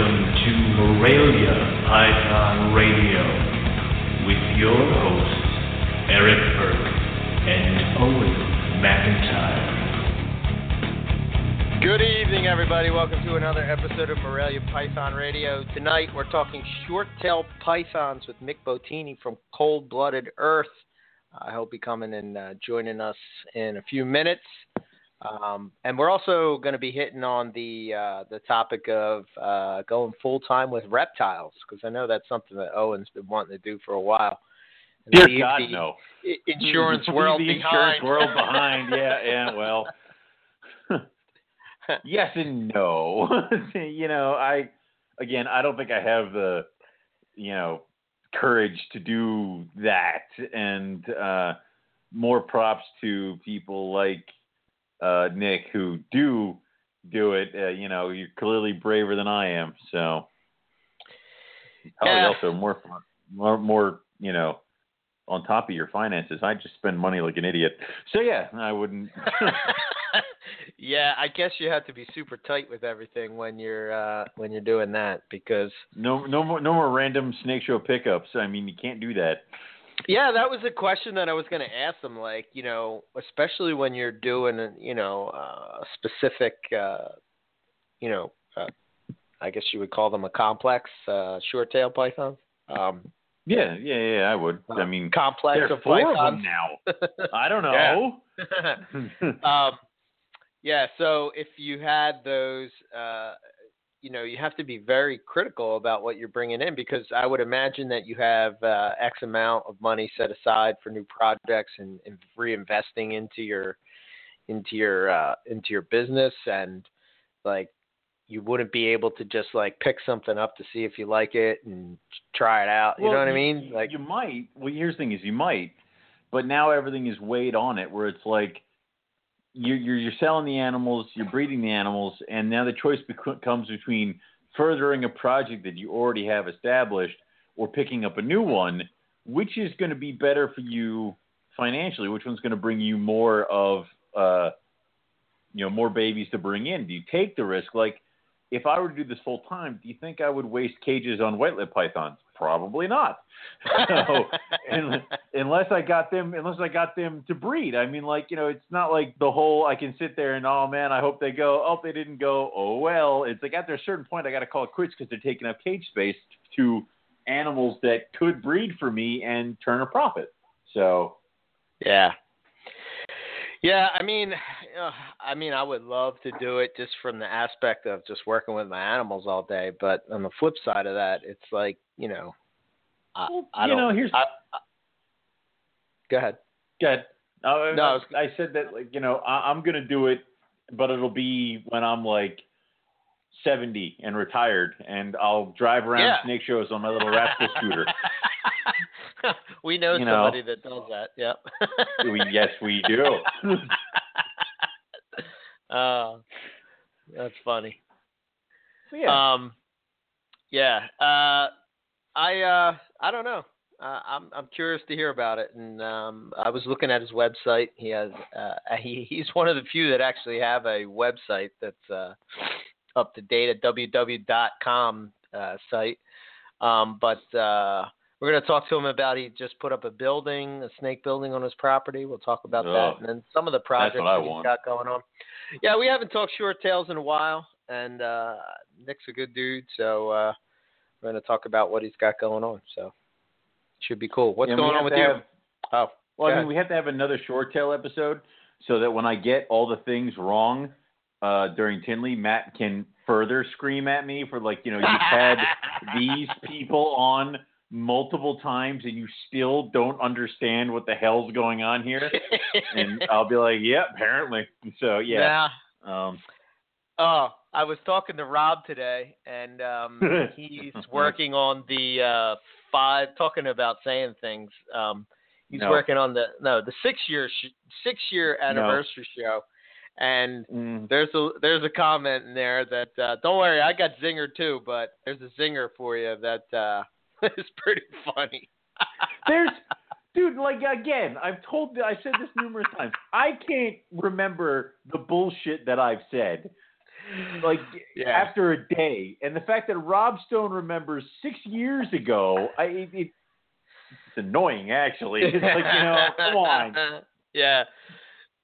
Welcome to Morelia Python Radio with your hosts, Eric Burke and Owen McIntyre. Good evening, everybody. Welcome to another episode of Morelia Python Radio. Tonight, we're talking short-tail pythons with Nick Bottini from Cold Blooded Earth. I hope he's coming and uh, joining us in a few minutes. Um, and we're also going to be hitting on the uh, the topic of uh, going full time with reptiles because I know that's something that Owen's been wanting to do for a while. Dear leave God, the no. Insurance world the behind. insurance world behind. Yeah, yeah. Well, yes and no. you know, I again, I don't think I have the you know courage to do that, and uh, more props to people like uh, Nick who do do it. Uh, you know, you're clearly braver than I am. So, probably Yeah. also more more more you know on top of your finances. I just spend money like an idiot. So yeah, I wouldn't. yeah, I guess you have to be super tight with everything when you're uh, when you're doing that because no, no more, no more random snake show pickups. I mean, you can't do that. Yeah, that was a question that I was going to ask them. Like you know, especially when you're doing a, you know uh, a specific uh, you know uh, I guess you would call them a complex uh, short tail python. Um, Yeah, yeah, yeah. I would. I mean, complex of pythons. now. I don't Yeah. know. um, yeah, so if you had those, uh, you know, you have to be very critical about what you're bringing in because I would imagine that you have uh, X amount of money set aside for new projects and, and reinvesting into your into your uh, into your business and like you wouldn't be able to just like pick something up to see if you like it and try it out. You Well, know what I mean? Like you might. Well, here's the thing: is you might, but now everything is weighed on it, where it's like you're you're, you're selling the animals, you're breeding the animals, and now the choice bec- comes between furthering a project that you already have established or picking up a new one. Which is going to be better for you financially? Which one's going to bring you more of, uh, you know, more babies to bring in? Do you take the risk? Like, if I were to do this full time, do you think I would waste cages on white lip pythons? Probably not. So, un- unless I got them, unless I got them to breed. I mean, like you know, it's not like the whole I can sit there and oh man, I hope they go. Oh, they didn't go. Oh well. It's like after a certain point, I got to call it quits because they're taking up cage space to animals that could breed for me and turn a profit. So Yeah. Yeah, I mean, uh, I mean, I would love to do it just from the aspect of just working with my animals all day. But on the flip side of that, it's like you know, I, Well, I you don't. know, here's- I, I, go ahead. good. Uh, No, I was- I said that like you know I, I'm gonna do it, but it'll be when I'm like. 70 and retired, and I'll drive around Yeah. snake shows on my little rascal scooter. we know You know. somebody that does that. Yep. We, yes, we do. Oh, that's funny. Yeah. Um, yeah. Uh, I uh, I don't know. Uh, I'm I'm curious to hear about it, and um, I was looking at his website. He has uh, he he's one of the few that actually have a website that's uh, up to date at www.com uh, site. Um, but uh, we're going to talk to him about he just put up a building, a snake building on his property. We'll talk about Oh, that, and then some of the projects what I that he's want. got going on. Yeah, we haven't talked short tails in a while, and uh, Nick's a good dude, so uh, we're going to talk about what he's got going on. So should be cool. What's And going on with you? have- oh, well, I mean, we have to have another short tail episode so that when I get all the things wrong uh, during Tinley, Matt can further scream at me for like, you know, you've had these people on multiple times and you still don't understand what the hell's going on here. And I'll be like, yeah, apparently. So yeah. Um, Oh, I was talking to Rob today, and um, he's working on the uh, five. Talking about saying things. Um, he's No. working on the no the six year sh- six year anniversary show, and mm, there's a there's a comment in there that uh, don't worry, I got zinger too, but there's a zinger for you that uh, is pretty funny. There's, dude, like again, I've told, I said this numerous times. I can't remember the bullshit that I've said. like Yeah. after a day, and the fact that Rob Stone remembers six years ago, I it, it, it's annoying actually. It's like you know, come on. Yeah,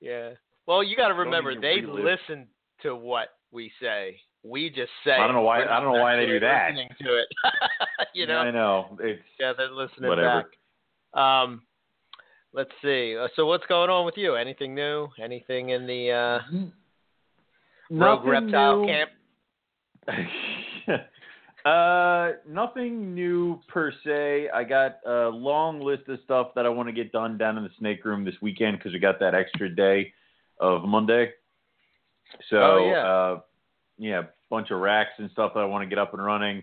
yeah. Well, you got to remember they relive. listen to what we say. We just say. I don't know why- I don't know why they do that. Listening to it, you know. I know it's Yeah, they're listening whatever. back. Um, let's see. Uh, So, what's going on with you? Anything new? Anything in the uh, Rogue Reptile new. Camp? uh, nothing new per se. I got a long list of stuff that I want to get done down in the snake room this weekend because we got that extra day of Monday. So, Oh, yeah. uh, yeah, bunch of racks and stuff that I want to get up and running,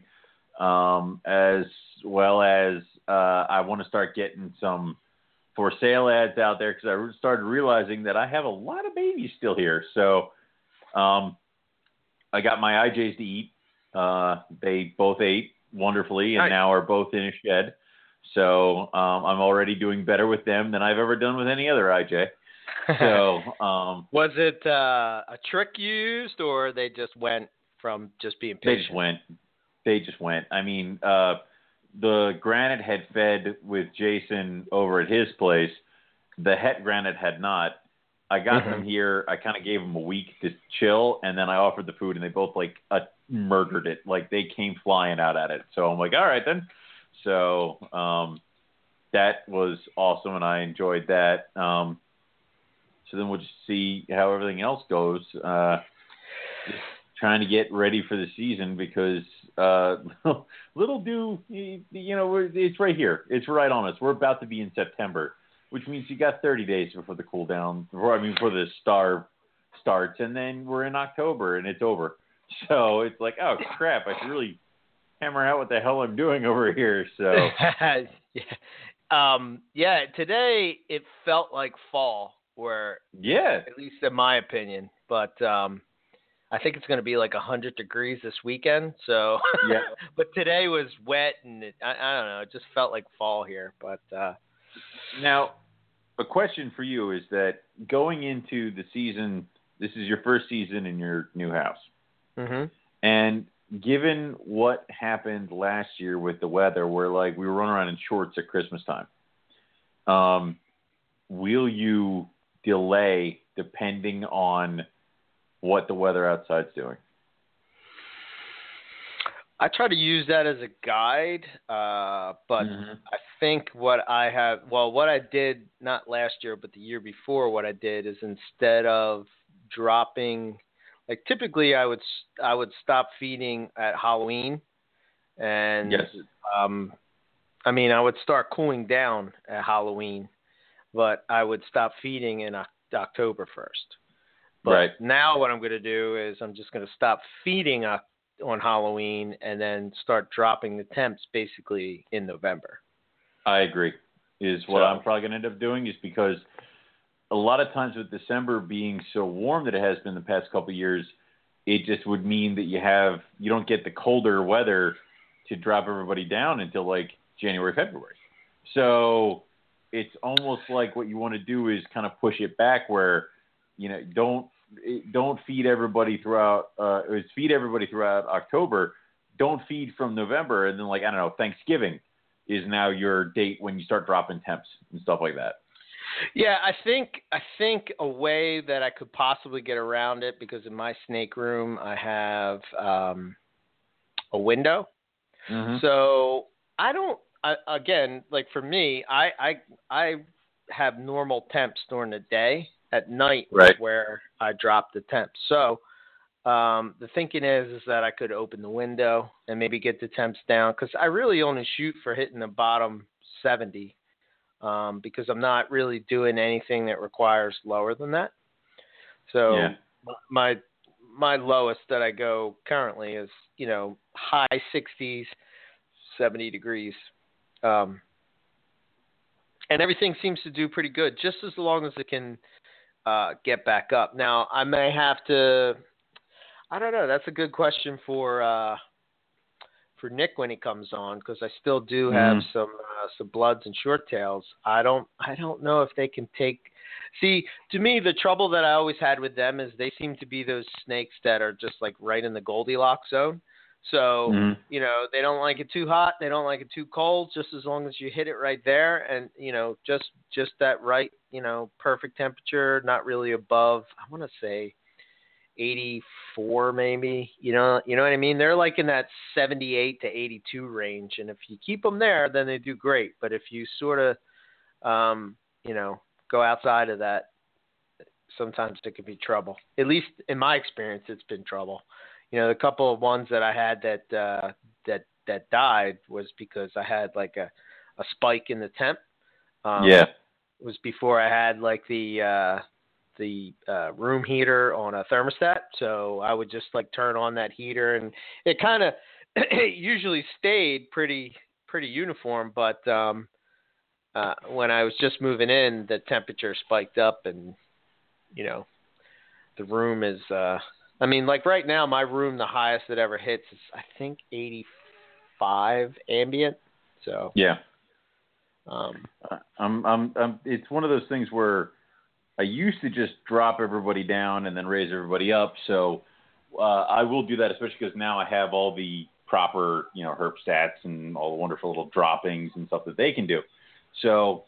um, as well as uh, I want to start getting some for sale ads out there because I started realizing that I have a lot of babies still here. So, um, I got my IJs to eat. Uh, they both ate wonderfully and Nice. now are both in a shed. So um, I'm already doing better with them than I've ever done with any other IJ. So um, was it uh, a trick used, or they just went from just being they just went. They just went. I mean, uh, the granite had fed with Jason over at his place. The het granite had not. I got Mhm. them here. I kind of gave them a week to chill, and then I offered the food, and they both like uh, murdered it. Like they came flying out at it. So I'm like, all right then. So um, that was awesome, and I enjoyed that. Um, so then we'll just see how everything else goes. Uh, trying to get ready for the season because uh, little do you you know it's right here. It's right on us. We're about to be in September, which means you got 30 days before the cool down. Before I mean before the star starts, and then we're in October and it's over. So it's like, oh crap! I should really hammer out what the hell I'm doing over here. So yeah. Um, yeah, today it felt like fall, where yeah, at least in my opinion. But um, I think it's going to be like 100 degrees this weekend. So, Yeah. but today was wet, and it, I, I don't know. It just felt like fall here. But uh, Now, a question for you is that going into the season, this is your first season in your new house. mhm. And given what happened last year with the weather, where like we were running around in shorts at Christmas time, um, will you delay depending on what the weather outside's doing? I try to use that as a guide, uh, but Mhm. I think what I have, well, what I did not last year, but the year before, what I did is instead of dropping, like typically I would s- I would stop feeding at Halloween, and yes, um, I mean I would start cooling down at Halloween, but I would stop feeding in October first. But right. now what I'm going to do is I'm just going to stop feeding on Halloween and then start dropping the temps basically in November. I agree. Is what So- I'm probably going to end up doing is because a lot of times with December being so warm that it has been the past couple of years, it just would mean that you have you don't get the colder weather to drop everybody down until like January, February. So it's almost like what you want to do is kind of push it back where you know don't don't feed everybody throughout uh is feed everybody throughout October. Don't feed from November and then like I don't know Thanksgiving is now your date when you start dropping temps and stuff like that. Yeah, I think I think a way that I could possibly get around it because in my snake room I have um, a window. Mm-hmm. So I don't. I, again, like for me, I I I have normal temps during the day. At night, Right. where I drop the temps. So um, the thinking is is that I could open the window and maybe get the temps down because I really only shoot for hitting the bottom 70 um, because I'm not really doing anything that requires lower than that. So Yeah. my my lowest that I go currently is you know high 60s, 70 degrees, um, and everything seems to do pretty good, just as long as it can uh, get back up. Now I may have to. I don't know. That's a good question for uh, for Nick when he comes on because I still do have Mhm. some uh, some bloods and short tails. I don't I don't know if they can take See, to me, the trouble that I always had with them is they seem to be those snakes that are just like right in the Goldilocks zone. So Mhm. you know they don't like it too hot, they don't like it too cold. Just as long as you hit it right there, and you know just just that right, you know, perfect temperature, not really above. I want to say 84 maybe. You know, you know what I mean? They're like in that 78 to 82 range, and if you keep them there, then they do great. But if you sort of, um, you know, go outside of that, sometimes it could be trouble. At least in my experience, it's been trouble. You know, the couple of ones that I had that uh, that that died was because I had like a a spike in the temp. Um, yeah. it was before I had like the uh the uh room heater on a thermostat. So I would just like turn on that heater and it kind of usually stayed pretty pretty uniform, but um uh when I was just moving in, the temperature spiked up and you know, the room is uh I mean like right now my room the highest it ever hits is I think 85 ambient. So Yeah. um I'm, I'm, I'm, it's one of those things where I used to just drop everybody down and then raise everybody up. So uh, I will do that, especially because now I have all the proper, you know, herb stats and all the wonderful little droppings and stuff that they can do. So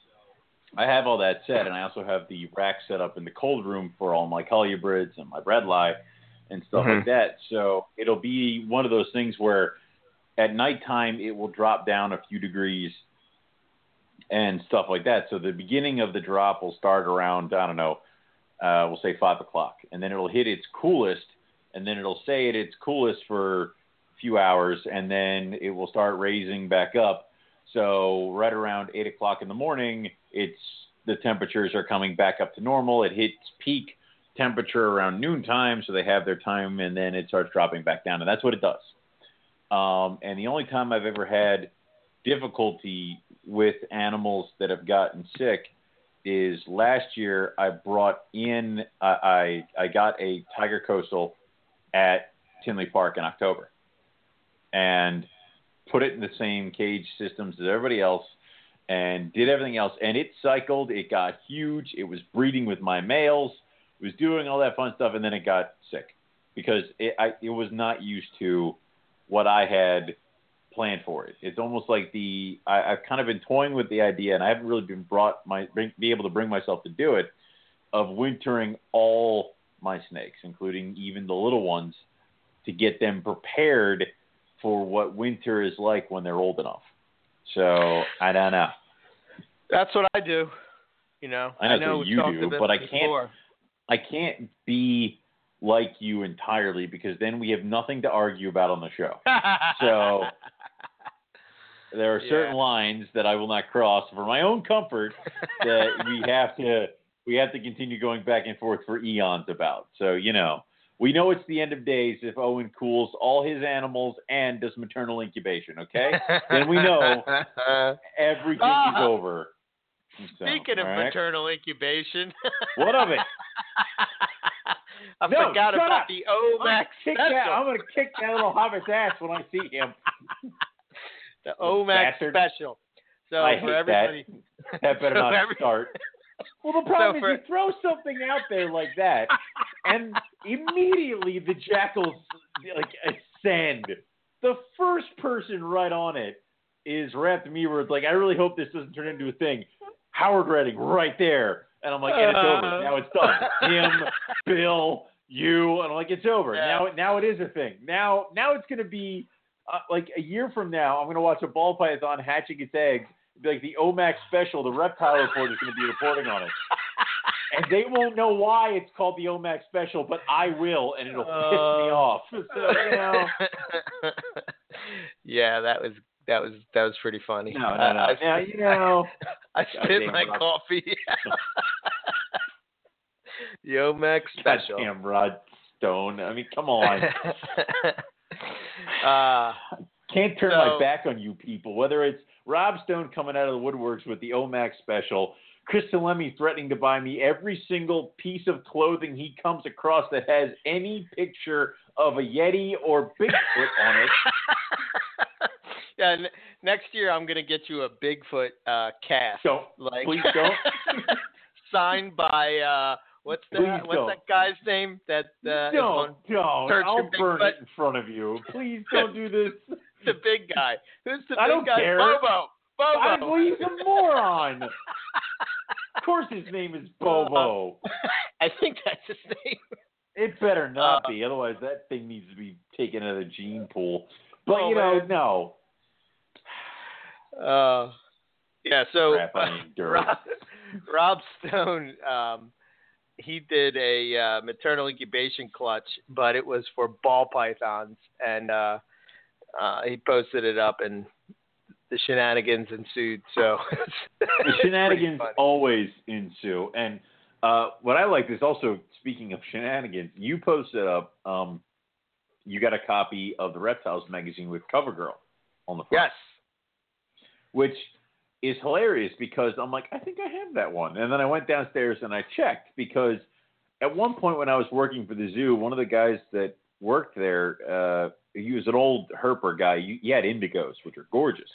I have all that set, and I also have the rack set up in the cold room for all my colubrids and my bredli and stuff Mhm. like that. So it'll be one of those things where at nighttime it will drop down a few degrees and stuff like that. So the beginning of the drop will start around I don't know, uh, we'll say five o'clock, and then it'll hit its coolest, and then it'll stay at its coolest for a few hours, and then it will start raising back up. So right around eight o'clock in the morning, it's the temperatures are coming back up to normal. It hits peak temperature around noontime, so they have their time, and then it starts dropping back down, and that's what it does. Um, and the only time I've ever had difficulty with animals that have gotten sick is last year I brought in I I, I got a tiger coastal at Tinley Park in October and put it in the same cage systems as everybody else and did everything else and it cycled it got huge it was breeding with my males was doing all that fun stuff and then it got sick because it I, it was not used to what I had planned for it. It's almost like the I, I've kind of been toying with the idea, and I haven't really been brought my bring, be able to bring myself to do it, of wintering all my snakes, including even the little ones, to get them prepared for what winter is like when they're old enough. So I don't know. That's what I do. You know, I know that's know what we've you do, but I can't- before. I can't be like you entirely because then we have nothing to argue about on the show. So there are certain Yeah. lines that I will not cross for my own comfort that we have to we have to continue going back and forth for eons about. So you know, we know it's the end of days if Owen cools all his animals and does maternal incubation. Okay, then we know everything is Ah. Over. So, Speaking of right? maternal incubation, What of it? I No, forgot about up. the I'm gonna Omax kick special. that. I'm gonna kick that little hobbit's ass when I see him. the Omax bastard. special. So I for hate everybody, that. That better So not every- start. Well, the problem for- is you throw something out there like that, and immediately the jackals like ascend. The first person right on it is Wrapped Me, where it's like, I really hope this doesn't turn into a thing. Howard Redding right there, and I'm like, and it's over. Uh. Now it's done. Him, Bill, you, and I'm like, it's over. Yeah. Now, now it is a thing. Now, now it's gonna be uh, like a year from now. I'm gonna watch a ball python hatching its eggs. Be like the OMAX special, the reptile report is going to be reporting on it and they won't know why it's called the OMAX special, but I will, and it'll piss me Uh. off. So, you know, yeah, that was that was that was pretty funny. no, no, no. I, Now, you know, I spit my Rob. coffee. the Omax special. goddamn Rob Stone. I mean, come on. uh, Can't turn So- my back on you people. Whether it's Rob Stone coming out of the woodworks with the OMAX special, Chris Salemi threatening to buy me every single piece of clothing he comes across that has any picture of a Yeti or Bigfoot on it. Yeah, n- next year I'm gonna get you a Bigfoot uh, cast. Don't like please don't. signed by uh what's the Please what's don't. that guy's name that uh, don't, don't. I'll Bigfoot. burn it in front of you. Please don't do this. the big guy? Who's the I big don't guy? care. Bobo. I, Bobo. well, he's a moron. of course, his name is Bobo. I think that's his name. It better not Uh, be, otherwise that thing needs to be taken out of the gene pool. But Oh, you know, man. no. Uh, yeah. So Crap on you, dirt. Rob, Rob Stone, um, he did a uh, maternal incubation clutch, but it was for ball pythons, and uh, uh, he posted it up, and the shenanigans ensued. So The shenanigans always ensue. And uh, what I like is also speaking of shenanigans, you posted up. Um, you got a copy of the Reptiles magazine with CoverGirl on the front, yes, which is hilarious because I'm like, I think I have that one. And then I went downstairs and I checked because at one point when I was working for the zoo, one of the guys that worked there, uh, he was an old herper guy. He had indigos, which are gorgeous.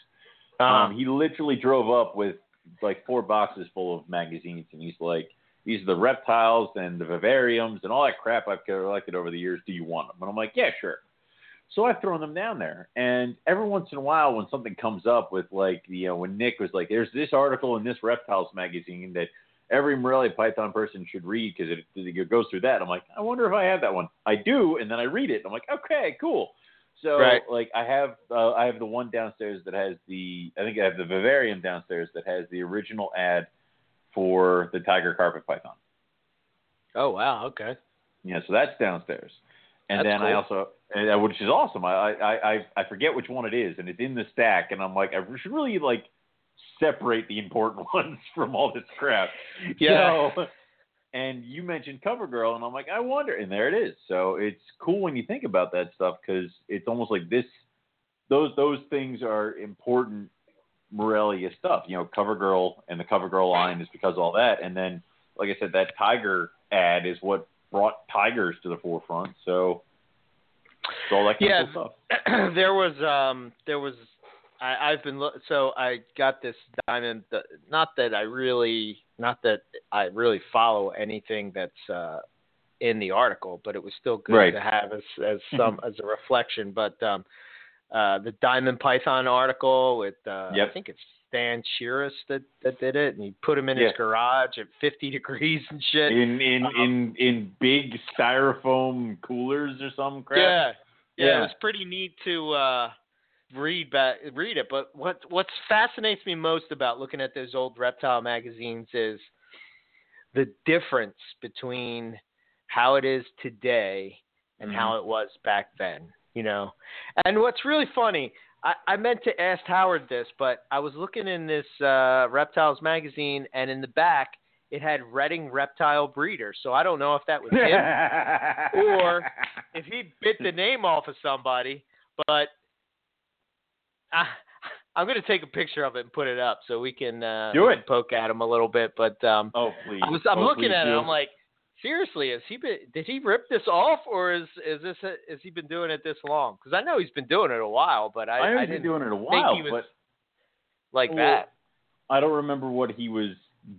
um, Um, he literally drove up with like four boxes full of magazines, and he's like, "These are the reptiles and the vivariums and all that crap I've collected over the years. Do you want them?" And I'm like, "Yeah, sure." So I've thrown them down there, and every once in a while, when something comes up with like, you know, when Nick was like, "There's this article in this reptiles magazine that every Morelia Python person should read because it, it goes through that," I'm like, "I wonder if I have that one." I do, and then I read it. And I'm like, "Okay, cool." So Right. like I have uh, I have the one downstairs that has the I think I have the vivarium downstairs that has the original ad for the tiger carpet python. oh wow, okay. Yeah, so that's downstairs. And That's then I also and, uh, which is awesome. I, I I I forget which one it is and it's in the stack and I'm like I should really like separate the important ones from all this crap. Yeah. So, and you mentioned CoverGirl, and I'm like, I wonder, and there it is. So it's cool when you think about that stuff because it's almost like this, those those things are important Morelia stuff. You know, CoverGirl and the CoverGirl line is because of all that, and then, like I said, that tiger ad is what brought tigers to the forefront. So, it's all that Yeah. cool stuff. there was um there was I, I've been lo- so I got this diamond. Not that I really, not that I really follow anything that's uh, in the article, but it was still good Right. to have as as some as a reflection. But um, uh, the Diamond Python article with uh, Yep. I think it's Stan Chiras that that did it, and he put him in Yeah. his garage at 50 degrees and shit. In in Um, in in big styrofoam coolers or some crap. Yeah, yeah, Yeah. it was pretty neat to uh, read back, read it. But what what fascinates me most about looking at those old reptile magazines is the difference between how it is today and Mhm. how it was back then. You know, and what's really funny. I, I meant to ask Howard this, but I was looking in this uh, reptiles magazine, and in the back it had Redding Reptile Breeder. So I don't know if that was him or if he bit the name off of somebody, but I, I'm going to take a picture of it and put it up so we can, uh, Do it. poke at him a little bit. But um, oh please. I was, I'm Oh, looking at it. I'm like, seriously, is he been, did he rip this off, or is is this has he been doing it this long? Because I know he's been doing it a while, but I, I I didn't been doing it a think while, he was but like Well, that. I don't remember what he was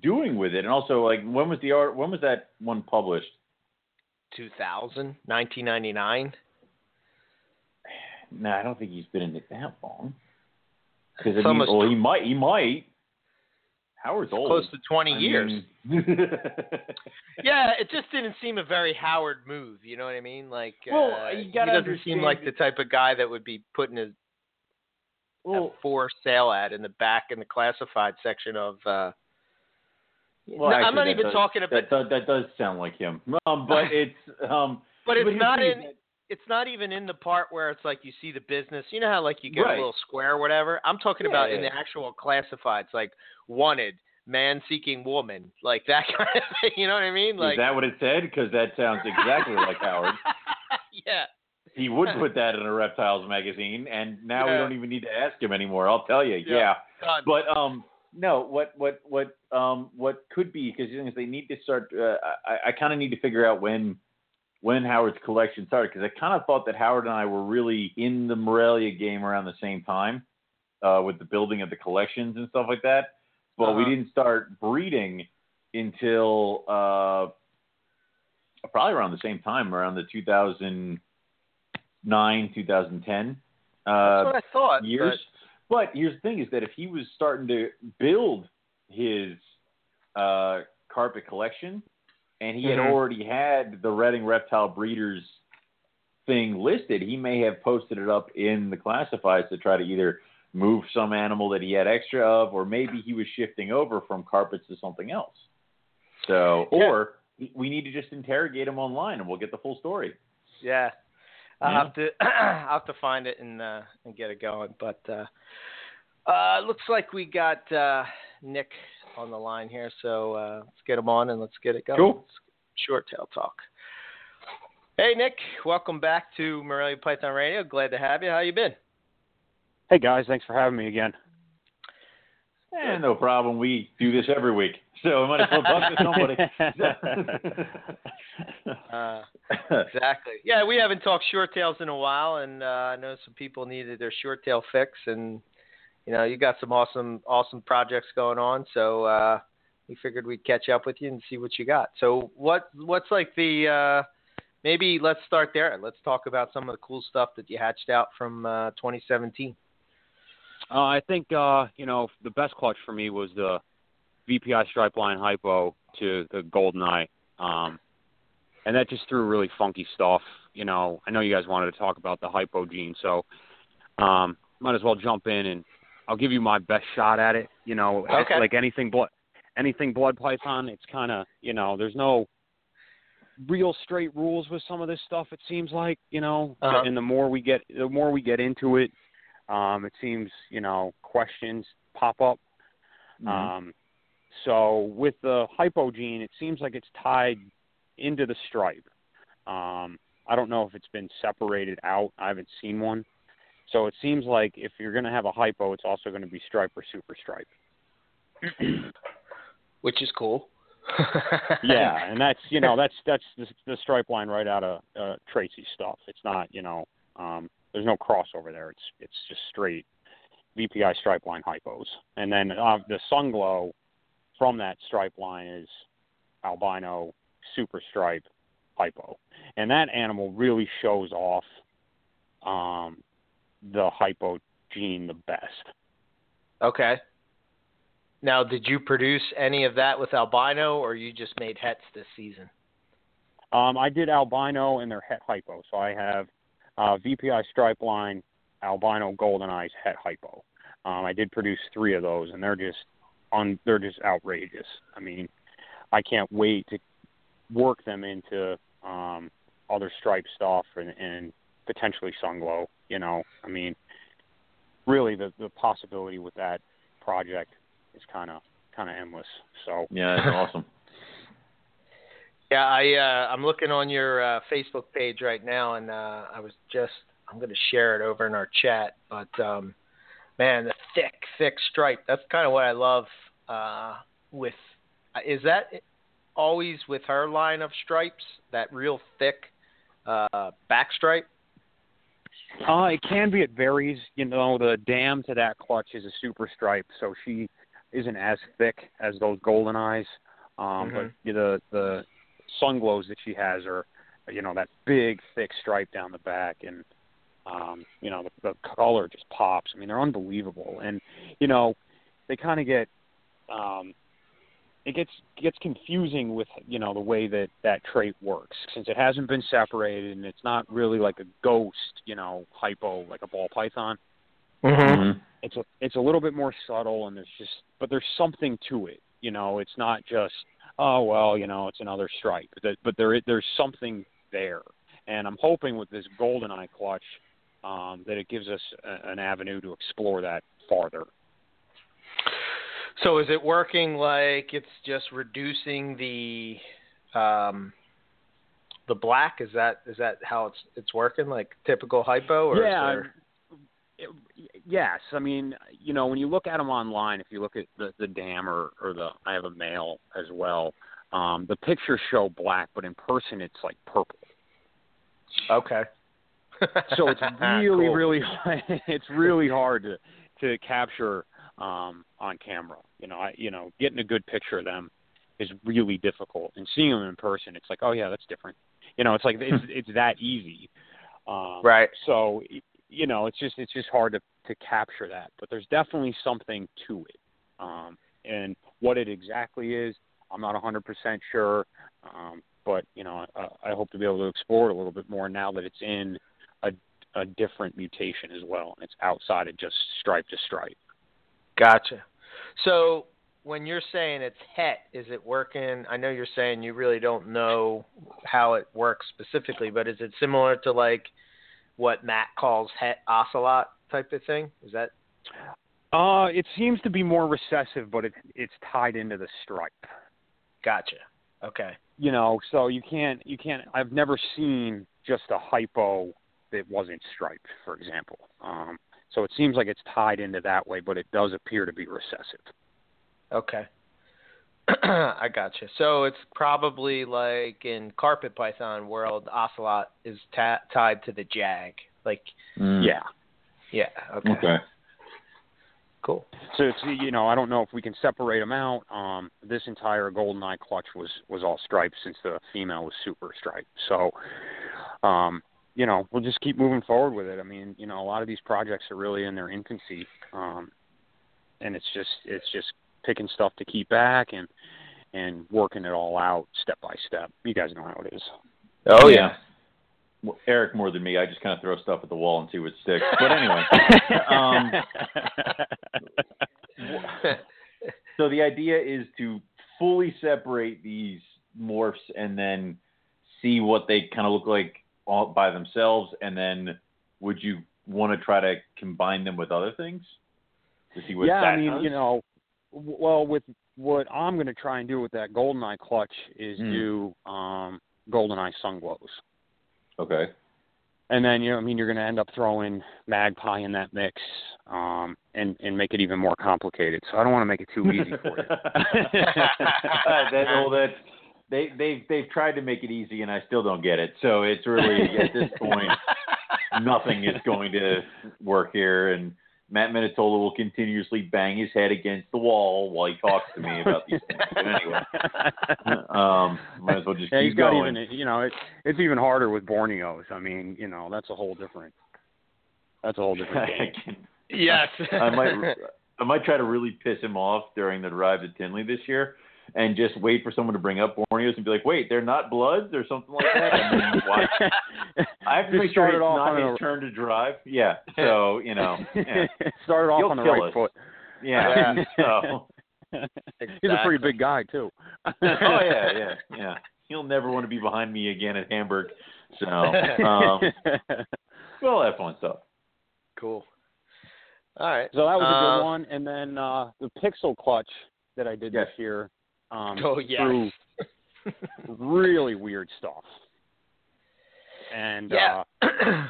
doing with it. And also, like, when was the art? When was that one published? 2000, 1999. No, I don't think he's been in it that long. Because I mean, well, he might. He might. Howard's old. Close to 20 I years. mean- Yeah, it just didn't seem a very Howard move. You know what I mean? Like, Well, uh, you he gotta doesn't seem like the type of guy that would be putting his well, a for sale ad in the back in the classified section of. uh well, No, actually, I'm not even does- talking about, That, does- that does sound like him. Um, but it's um. but it's here's not in. thing, It's not even in the part where it's like you see the business. You know how like you get Right. a little square or whatever. I'm talking Yeah, about in yeah. the actual classifieds, like wanted, man seeking woman, like that kind of thing. You know what I mean? Like is that what it said? Because that sounds exactly like Howard. yeah. He would put that in a reptiles magazine, and now we don't even need to ask him anymore. I'll tell you. Yeah. yeah. But um, no, what what what um what could be because they need to start. Uh, I I kind of need to figure out when when Howard's collection started because I kind of thought that Howard and I were really in the Morelia game around the same time uh, with the building of the collections and stuff like that. But we Uh-huh. didn't start breeding until uh, probably around the same time, around the 2009, 2010 uh, That's what I thought. years. But here's the thing: is that if he was starting to build his uh, carpet collection, and he had Mhm. already had the Redding Reptile Breeders thing listed, he may have posted it up in the classifieds to try to either move some animal that he had extra of, or maybe he was shifting over from carpets to something else. So, Yeah. or we need to just interrogate him online, and we'll get the full story. Yeah. I'll Yeah. have to I'll have to find it and uh, and get it going. But uh, uh, looks like we got uh, Nick on the line here, so uh, let's get him on and let's get it going. Cool. Short tail talk. Hey Nick, welcome back to Morelia Python Radio. Glad to have you. How you been? Hey guys, thanks for having me again. Eh, no problem. We do this every week, so I might as well talk to somebody. Uh, exactly. Yeah, we haven't talked short tails in a while, and uh, I know some people needed their short tail fix, and you know you got some awesome, awesome projects going on. So uh, we figured we'd catch up with you and see what you got. So what, what's like the uh, maybe let's start there. Let's talk about some of the cool stuff that you hatched out from uh, 2017. Uh, I think uh, you know the best clutch for me was the VPI stripe line hypo to the Goldeneye, um, and that just threw really funky stuff. You know, I know you guys wanted to talk about the hypo gene, so um, might as well jump in and I'll give you my best shot at it. You know, Okay. like anything blood, anything blood python, it's kind of you know, there's no real straight rules with some of this stuff. It seems like you know, Uh-huh. and the more we get, the more we get into it, um, it seems you know questions pop up. Mhm. Um, so with the hypo gene, it seems like it's tied into the stripe. Um, I don't know if it's been separated out. I haven't seen one. So it seems like if you're going to have a hypo, it's also going to be stripe or super stripe. Which is cool. yeah, and that's you know that's that's the, the stripe line right out of uh, Tracy stuff. It's not you know um, there's no crossover there. It's it's just straight VPI stripe line hypos, and then uh, the sun glow from that stripe line is albino super stripe hypo, and that animal really shows off um, the hypo gene the best. Okay. Now, did you produce any of that with albino, or you just made hets this season? Um, I did albino and their het hypo. So I have uh, VPI stripe line, albino golden eyes het hypo. Um, I did produce three of those, and they're just on. They're just outrageous. I mean, I can't wait to work them into um, other stripe stuff and, and potentially sunglow. You know, I mean, really the the possibility with that project is kind of kind of endless. So Yeah, that's awesome. Yeah, I uh, I'm looking on your uh, Facebook page right now, and uh, I was just I'm going to share it over in our chat. But um, man, the thick, thick stripe. That's kind of what I love. Uh, with is that always with her line of stripes? That real thick uh, back stripe. Uh, it can be. It varies. You know, the dam to that clutch is a super stripe, so she isn't as thick as those golden eyes. Um, Mhm. But the the sun glows that she has are, you know, that big thick stripe down the back, and um, you know, the, the color just pops. I mean, they're unbelievable, and you know, they kind of get. Um, it gets gets confusing with you know the way that that trait works. Since it hasn't been separated and it's not really like a ghost you know hypo like a ball python Mhm. it's a it's a little bit more subtle and there's just but there's something to it you know? It's not just oh well you know it's another stripe but but there is- there's something there. And i'm hoping with this golden eye clutch um that it gives us a, an avenue to explore that farther So is it working like it's just reducing the um, the black? Is that is that how it's it's working like typical hypo? Or yeah. There... it- yes, I mean, you know, when you look at them online, if you look at the the dam or or the I have a male as well, um, the pictures show black, but in person it's like purple. Okay. So it's really, Cool. really, it's really hard to to capture um, on camera. You know, I you know, getting a good picture of them is really difficult. And seeing them in person, it's like, oh yeah, that's different. You know, it's like it's it's that easy. Um, Right. So you know, it's just it's just hard to to capture that. But there's definitely something to it. Um, and what it exactly is, I'm not 100% sure. Um, but you know, I, I hope to be able to explore it a little bit more now that it's in a a different mutation as well, and it's outside of just stripe to stripe. Gotcha. So when you're saying it's het, is it working? I know you're saying you really don't know how it works specifically, but is it similar to like what Matt calls het ocelot type of thing? Is that Uh, it seems to be more recessive, but it, it's tied into the stripe. gotcha? Okay. You know, so you can't you can't. I've never seen just a hypo that wasn't striped, for example. Um, so it seems like it's tied into that way, but it does appear to be recessive. Okay. I gotcha. So it's probably like in carpet python world, ocelot is ta- tied to the jag. Like, Mm. Yeah. yeah. Okay. Okay. Cool. So it's you know I don't know if we can separate them out. Um, this entire golden eye clutch was was all striped since the female was super striped. So, um, you know we'll just keep moving forward with it. I mean you know a lot of these projects are really in their infancy, um, and it's just it's just picking stuff to keep back and and working it all out step by step. You guys know how it is. Oh Well, Eric more than me. I just kind of throw stuff at the wall and see what sticks. But anyway, um, so the idea is to fully separate these morphs and then see what they kind of look like all by themselves, and then would you want to try to combine them with other things to see what yeah, I mean, does? you know, well, with what I'm going to try and do with that GoldenEye clutch is Mm. do um, GoldenEye sun glows, Okay. and then you know, I mean, you're going to end up throwing Magpie in that mix, um, and and make it even more complicated. So I don't want to make it too easy for you. That, well, that they they've they've tried to make it easy, and I still don't get it. So it's really at this point nothing is going to work here, and Matt Minatola will continuously bang his head against the wall while he talks to me about these things. But anyway, um, might as well just yeah, keep he's got going. even you know it, it's even harder with Borneos. I mean, you know, that's a whole different that's a whole different game. yes. I might I might try to really piss him off during the drive to Tinley this year and just wait for someone to bring up Borneos and be like, wait, they're not Bloods or something like that. And then watch. I have to Just make sure start it it's off not on his a- turn to drive. Yeah. So, you know, yeah. Started off He'll on the right us. foot. Yeah. Yeah. So, He's a pretty big guy too. oh, yeah, yeah, yeah. He'll never want to be behind me again at Hamburg. So, um, we'll have fun stuff. cool. All right. so that was a Uh, good one. And then uh, the pixel clutch that I did Yes. this year. Um, Oh, yes. really weird stuff. And Yeah. uh,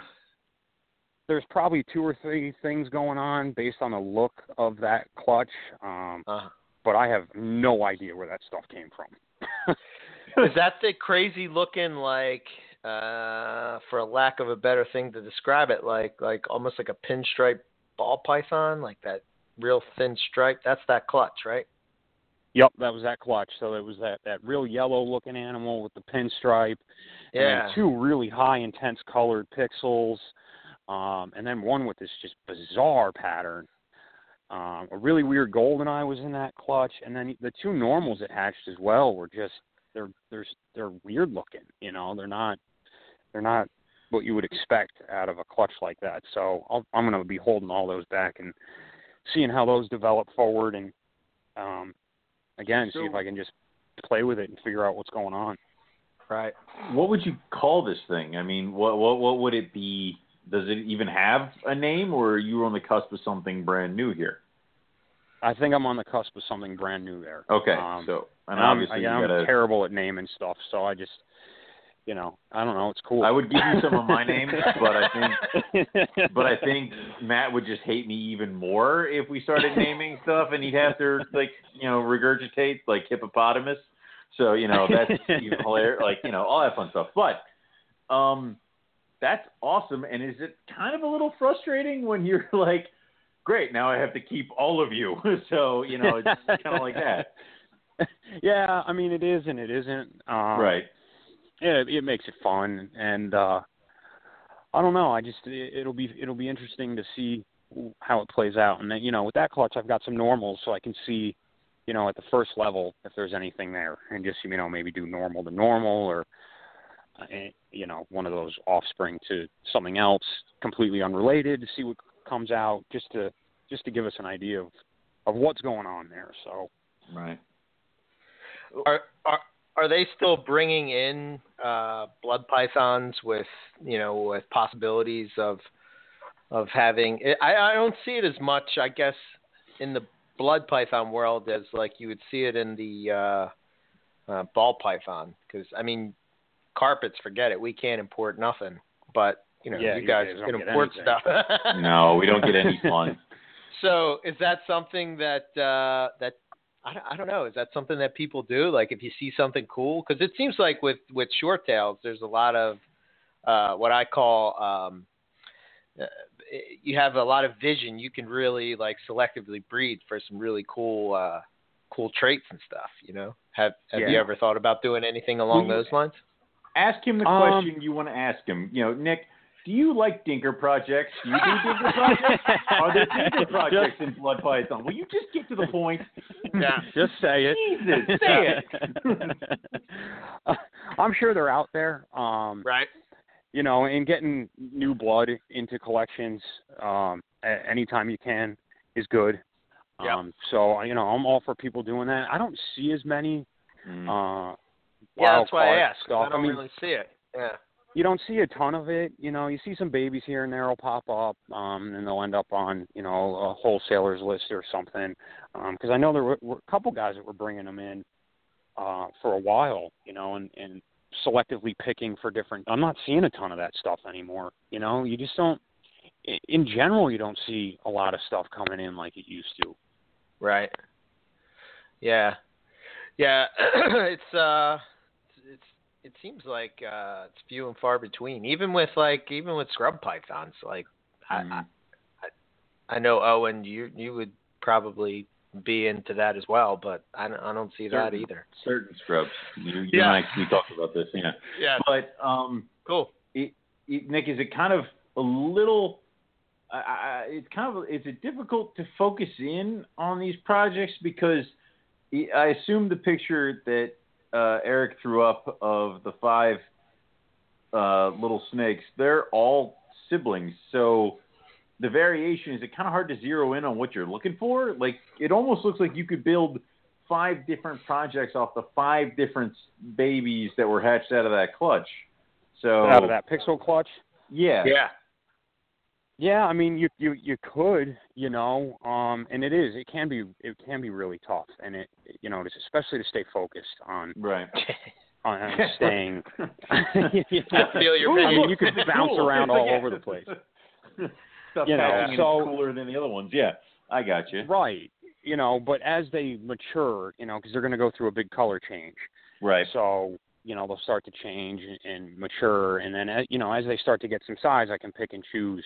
there's probably two or three things going on based on the look of that clutch. Um, uh, but I have no idea where that stuff came from. is that the crazy looking like uh for a lack of a better thing to describe it like like almost like a pinstripe ball python like that real thin stripe that's that clutch right Yep, that was that clutch. So it was that that real yellow looking animal with the pinstripe, and yeah then two really high intense colored pixels, um, and then one with this just bizarre pattern. Um, a really weird golden eye was in that clutch, and then the two normals that hatched as well were just they're they're they're weird looking. You know, they're not they're not what you would expect out of a clutch like that. So I'll, I'm going to be holding all those back and seeing how those develop forward, and um, again, see if I can just play with it and figure out what's going on. right What would you call this thing? I mean, what what what would it be? Does it even have a name, or are you on the cusp of something brand new here? I think I'm on the cusp of something brand new there. Okay, Um, so and And I'm, obviously I, you I'm gotta. terrible at naming stuff, so I just, you know, I don't know. It's cool. I would give you some of my names, but I think but I think Matt would just hate me even more if we started naming stuff, and he'd have to like you know regurgitate like hippopotamus. So you know that's even hilarious. Like you know all that fun stuff, but um, that's awesome. And is it kind of a little frustrating when you're like, great, now I have to keep all of you. so you know it's kind of like that. yeah, I mean it is and it isn't. Um, right. Yeah, it, it makes it fun, and uh I don't know. I just it, it'll be it'll be interesting to see how it plays out. And then you know, with that clutch, I've got some normals, so I can see, you know, at the first level if there's anything there, and just you know maybe do normal to normal or. Uh, you know, one of those offspring to something else completely unrelated to see what comes out, just to just to give us an idea of of what's going on there. So, right. Are are are they still bringing in uh, blood pythons with you know with possibilities of of having? I I don't see it as much, I guess, in the blood python world as like you would see it in the uh, uh, ball python because I mean carpets, forget it. We can't import nothing, but you know Yeah, you you guys guys can import anything. stuff. No, we don't get any fun. So is that something that uh, that I don't, I don't know? Is that something that people do? Like if you see something cool, because it seems like with with short tails, there's a lot of uh, what I call um, uh, you have a lot of vision. You can really like selectively breed for some really cool uh, cool traits and stuff. You know, have have you ever thought about doing anything along Well, you- those lines? Ask him the Um, question you want to ask him. You know, Nick, do you like Dinker projects? Do you do Dinker projects? Are there Dinker projects in Blood Python? Will you just get to the point? Yeah. Just say it. Jesus, say it. I'm sure they're out there. Um, Right. you know, and getting new blood into collections um, a- anytime you can is good. Yep. Um, so you know, I'm all for people doing that. I don't see as many Mm. uh, Yeah, that's why I asked. stuff. I don't mean, really see it. Yeah. You don't see a ton of it. You know, you see some babies here and there will pop up, um, and they'll end up on you know a wholesaler's list or something. Because I know there were, were a couple guys that were bringing them in uh, for a while, you know, and and selectively picking for different. I'm not seeing a ton of that stuff anymore. You know, you just don't. In general, you don't see a lot of stuff coming in like it used to. Right. Yeah. Yeah. it's uh it seems like uh it's few and far between. Even with like even with scrub pythons, like I, Mm. I I know Owen you you would probably be into that as well, but I don't, I don't see that either. Certain scrubs. You, you Yeah. and I, we talked about this, yeah. Yeah. But um, Cool. it, it, Nick, is it kind of a little? I, I, it's kind of is it difficult to focus in on these projects because I assume the picture that uh, Eric threw up of the five uh, little snakes, they're all siblings. So the variation is it kind of hard to zero in on what you're looking for? Like it almost looks like you could build five different projects off the five different babies that were hatched out of that clutch. So Out of that pixel clutch. yeah, Yeah. Yeah, I mean you you you could, you know, um and it is it can be it can be really tough and it you know, it's especially to stay focused on right. on on staying you I feel your I mean, you could bounce cool. around all Yeah. over the place. Stuff You know, so- it's cooler than the other ones. Yeah, I got you. Right. You know, but as they mature, you know, because they're going to go through a big color change. Right. So, you know, they'll start to change and, and mature. And then, uh, you know, as they start to get some size, I can pick and choose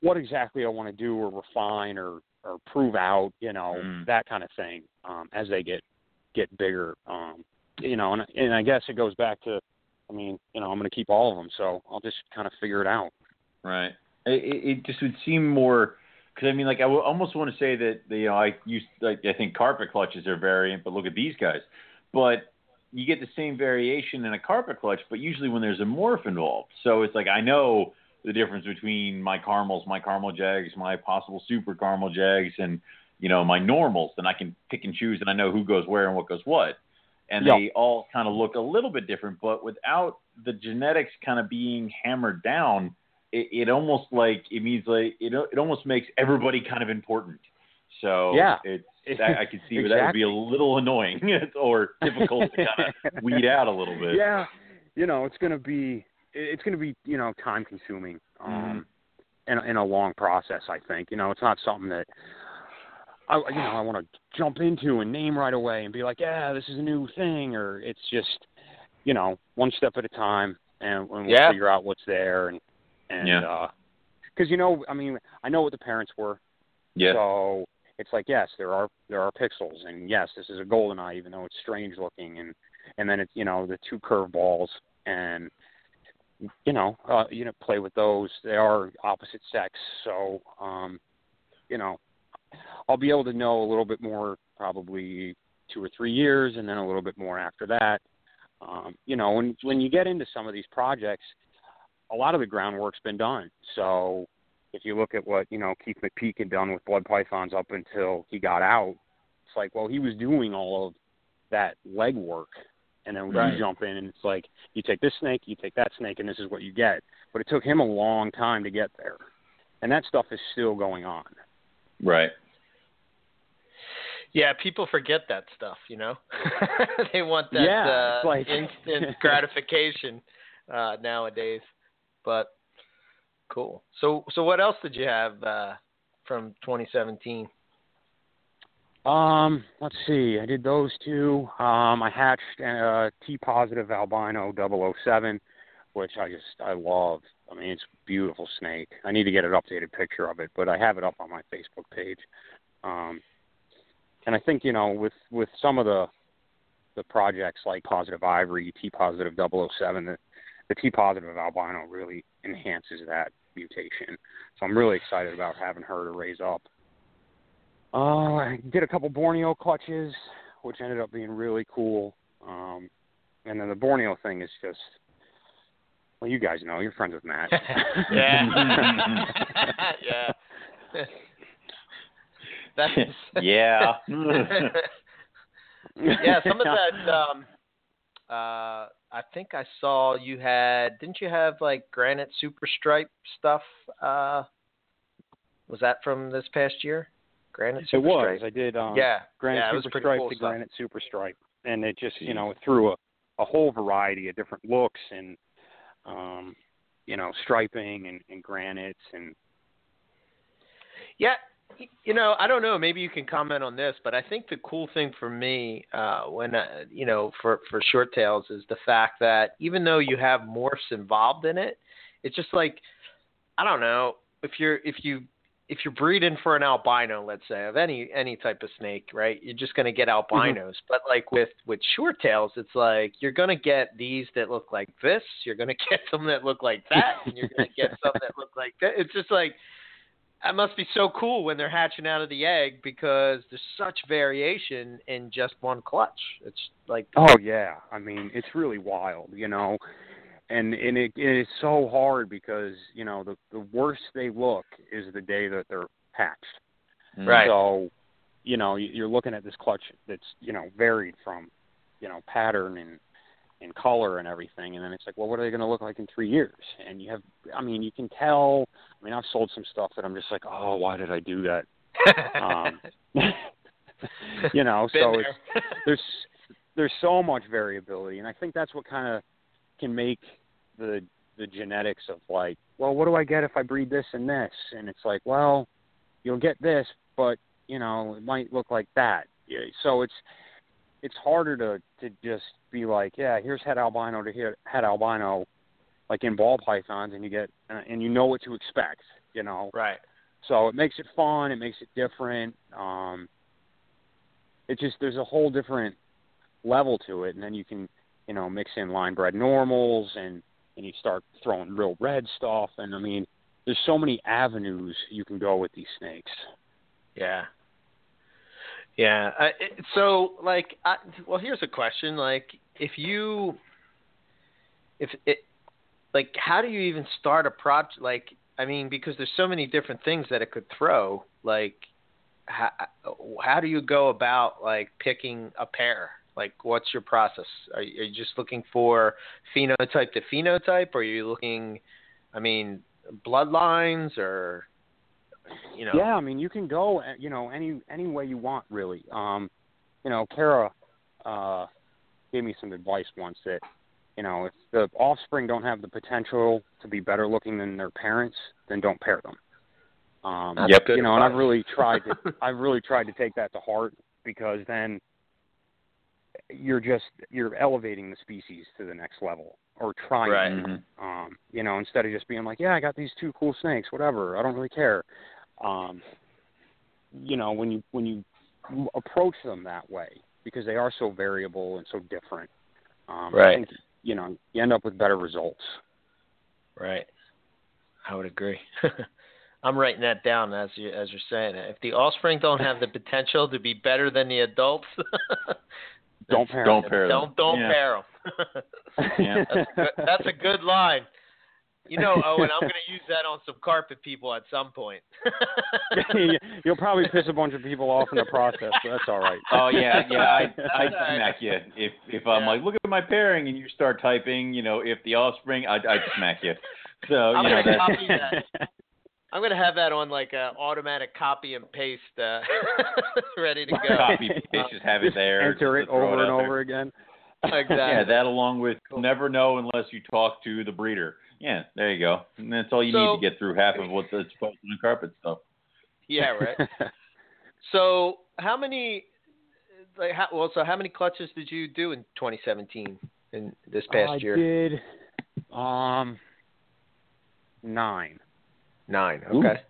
what exactly I want to do or refine or, or prove out, you know, Mm. that kind of thing um, as they get get bigger. Um, you know, and, and I guess it goes back to, I mean, you know, I'm going to keep all of them. So I'll just kind of figure it out. Right. It, it just would seem more because I mean, like I almost want to say that you know I used like I think carpet clutches are variant, but look at these guys. But you get the same variation in a carpet clutch, but usually when there's a morph involved. So it's like I know the difference between my caramels, my caramel jags, my possible super caramel jags, and you know my normals. Then I can pick and choose, and I know who goes where and what goes what. And Yeah. they all kind of look a little bit different, but without the genetics kind of being hammered down, it, it almost like it means like it it almost makes everybody kind of important. So Yeah. it's I, I can see where that would be a little annoying or difficult to kind of weed out a little bit. yeah you know it's going to be it's going to be you know time consuming Mm-hmm. um in, in a long process i think you know it's not something that i you know i want to jump into and name right away and be like yeah this is a new thing or it's just you know one step at a time and, and we'll Yeah. figure out what's there and and Yeah. uh because you know i mean i know what the parents were Yeah. so it's like yes, there are there are pixels, and yes, this is a golden eye, even though it's strange looking, and and then it's you know the two curve balls, and you know uh, you know play with those. They are opposite sex, so um, you know I'll be able to know a little bit more probably two or three years, and then a little bit more after that. Um, you know, when when you get into some of these projects, a lot of the groundwork's been done. So if you look at what you know Keith McPeak had done with blood pythons up until he got out, it's like well he was doing all of that legwork, and then Right. you jump in and it's like you take this snake, you take that snake, and this is what you get. But it took him a long time to get there, and that stuff is still going on. Right. Yeah, people forget that stuff, you know. they want that Yeah, uh, like- instant gratification uh, nowadays. But cool. So, so what else did you have uh, from 2017? Um, let's see. I did those two. Um, I hatched a T positive albino 007, which I just I love. I mean, it's a beautiful snake. I need to get an updated picture of it, but I have it up on my Facebook page. Um, and I think you know with with some of the the projects like Positive Ivory, T positive 007, the, the T positive albino really enhances that mutation. So I'm really excited about having her to raise up. Uh, I did a couple Borneo clutches, which ended up being really cool. Um, and then the Borneo thing is just, well, you guys know, you're friends with Matt. yeah. yeah. That's yeah. yeah, some of that um uh I think I saw you had didn't you have like granite super stripe stuff uh was that from this past year? Granite it was. stripe. I did um, yeah. granite yeah, super stripe cool to stuff. granite super stripe, and it just you know threw a a whole variety of different looks and um, you know striping and, and granites and Yeah, you know, I don't know. Maybe you can comment on this, but I think the cool thing for me, uh, when uh, you know, for for short tails, is the fact that even though you have morphs involved in it, it's just like I don't know if you're if you if you're breeding for an albino, let's say, of any any type of snake, right? You're just going to get mm-hmm. albinos. But like with with short tails, it's like you're going to get these that look like this. You're going to get some that look like that, and you're going to get some that look like that. It's just like that must be so cool when they're hatching out of the egg because there's such variation in just one clutch. It's like Oh yeah, I mean it's really wild, you know, and and it, it is so hard because you know the the worse they look is the day that they're hatched. Right. So, you know, you- you're looking at this clutch that's you know varied from, you know, pattern and and color and everything, and then it's like, well, what are they going to look like in three years? And you have, I mean, you can tell. I mean, I've sold some stuff that I'm just like, oh, why did I do that? Um, you know, Been so there. it's there's there's so much variability, and I think that's what kind of can make the the genetics of like, well, what do I get if I breed this and this? And it's like, well, you'll get this, but you know, it might look like that. Yeah, So it's it's harder to to just be like, yeah, here's head albino to here head albino, like in ball pythons, and you get uh, and you know what to expect, you know. right. So it makes it fun. It makes it different. Um, it just there's a whole different level to it, and then you can you know mix in line bred normals and and you start throwing real red stuff, and I mean there's so many avenues you can go with these snakes. Yeah. Yeah. I, it, so, like, I, well, here's a question: like, if you, if it, like, how do you even start a project? Like, I mean, because there's so many different things that it could throw. Like, how, how do you go about like picking a pair? Like, what's your process? Are you, are you just looking for phenotype to phenotype, or are you looking, I mean, bloodlines, or you know? Yeah, I mean you can go uh, you know any any way you want really. Um, you know, Kara uh, gave me some advice once that you know if the offspring don't have the potential to be better looking than their parents, then don't pair them. Um, Yep. you know, and I've really tried to I've really tried to take that to heart because then you're just you're elevating the species to the next level or trying Right. to. Mhm. Um, you know, instead of just being like, yeah, I got these two cool snakes, whatever, I don't really care. Um, you know when you when you approach them that way because they are so variable and so different. Um, I Right. think, you know, you end up with better results. Right. I would agree. I'm writing that down as you as you're saying it. If the offspring don't have the potential to be better than the adults, Don't pair. Don't pair them. don't don't Yeah. pair them. Yeah. that's, good- that's a good line. You know, Owen, I'm going to use that on some carpet people at some point. You'll probably piss a bunch of people off in the process, but that's all right. Oh yeah, yeah. I I That's right. smack you if if I'm Yeah. like, look at my pairing, and you start typing, you know, if the offspring, I I smack you. So I'm you know gonna that. copy that. I'm going to have that on like a automatic copy and paste, uh, ready to go. Copy paste, just have it there. Enter it throw over and out there. over again. Exactly. Yeah, that along with Cool. never know unless you talk to the breeder. Yeah, there you go. And that's all you So- need to get through half of what's that's posted on the carpet stuff. Yeah, right. So, how many? Like, how, well, so how many clutches did you do in 2017 in this past I year? did um nine. Nine. Ooh. Okay.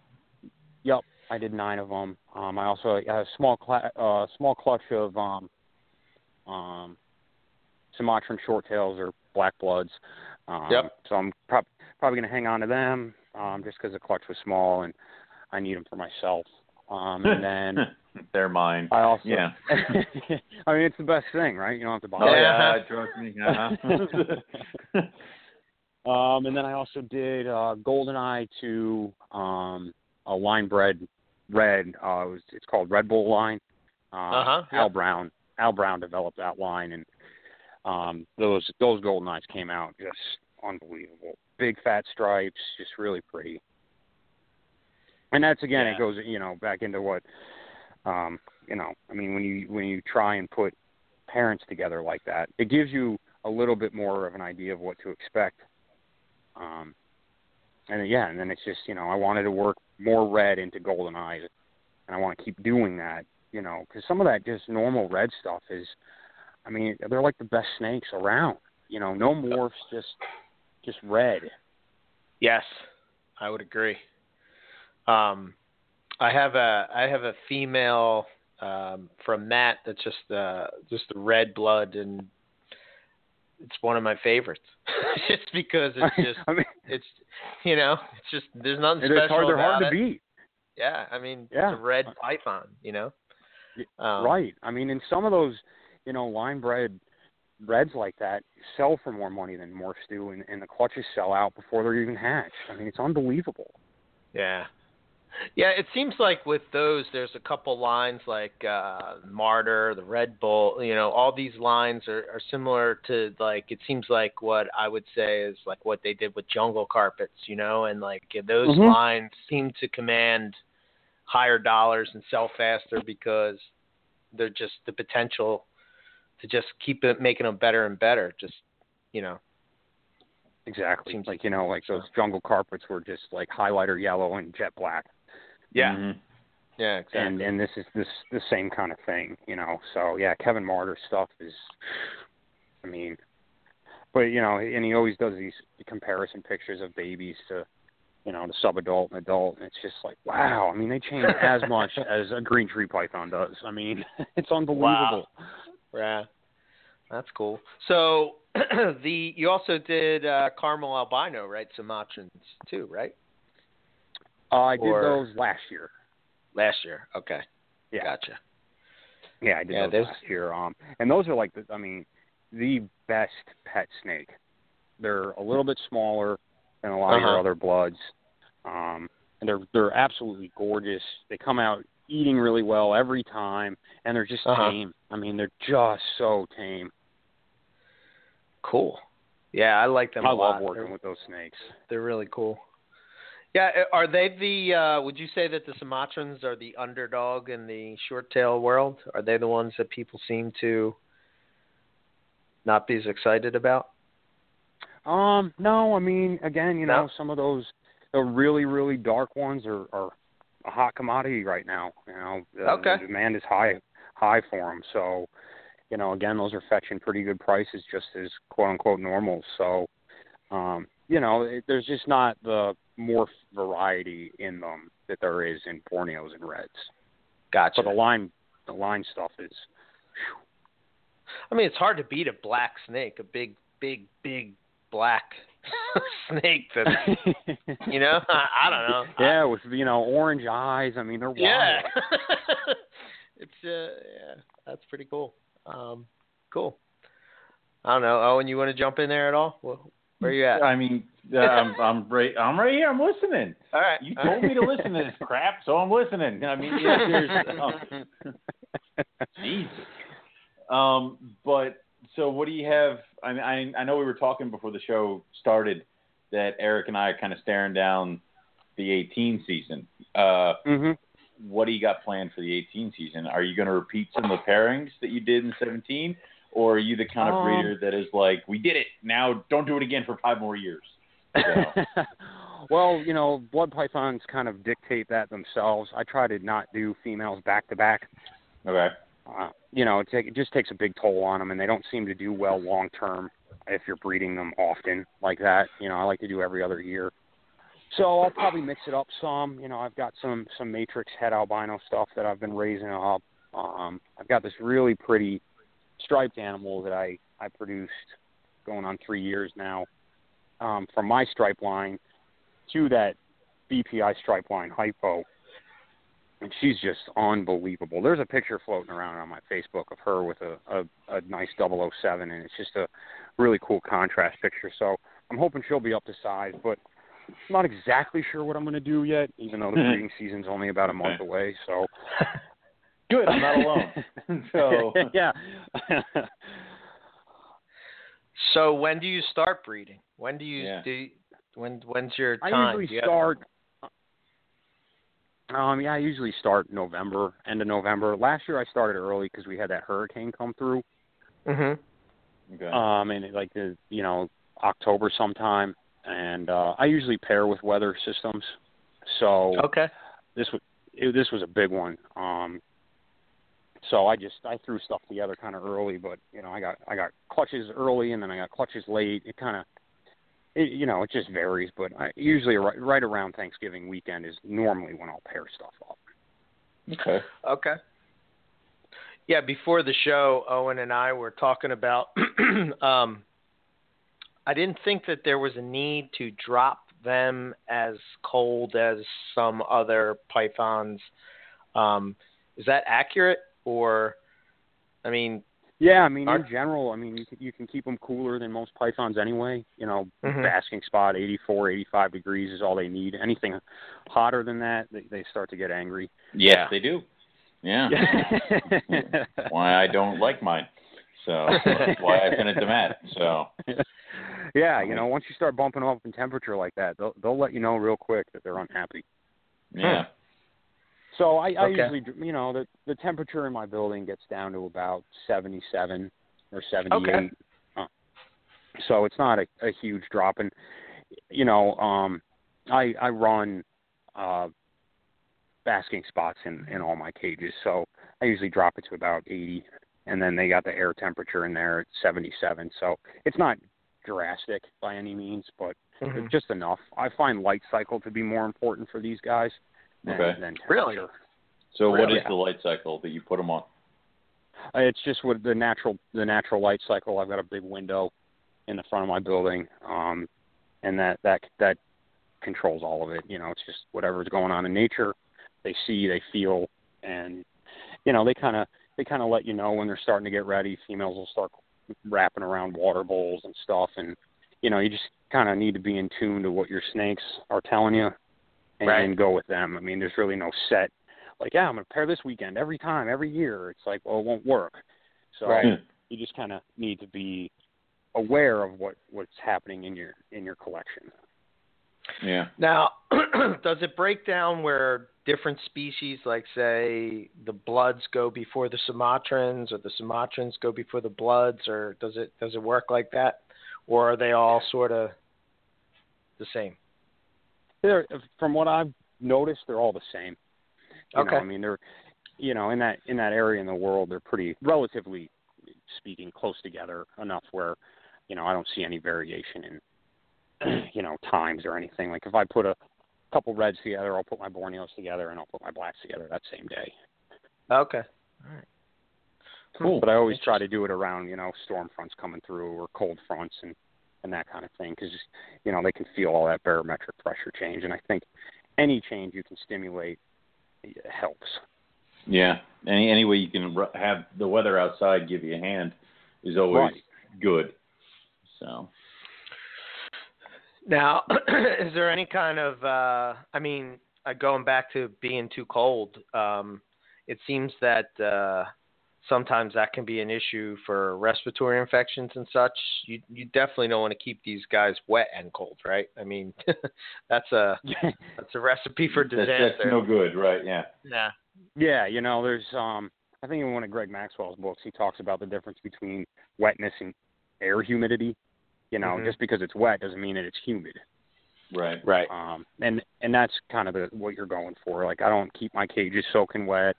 Yep, I did nine of them. Um, I also had a small cla- uh, small clutch of um, um, Sumatran short tails or black bloods. Um, Yep. So I'm prob- probably going to hang on to them um, just because the clutch was small and I need them for myself. Um, and then They're mine. I also Yeah. I mean it's the best thing, right? You don't have to buy Oh it. yeah, trust me. Uh-huh. Um, and then I also did uh, GoldenEye to um, a line bred red. Uh, it was, it's called Red Bull line. Uh, Uh-huh, Al yeah. Brown. Al Brown developed that line, and um, those those GoldenEyes came out just unbelievable. Big fat stripes, just really pretty. And that's again, Yeah. it goes you know back into what um, you know. I mean, when you when you try and put parents together like that, it gives you a little bit more of an idea of what to expect. Um, and then, yeah, and then it's just you know I wanted to work more red into golden eyes, and I want to keep doing that. You know, because some of that just normal red stuff is, I mean, they're like the best snakes around. You know, no morphs, just just red. Yes, I would agree. Um, I have a I have a female um, from Matt that's just uh, just a red blood, and it's one of my favorites. just because it's just I mean, it's you know it's just there's nothing special is hard. They're hard to beat. Yeah, I mean Yeah. it's a red python, you know. Um, right. I mean, in some of those, you know, line bred reds like that sell for more money than morphs do, and, and the clutches sell out before they're even hatched. I mean, it's unbelievable. Yeah. Yeah, it seems like with those, there's a couple lines like uh, Martyr, the Red Bull. You know, all these lines are, are similar to like it seems like what I would say is like what they did with Jungle Carpets. You know, and like those Mhm. lines seem to command higher dollars and sell faster because they're just the potential to just keep it making them better and better. Just you know, Exactly. Seems- like you know, like those jungle carpets were just like highlighter yellow and jet black. Yeah, Mhm. yeah, exactly. And and this is this the same kind of thing, you know. So yeah, Kevin Martyr stuff is, I mean, but you know, and he always does these comparison pictures of babies to, you know, to sub-adult and adult, and it's just like, wow. I mean, they change as much as a green tree python does. I mean, it's unbelievable. Wow. Yeah, that's cool. So the you also did uh, caramel albino, right? Some options too, right? Uh, I did those last year. Last year. Okay. Yeah. Gotcha. Yeah, I did Yeah, those there's- last year. Um, and those are like, the, I mean, the best pet snake. They're a little bit smaller than a lot of your Uh-huh. other bloods, um, and they're they're absolutely gorgeous. They come out eating really well every time, and they're just Uh-huh. tame. I mean, they're just so tame. Cool. Yeah, I like them I a lot. love working they're, with those snakes. they're really cool. Yeah, uh, are they the? Uh, would you say that the Sumatrans are the underdog in the short tail world? Are they the ones that people seem to not be as excited about? Um, no, I mean, again, you No? know, some of those the really really dark ones are are a hot commodity right now. You know, the, Okay. the demand is high high for them. So, you know, again, those are fetching pretty good prices, just as quote unquote normal. So, um, you know, it, there's just not the morph variety in them that there is in Borneos and Reds. Gotcha. But the line, the line stuff is. I mean, it's hard to beat a black snake, a big, big, big black snake. That you know, I, I don't know. yeah, with you know orange eyes. I mean, they're wild. Yeah. it's uh, yeah, that's pretty cool. Um, cool. I don't know. Owen, you want to jump in there at all? Well, where you at? I mean, uh, I'm I'm right I'm right here. I'm listening. All right. You told me to listen to this crap, so I'm listening. I mean, yeah, there's oh, Jesus. Um, but so what do you have? I mean, I I know we were talking before the show started that Eric and I are kind of staring down the 18 season. Uh, hmm what do you got planned for the 18 season? Are you going to repeat some of the pairings that you did in 17, or are you the kind of Um, breeder that is like, we did it, now don't do it again for five more years? So, well, you know, blood pythons kind of dictate that themselves. I try to not do females back to back. okay. Uh, you know, it, take, it just takes a big toll on them, and they don't seem to do well long term if you're breeding them often like that. You know, I like to do every other year. So I'll probably mix it up some. You know, I've got some some matrix head albino stuff that I've been raising up. Um, I've got this really pretty striped animal that I I produced going on three years now um, from my stripe line to that BPI stripe line hypo. And she's just unbelievable. There's a picture floating around on my Facebook of her with a, a, a nice 007, and it's just a really cool contrast picture. So I'm hoping she'll be up to size, but I'm not exactly sure what I'm going to do yet, even though the breeding season's only about a month away. So Good, I'm not alone. so, yeah. So when do you start breeding? When do you Yeah. do? you- When when's your time? I time? usually Do you have- start. Um, yeah, I usually start November, end of November. Last year I started early because we had that hurricane come through. Mhm. okay. Um, and it, like the you know October sometime, and uh, I usually pair with weather systems. So Okay. this was it, this was a big one. Um, so I just I threw stuff together kind of early, but you know I got I got clutches early and then I got clutches late. It kind of it, you know it just varies, but I, usually right, right around Thanksgiving weekend is normally when I'll pair stuff up. okay. Okay. Yeah, before the show, Owen and I were talking about. um, I didn't think that there was a need to drop them as cold as some other pythons. Um, is that accurate, or I mean, Yeah, I mean Are- in general, I mean you can, you can keep them cooler than most pythons anyway. You know, Mhm. basking spot 84, 85 degrees is all they need. Anything hotter than that, they, they start to get angry. Yes, Yeah. they do. Yeah. why I don't like mine. So why I sent it to Matt. So yeah, you know, once you start bumping up in temperature like that, they'll they'll let you know real quick that they're unhappy. yeah. So I, I Okay. usually, you know, the the temperature in my building gets down to about 77 or 78. Okay. Uh, so it's not a, a huge drop, and you know, um, I I run uh, basking spots in in all my cages, so I usually drop it to about 80, and then they got the air temperature in there at 77. So it's not drastic by any means, but Mhm. just enough. I find light cycle to be more important for these guys than, Okay. than Really? So what Really? is the light cycle that you put them on? Uh, It's just with the natural the natural light cycle. I've got a big window in the front of my building, um, and that that that controls all of it. You know, it's just whatever's going on in nature. They see, they feel, and you know they kind of they kind of let you know when they're starting to get ready. Females will start wrapping around water bowls and stuff, and you know you just kind of need to be in tune to what your snakes are telling you, and, Right. and go with them. I mean, there's really no set like, yeah, I'm gonna pair this weekend every time, every year. It's like, well, it won't work. So Right. Hmm. you just kind of need to be aware of what what's happening in your in your collection. Yeah. Now, does it break down where different species, like say the Bloods, go before the Sumatrans, or the Sumatrans go before the Bloods, or does it does it work like that, or are they all sort of the same? They're, from what I've noticed, they're all the same. You Okay. know, I mean, they're you know in that in that area in the world, they're pretty relatively speaking close together enough where you know I don't see any variation in you know times or anything. Like if I put a couple reds together, I'll put my Borneos together, and I'll put my blacks together that same day. Okay. All right. Cool. Hmm. But I always try to do it around, you know, storm fronts coming through or cold fronts and and that kind of thing because you know they can feel all that barometric pressure change, and I think any change you can stimulate helps. Yeah. Any any way you can ru- have the weather outside give you a hand is always Right. good. So. Now, is there any kind of, uh, I mean, uh, going back to being too cold, um, it seems that uh, sometimes that can be an issue for respiratory infections and such. You you definitely don't want to keep these guys wet and cold, right? I mean, that's a that's a recipe for That's, disaster. that's no good, right? Yeah. yeah. Yeah, you know, there's um I think in one of Greg Maxwell's books he talks about the difference between wetness and air humidity. You know, Mhm. just because it's wet doesn't mean that it's humid. Right. Right. Um and and that's kind of the what you're going for. Like I don't keep my cages soaking wet.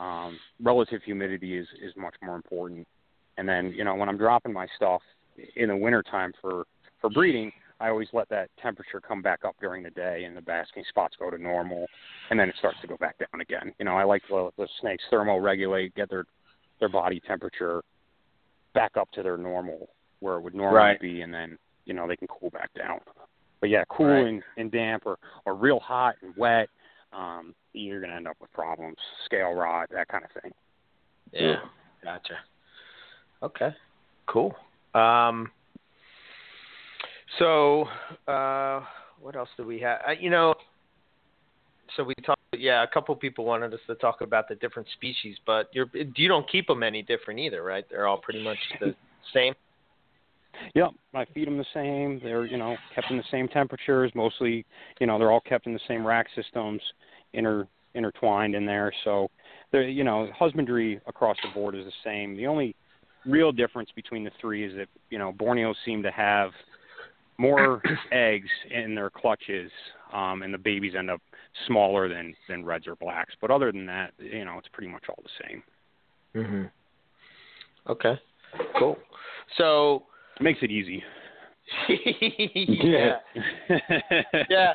Um relative humidity is is much more important. And then, you know, when I'm dropping my stuff in the wintertime for for breeding, I always let that temperature come back up during the day and the basking spots go to normal and then it starts to go back down again. You know, I like the, the snakes thermoregulate, get their their body temperature back up to their normal where it would normally Right. be, and then you know they can cool back down. But yeah, cool Right. and, and damp or or real hot and wet, um, you're gonna end up with problems, scale rot, that kind of thing. Yeah. Gotcha. Okay. Cool. Um, so, uh, what else do we have? Uh, you know, so we talked. Yeah, a couple people wanted us to talk about the different species, but you're you don't keep them any different either, right? They're all pretty much the same. Yep, I feed them the same. They're you know kept in the same temperatures. Mostly, you know, they're all kept in the same rack systems, inter intertwined in there. So, the you know husbandry across the board is the same. The only real difference between the three is that you know Borneos seem to have more eggs in their clutches, um, and the babies end up smaller than than reds or blacks. But other than that, you know, it's pretty much all the same. Mm-hmm. Okay. Cool. So. It makes it easy. yeah. yeah.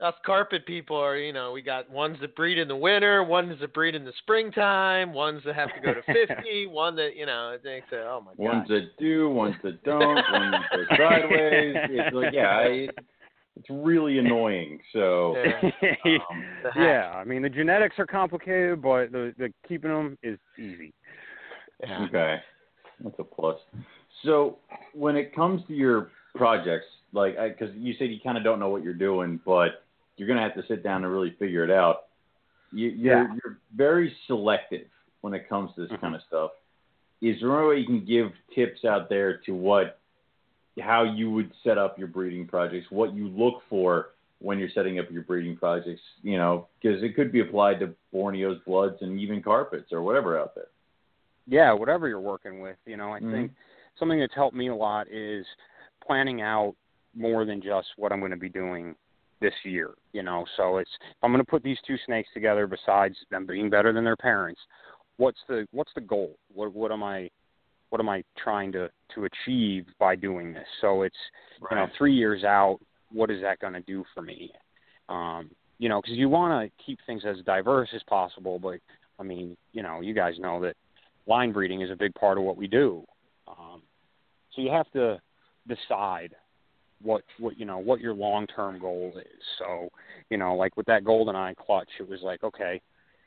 Us carpet people are, you know, we got ones that breed in the winter, ones that breed in the springtime, ones that have to go to 50, one that, you know, it makes it, oh my god. Ones that do, ones that don't, ones that go sideways. It's like, yeah, I, it's really annoying. So, Yeah. um, yeah, I mean the genetics are complicated, but the the keeping them is easy. Yeah. okay, that's a plus. So, when it comes to your projects, like, because you said you kind of don't know what you're doing, but you're gonna have to sit down and really figure it out. You, you're Yeah. you're very selective when it comes to this Mhm. kind of stuff. Is there any way you can give tips out there to what, how you would set up your breeding projects, what you look for when you're setting up your breeding projects? You know, because it could be applied to Borneos, Bloods, and even carpets or whatever out there. Yeah, whatever you're working with, you know, I Mhm. think something that's helped me a lot is planning out more than just what I'm going to be doing this year, you know. So it's if I'm going to put these two snakes together besides them being better than their parents, what's the what's the goal? What what am I what am I trying to to achieve by doing this? So it's you know, three years out, what is that going to do for me? Um, you know, because you want to keep things as diverse as possible, but I mean, you know, you guys know that line breeding is a big part of what we do. Um, so you have to decide what what you know what your long term goal is. So you know, like with that golden eye clutch, it was like, okay,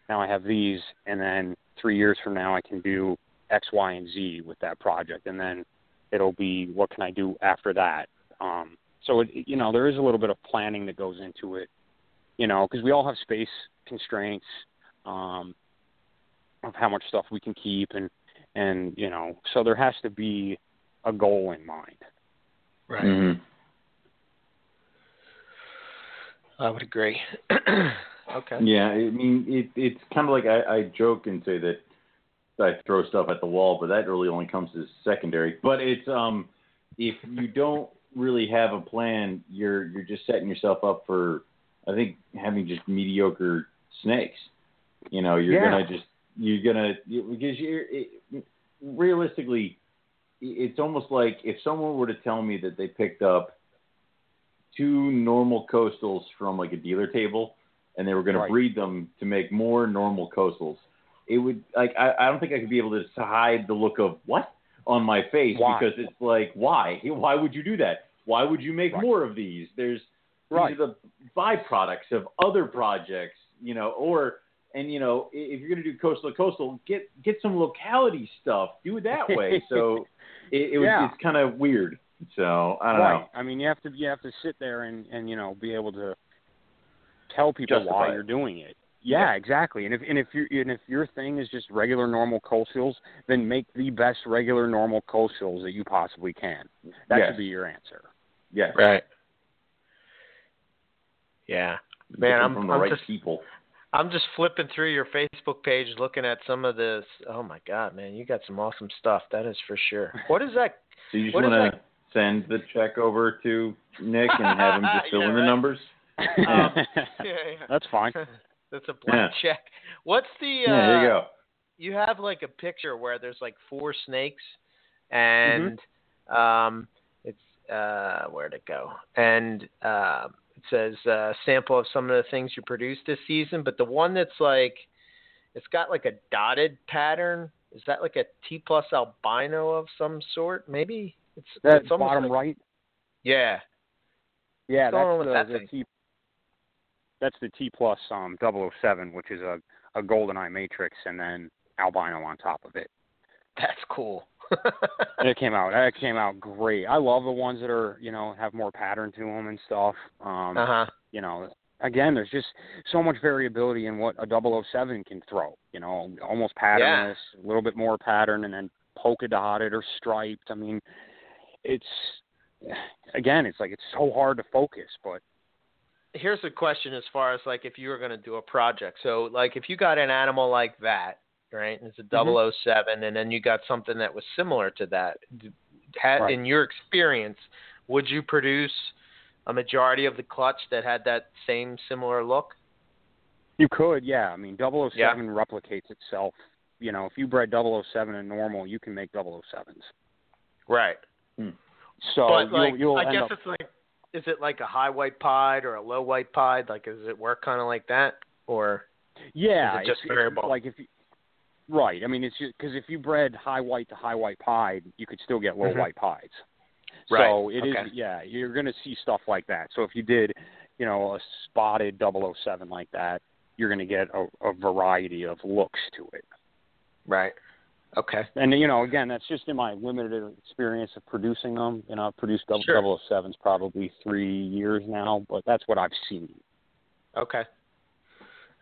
now I have these, and then three years from now I can do X, Y, and Z with that project, and then it'll be what can I do after that. Um, so it, you know, there is a little bit of planning that goes into it. You know, because we all have space constraints um, of how much stuff we can keep, and and you know, so there has to be a goal in mind. Right. Mhm. I would agree. okay. Yeah, I mean, it, it's kind of like I, I joke and say that I throw stuff at the wall, but that really only comes as secondary. But it's um, if you don't really have a plan, you're you're just setting yourself up for, I think, having just mediocre snakes. You know, you're Yeah. gonna just you're gonna because you're it, realistically, it's almost like if someone were to tell me that they picked up two normal coastals from like a dealer table and they were going Right. to breed them to make more normal coastals. It would like I, I don't think I could be able to hide the look of what on my face Why? because it's like why why would you do that? Why would you make Right. more of these? There's Right. these are the byproducts of other projects, you know, or and you know, if you're going to do coastal to coastal, get get some locality stuff. Do it that way. So it, it was Yeah. it's kind of weird. So I don't right. know. I mean, you have to you have to sit there and and you know be able to tell people Justify why it. you're doing it. Yeah, exactly. And if and if you and if your thing is just regular normal coastals, then make the best regular normal coastals that you possibly can. That Yes. should be your answer. Yeah. Right. Yeah. Man, I'm- from the I'm right just- people. I'm just flipping through your Facebook page, looking at some of this. Oh my God, man, you got some awesome stuff. That is for sure. What is that? So you just What is want to send the check over to Nick and have him just fill Yeah, in the numbers. Um, yeah, yeah. That's fine. That's a blank check. What's the? Uh, yeah, there you go. you have like a picture where there's like four snakes and um it's uh where'd it go and uh, it says uh sample of some of the things you produced this season but the one that's like it's got like a dotted pattern is that like a t plus albino of some sort maybe it's That it's bottom like- right. yeah Yeah, What's that's the, that the? T. That's the T plus um 007, which is a a golden eye matrix, and then albino on top of it. that's cool it came out. It came out great. I love the ones that are you know have more pattern to them and stuff. Um, uh-huh You know, again, there's just so much variability in what a 007 can throw. You know, almost patternless, a little bit more pattern, and then polka dotted or striped. I mean, it's again, it's like it's so hard to focus, but here's a question as far as like if you were going to do a project. So like if you got an animal like that, right? and It's a Mm-hmm. 007 and then you got something that was similar to that. Had Right. in your experience, would you produce a majority of the clutch that had that same similar look? You could, yeah. I mean, 007 Yeah. replicates itself. You know, if you bred 007 in normal, you can make 007s. Right. So but you'll, like you'll I guess up. it's like is it like a high white pied or a low white pied? Like does it work kind of like that or yeah, is just it's- it's variable? like if you, right. I mean, it's just because if you bred high white to high white pied, you could still get low Mhm. white pieds. Right, So it is, okay. yeah. You're going to see stuff like that. So if you did, you know, a spotted 007 like that, you're going to get a, a variety of looks to it. right? Okay. And you know, again, that's just in my limited experience of producing them. You know, I've produced double Sure. 007s probably three years now, but that's what I've seen. Okay.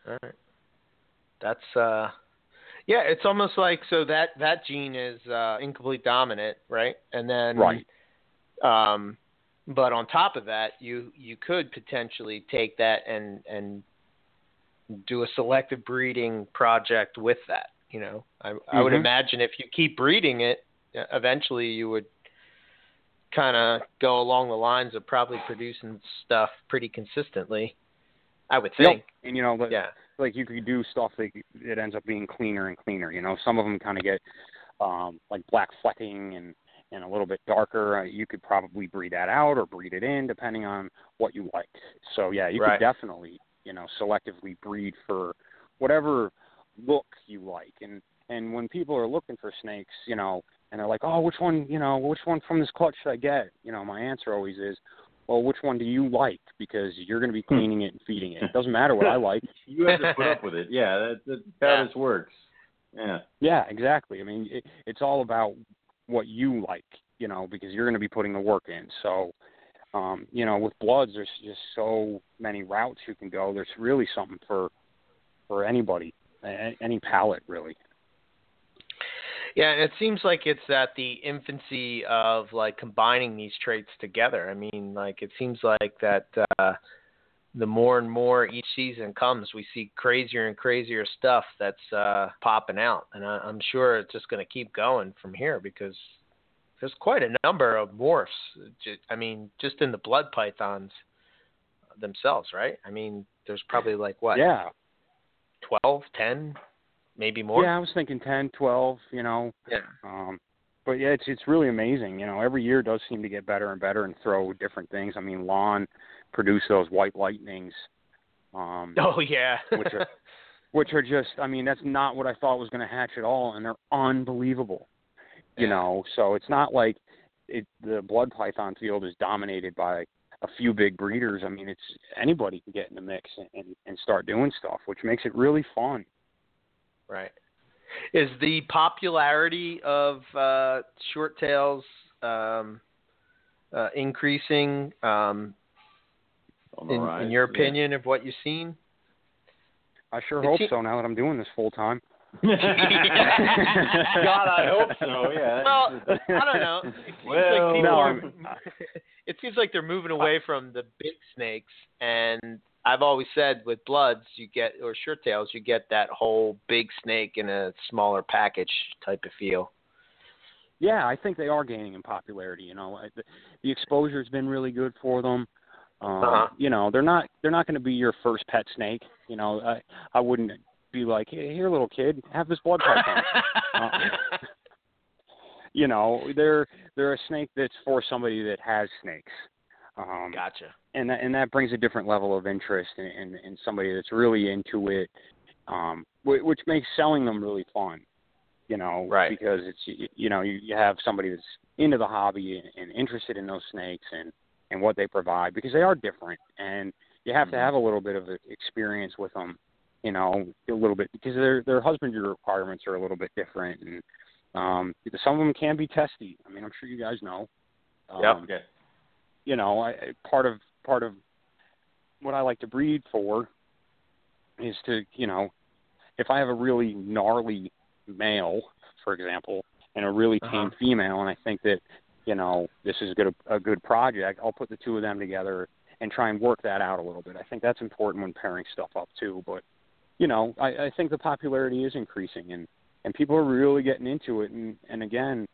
All right. That's uh yeah, it's almost like so that that gene is uh incomplete dominant, right? And then Right. um but on top of that, you you could potentially take that and and do a selective breeding project with that, you know. I I would Mhm. imagine if you keep breeding it, eventually you would kind of go along the lines of probably producing stuff pretty consistently. I would think. Yep. And you know, but Yeah. like you could do stuff that it ends up being cleaner and cleaner. You know, some of them kind of get um, like black flecking and and a little bit darker. Uh, you could probably breed that out or breed it in depending on what you like. So yeah, you Right. could definitely you know selectively breed for whatever look you like. And and when people are looking for snakes, you know, and they're like, oh, which one, you know, which one from this clutch should I get? You know, my answer always is, well, which one do you like? Because you're going to be cleaning it and feeding it. It doesn't matter what I like. You have to put up with it. Yeah, that, that's how Yeah. this works. Yeah. Yeah, exactly. I mean, it, it's all about what you like, you know, because you're going to be putting the work in. So, um, you know, with bloods, there's just so many routes you can go. There's really something for for anybody, any palate, really. Yeah, and it seems like it's at the infancy of like combining these traits together. I mean, like it seems like that uh the more and more each season comes, we see crazier and crazier stuff that's uh popping out, and I, I'm sure it's just going to keep going from here because there's quite a number of morphs. I mean, just in the blood pythons themselves, right? I mean, there's probably like what, Yeah, twelve, ten, maybe more. yeah. I was thinking ten, twelve. You know, Yeah. Um, but yeah, it's it's really amazing. You know, every year does seem to get better and better and throw different things. I mean, Lon produced those white lightnings Um, Oh yeah. Which are- which are just I mean that's not what I thought was going to hatch at all, and they're unbelievable. You Yeah. know, so it's not like it, the blood python field is dominated by a few big breeders. I mean, it's anybody can get in the mix and, and, and start doing stuff, which makes it really fun. Right. Is the popularity of uh, short tails um, uh, increasing um, in, rise, in your yeah. opinion of what you've seen? I sure It hope se- so. Now that I'm doing this full time. God, I hope so. Yeah. Well, I don't know. It seems Well, like people no, are, it seems like they're moving away from the big snakes, and I've always said with bloods you get or short tails you get that whole big snake in a smaller package type of feel. Yeah, I think they are gaining in popularity. You know, the, the exposure's been really good for them. Um, Uh-huh. You know, they're not they're not going to be your first pet snake. You know, I I wouldn't be like, hey, here, little kid, have this blood python. Uh, you know, they're they're a snake that's for somebody that has snakes. Um, gotcha. and that and that brings a different level of interest in, in, in somebody that's really into it, um, wh- which makes selling them really fun. You know, Right. because it's you know you, you have somebody that's into the hobby and, and interested in those snakes and and what they provide because they are different and you have to Mhm. have a little bit of experience with them. You know, a little bit because their their husbandry requirements are a little bit different and um, some of them can be testy. I mean, I'm sure you guys know. Um, Yep. Okay. you know, I, part of part of what I like to breed for is to, you know, if I have a really gnarly male, for example, and a really tame Uh-huh. female, and I think that, you know, this is a good a good project, I'll put the two of them together and try and work that out a little bit. I think that's important when pairing stuff up too. But, you know, I, I think the popularity is increasing and and people are really getting into it. And and again,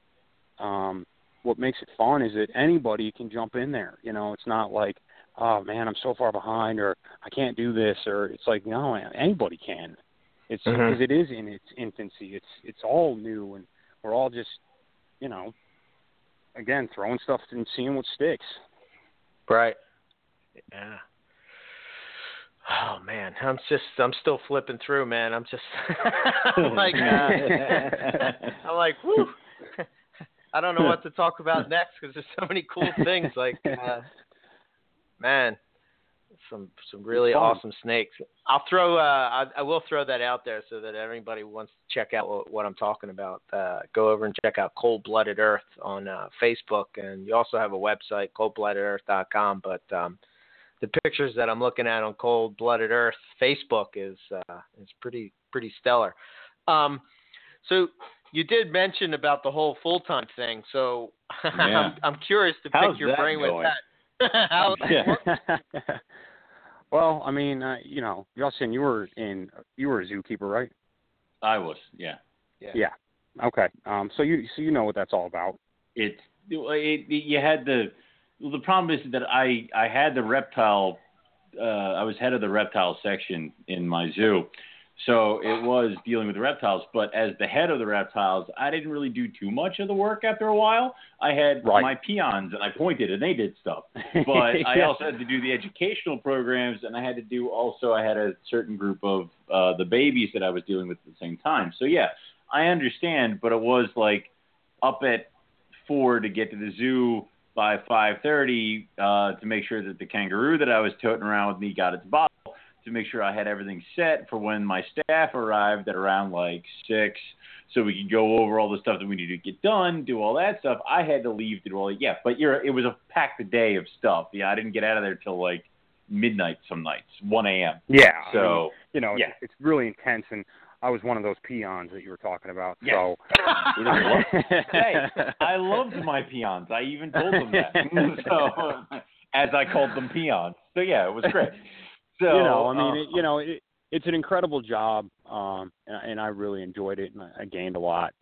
um, what makes it fun is that anybody can jump in there. You know, it's not like, oh man, I'm so far behind, or I can't do this, or it's like, no, anybody can. It's because it is in its infancy. It's it's all new, and we're all just, you know, again throwing stuff and seeing what sticks. Right. Yeah. Oh man, I'm just I'm still flipping through, man. I'm just I'm like uh, I'm like whoo. I don't know what to talk about next because there's so many cool things. Like, uh, man, some some really awesome snakes. I'll throw uh, I, I will throw that out there so that everybody wants to check out what, what I'm talking about. Uh, go over and check out Cold Blooded Earth on uh, Facebook, and you also have a website, coldbloodedearth.com. But um, the pictures that I'm looking at on Cold Blooded Earth Facebook is uh, is pretty pretty stellar. Um, so you did mention about the whole full time thing. So Yeah. I'm, I'm curious to How's pick your that brain with going? that. How, Yeah. well, I mean, uh, you know, Justin, you were in you were a zookeeper, right? I was. Yeah. Yeah. Okay. Um. So you so you know what that's all about. It's it, you had the well, the problem is that I I had the reptile uh, I was head of the reptile section in my zoo. So it was dealing with the reptiles, but as the head of the reptiles, I didn't really do too much of the work after a while. I had Right. my peons and I pointed and they did stuff. But I also had to do the educational programs and I had to do also I had a certain group of uh, the babies that I was dealing with at the same time. So yeah, I understand, but it was like up at four to get to the zoo by five thirty uh, to make sure that the kangaroo that I was toting around with me got its bottle to make sure I had everything set for when my staff arrived at around like six, so we could go over all the stuff that we needed to get done, do all that stuff. I had to leave to do all that. Yeah, but you're it was a packed day of stuff. Yeah, I didn't get out of there till like midnight some nights, one a.m. Yeah. I mean, So you know, yeah. it's, it's really intense, and I was one of those peons that you were talking about. Yes. So. You know hey, I loved my peons. I even told them that. so, as I called them peons. So yeah, it was great. So you know, I mean, uh, it, you know, it, it's an incredible job, um, and, and I really enjoyed it, and I, I gained a lot.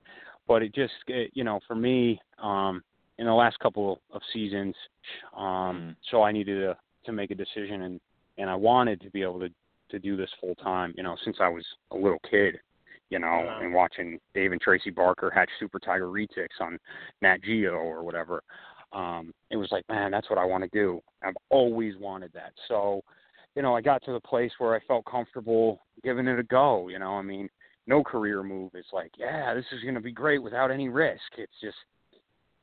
But it just, it, you know, for me, um, in the last couple of seasons, um, Mhm. so I needed to to make a decision, and and I wanted to be able to to do this full time, you know, since I was a little kid, you know, and watching Dave and Tracy Barker hatch Super Tiger retics on Nat Geo or whatever. Um, it was like, man, that's what I want to do. I've always wanted that. So you know, I got to the place where I felt comfortable giving it a go. You know, I mean, no career move is like, yeah, this is going to be great without any risk. It's just,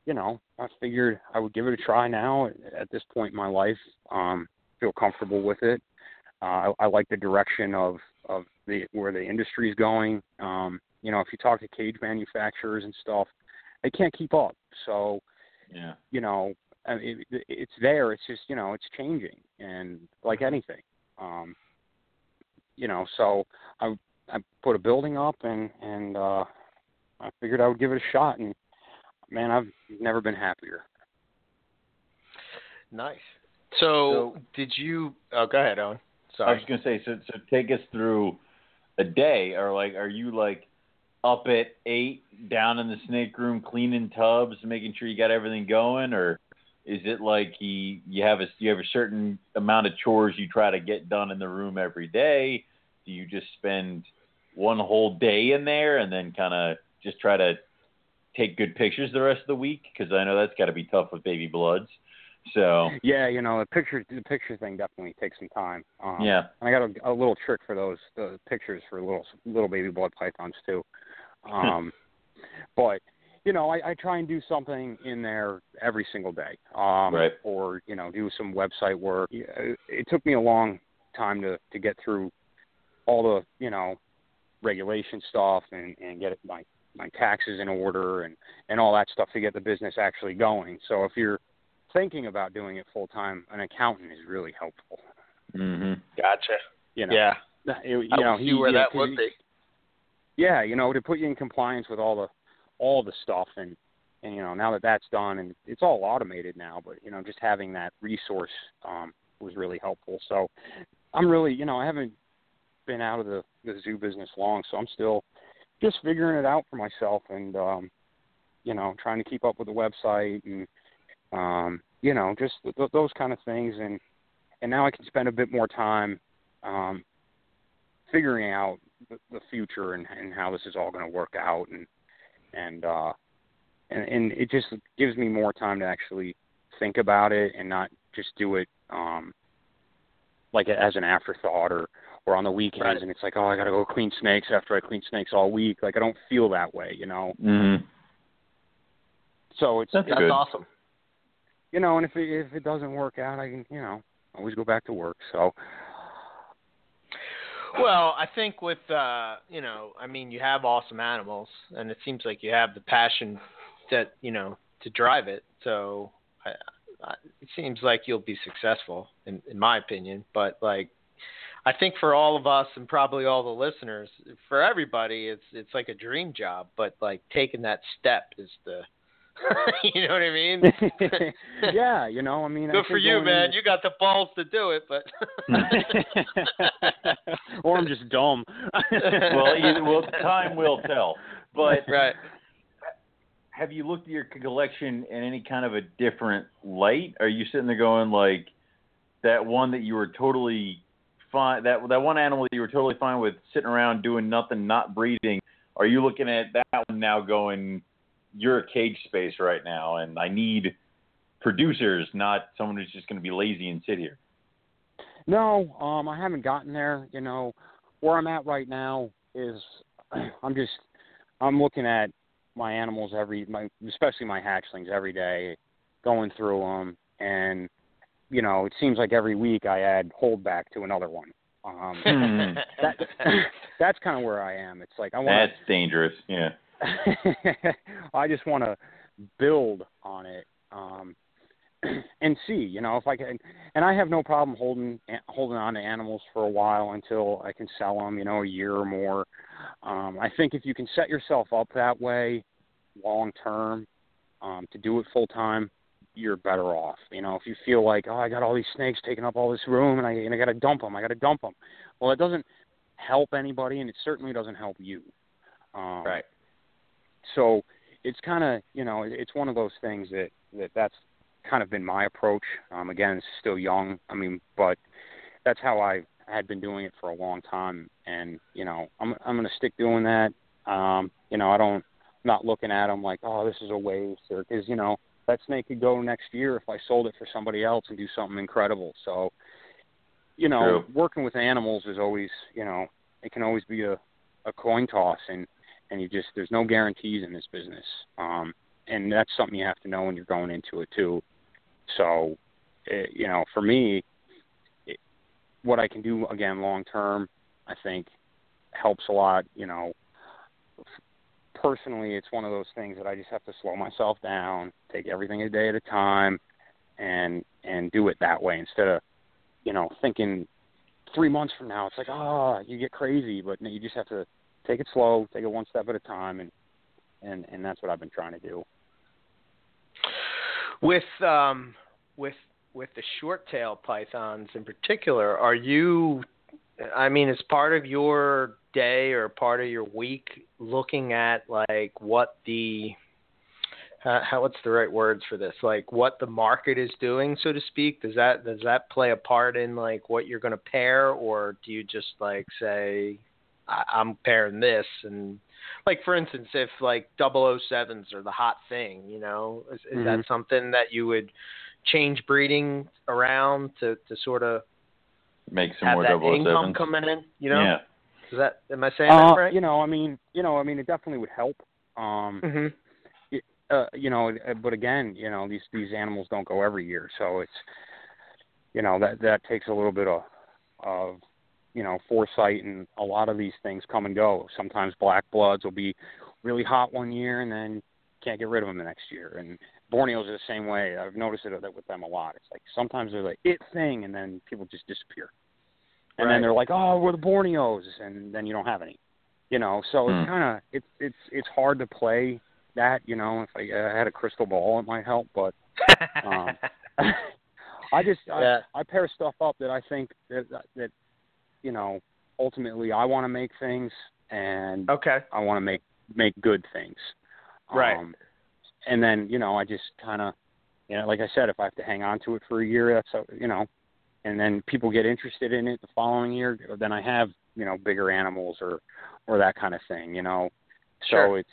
you know, I figured I would give it a try now at this point in my life. Um, feel comfortable with it. Uh, I, I like the direction of of the where the industry is going. Um, you know, if you talk to cage manufacturers and stuff, they can't keep up. So, Yeah. you know, it, it's there. It's just you know, it's changing, and like anything, um, you know. So I I put a building up, and and uh, I figured I would give it a shot, and man, I've never been happier. Nice. So, So- did you? Oh, go ahead, Owen. I was gonna say, so so take us through a day, or like, are you like up at eight, down in the snake room, cleaning tubs, making sure you got everything going, or is it like you you have a you have a certain amount of chores you try to get done in the room every day? Do you just spend one whole day in there and then kind of just try to take good pictures the rest of the week? Because I know that's got to be tough with baby bloods. So Yeah, you know, the picture the picture thing definitely takes some time. Um, yeah, And I got a, a little trick for those the pictures for little little baby blood pythons too. Um, but you know, I, I try and do something in there every single day, um, Right. or you know, do some website work. It, it took me a long time to to get through all the you know regulation stuff and and get my my taxes in order and and all that stuff to get the business actually going. So if you're thinking about doing it full time, an accountant is really helpful. hmm Gotcha. You know, Yeah. you, you I know, will see he- where yeah, that 'cause would he- be. yeah, you know, to put you in compliance with all the all the stuff and and you know, now that that's done and it's all automated now, but you know, just having that resource um was really helpful. So I'm really, you know, I haven't been out of the the zoo business long, so I'm still just figuring it out for myself and um you know, trying to keep up with the website and um you know, just th- those kind of things and and now I can spend a bit more time um figuring out the, the future and, and how this is all going to work out and and uh and and it just gives me more time to actually think about it and not just do it um like as an afterthought or or on the weekends Right. and it's like oh I got to go clean snakes after I clean snakes all week like I don't feel that way you know hmm so it's, That's it's good. awesome. You know and if it if it doesn't work out I can you know always go back to work so Well, I think with uh, you know, I mean, you have awesome animals, and it seems like you have the passion that you know to drive it. So I, I, it seems like you'll be successful, in, in my opinion. But like, I think for all of us and probably all the listeners, for everybody, it's it's like a dream job. But like taking that step is the, you know what I mean? yeah you know I mean I Good for you, man. into- You got the balls to do it, but or I'm just dumb. well, either, well, time will tell. But right. have you looked at your collection in any kind of a different light? Are you sitting there going like that one that you were totally fine that that one animal that you were totally fine with sitting around doing nothing, not breeding? Are you looking at that one now going, you're a cage space right now, and I need producers, not someone who's just going to be lazy and sit here. No, um, I haven't gotten there. You know, where I'm at right now is I'm just I'm looking at my animals every my especially my hatchlings every day, going through them, and you know it seems like every week I add holdback to another one. Um, Hmm. that that's kind of where I am. It's like I want That's dangerous. Yeah. I just want to build on it um, and see, you know, if I can. And I have no problem holding holding on to animals for a while until I can sell them, you know, a year or more. Um, I think if you can set yourself up that way, long term, um, to do it full time, you're better off. You know, if you feel like, oh, I got all these snakes taking up all this room, and I and I got to dump them, I got to dump them. Well, it doesn't help anybody, and it certainly doesn't help you. Um, Right. So it's kind of you know it's one of those things that that that's kind of been my approach. Um again it's still young i mean but that's how i had been doing it for a long time. And you know i'm i'm going to stick doing that. Um you know i don't not looking at them like oh this is a waste or cuz you know that snake could go next year if i sold it for somebody else and do something incredible. So you know, True. working with animals is always, you know, it can always be a a coin toss, and and you just there's no guarantees in this business, um, and that's something you have to know when you're going into it too. So, it, you know, for me, it, what I can do again long term, I think, helps a lot. You know, personally, it's one of those things that I just have to slow myself down, take everything a day at a time, and and do it that way instead of, you know, thinking three months from now. It's like, oh, you get crazy, but you just have to take it slow, take it one step at a time, and and and that's what I've been trying to do. With um, with with the short tail pythons in particular, are you? I mean, as part of your day or part of your week, looking at like what the uh, how what's the right words for this? Like what the market is doing, so to speak. Does that does that play a part in like what you're going to pair, or do you just like say, I- I'm pairing this and like for instance, if like 007s are the hot thing, you know, is, is that Mhm. something that you would change breeding around to to sort of Make some have more that double income sevens. coming in? You know, Yeah. is that am I saying Uh, that right? You know, I mean, you know, I mean, it definitely would help. Um, hmm uh, you know, uh, but again, you know, these these animals don't go every year, so it's, you know, that that takes a little bit of, of, you know, foresight, and a lot of these things come and go. Sometimes black bloods will be really hot one year, and then can't get rid of them the next year. And Borneos are the same way. I've noticed it with them a lot. It's like sometimes they're like it thing, and then people just disappear. And Right. then they're like, oh, we're the Borneos, and then you don't have any. You know, so Hmm. it's kind of it's it's it's hard to play that. You know, if I, I had a crystal ball, it might help, but um, I just Yeah. I, I pair stuff up that I think that that you know ultimately I want to make things and okay. I want to make make good things. Right. Um, and then you know I just kind of you know like I said if I have to hang on to it for a year that's you know and then people get interested in it the following year then I have you know bigger animals or or that kind of thing you know so Sure. it's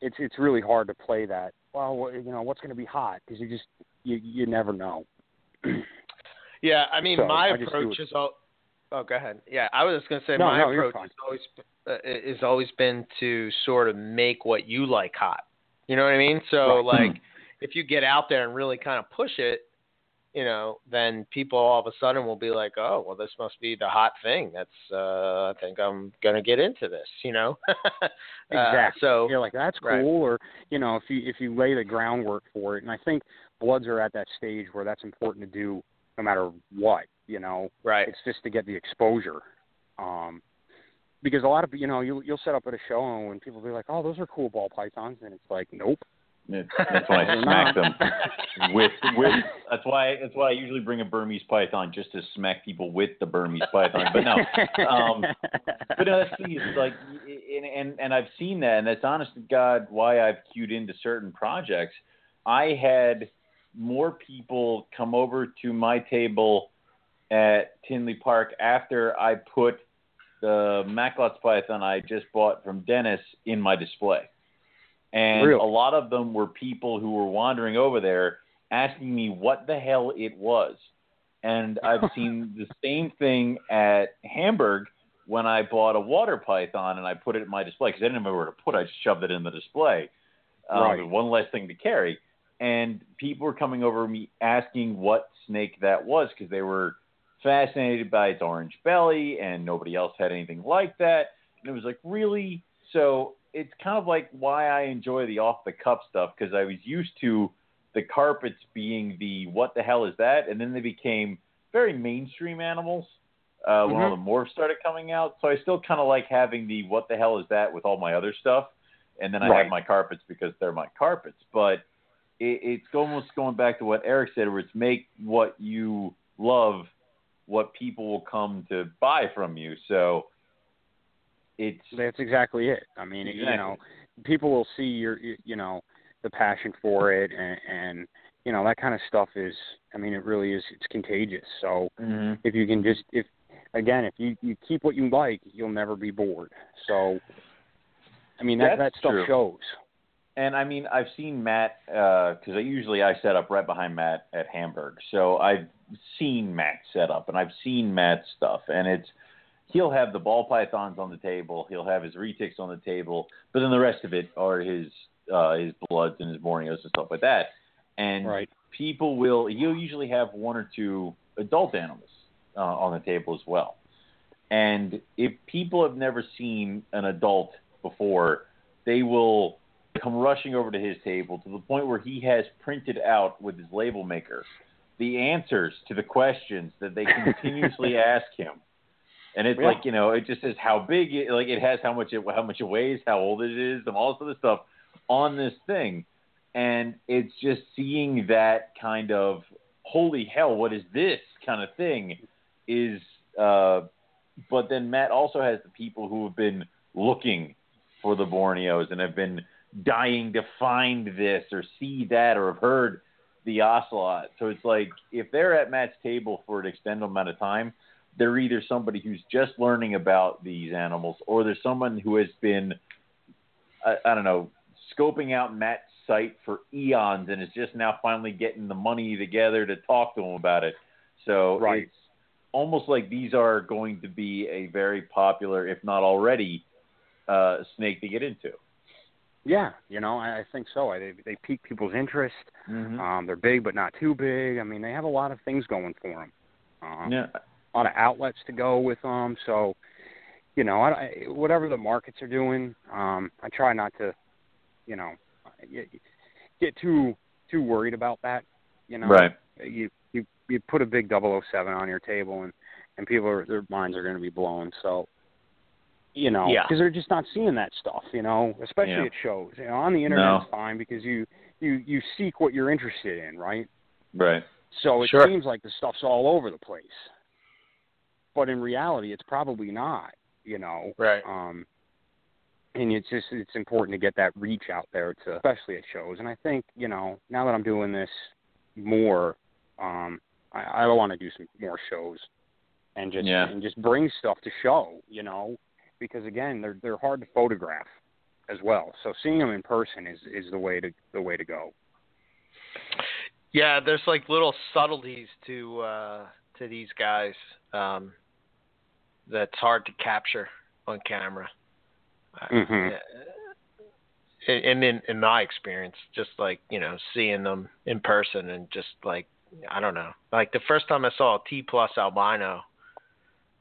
it's it's really hard to play that well you know what's going to be hot because you just you you never know Yeah, I mean, So, my I approach is all. Oh, go ahead. Yeah, I was just gonna say No, my no, approach has always uh, has always been to sort of make what you like hot. You know what I mean? So Right. like, if you get out there and really kind of push it, you know, then people all of a sudden will be like, oh, well, this must be the hot thing. That's uh, I think I'm gonna get into this. You know? Uh, Exactly. so you're like that's cool right. or you know if you if you lay the groundwork for it and i think bloods are at that stage where that's important to do no matter what you know right. it's just to get the exposure um because a lot of you know you you'll set up at a show and when people be like oh those are cool ball pythons and it's like nope It- That's when I smack them with with. That's why that's why I usually bring a Burmese python just to smack people with the Burmese python. But no, um, but no, that's the thing. Like, and, and and I've seen that, and that's honest to God why I've queued into certain projects. I had more people come over to my table at Tinley Park after I put the Macklot's python I just bought from Dennis in my display. And Really? a lot of them were people who were wandering over there asking me what the hell it was. And I've seen the same thing at Hamburg when I bought a water python and I put it in my display because I didn't know where to put it. I just shoved it in the display. Um, Right. One less thing to carry. And people were coming over me asking what snake that was because they were fascinated by its orange belly and nobody else had anything like that. And it was like, really? So it's kind of like why I enjoy the off the cuff stuff because I was used to the carpets being the what the hell is that? And then they became very mainstream animals uh, when all the morphs started coming out. So I still kind of like having the what the hell is that with all my other stuff. And then I Right. have my carpets because they're my carpets. But it, it's almost going back to what Eric said, where it's make what you love what people will come to buy from you. So it's That's exactly it. I mean, you know, people will see your, you know, the passion for it, and, and you know that kind of stuff is. I mean, it really is. It's contagious. So Mhm. if you can just, if again, if you you keep what you like, you'll never be bored. So, I mean, that That's that stuff true. shows. And I mean, I've seen Matt because I usually I set up right behind Matt at Hamburg, so I've seen Matt's setup and I've seen Matt's stuff, and it's he'll have the ball pythons on the table, he'll have his retics on the table, but then the rest of it are his uh, his bloods and his borneos and stuff like that. And Right. people will he'll usually have one or two adult animals uh, on the table as well. And if people have never seen an adult before, they will come rushing over to his table to the point where he has printed out with his label maker the answers to the questions that they continuously ask him. And it's Yeah. like you know, it just says how big, it, like it has how much it how much it weighs, how old it is, and all this other stuff on this thing. And it's just seeing that kind of holy hell, what is this kind of thing? Is uh, but then Matt also has the people who have been looking for the Borneos and have been dying to find this or see that or have heard the ocelot. So it's like if they're at Matt's table for an extended amount of time, they're either somebody who's just learning about these animals or there's someone who has been, I, I don't know, scoping out Matt's site for eons and is just now finally getting the money together to talk to him about it. So Right. it's almost like these are going to be a very popular, if not already, uh, snake to get into. Yeah, you know, I, I think so. I, they they pique people's interest. Mm-hmm. Um, they're big but not too big. I mean, they have a lot of things going for them. Um, yeah. a lot of outlets to go with them. So, you know, I, I, whatever the markets are doing, um, I try not to, you know, get, get too too worried about that. You know, Right. You you you put a big 007 on your table, and and people are, their minds are going to be blown. So, you know, Yeah. because they're just not seeing that stuff. You know, especially Yeah. at shows. You know, on the internet No. it's fine because you you you seek what you're interested in, right? Right. So it Sure. seems like the stuff's all over the place. But in reality it's probably not, you know. Right. Um and it's just it's important to get that reach out there to especially at shows. And I think, you know, now that I'm doing this more, um I, I want to do some more shows and just Yeah. and just bring stuff to show, you know, because again, they're they're hard to photograph as well. So seeing them in person is is the way to the way to go. Yeah, there's like little subtleties to uh to these guys um that's hard to capture on camera. Mhm. Uh, and in in my experience, just like, you know, seeing them in person and just like I don't know. Like the first time I saw a T plus albino,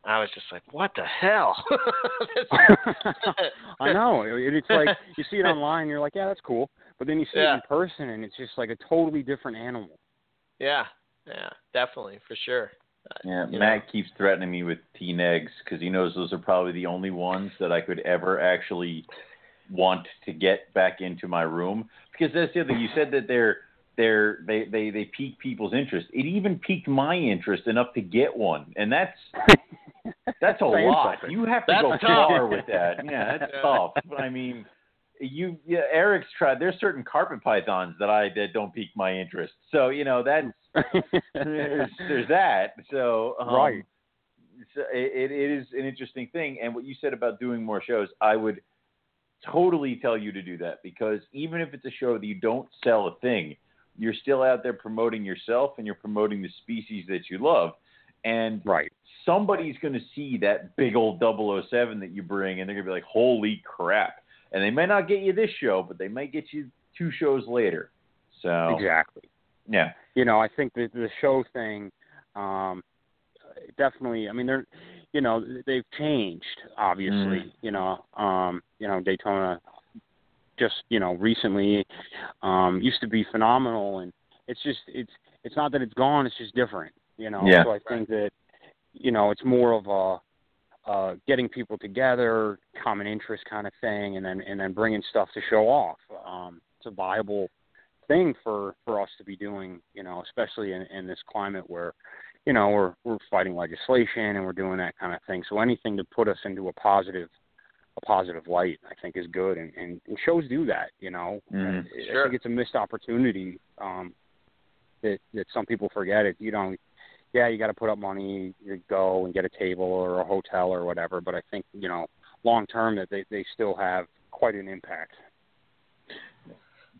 I was just like, "What the hell?" I know. It- It's like you see it online, you're like, yeah, that's cool. But then you see Yeah. it in person, and it's just like a totally different animal. yeah, yeah, definitely for sure. Uh, Yeah, you Matt know. keeps threatening me with teen eggs because he knows those are probably the only ones that I could ever actually want to get back into my room. Because that's the other thing. You said that they're they're they they they pique people's interest. It even piqued my interest enough to get one, and that's that's a lot. something. You have to That's go tough. far with that. Yeah, that's Yeah. tough. But I mean. You, yeah, Eric's tried. There's certain carpet pythons that I that don't pique my interest. So you know that's there's, there's that. So um, Right. So it, it is an interesting thing, and what you said about doing more shows, I would totally tell you to do that because even if it's a show that you don't sell a thing, you're still out there promoting yourself and you're promoting the species that you love, and right. somebody's going to see that big old 007 that you bring, and they're going to be like, "Holy crap!" And they may not get you this show, but they might get you two shows later. So Exactly. yeah, You know, I think the the show thing, um, definitely. I mean, they're, you know, they've changed. Obviously, Mm. you know, um, you know, Daytona, just you know, recently, um, used to be phenomenal, and it's just it's it's not that it's gone. It's just different. You know. Yeah. So I think that, you know, it's more of a uh, getting people together, common interest kind of thing, and then and then bringing stuff to show off. Um, it's a viable thing for for us to be doing, you know, especially in, in this climate where, you know, we're we're fighting legislation and we're doing that kind of thing. So anything to put us into a positive a positive light, I think, is good, and, and, and shows do that. You know, Mhm. I, I think it's a missed opportunity um, that that some people forget. It, you know, yeah, you got to put up money, you go and get a table or a hotel or whatever. But I think you know, long term, that they they still have quite an impact.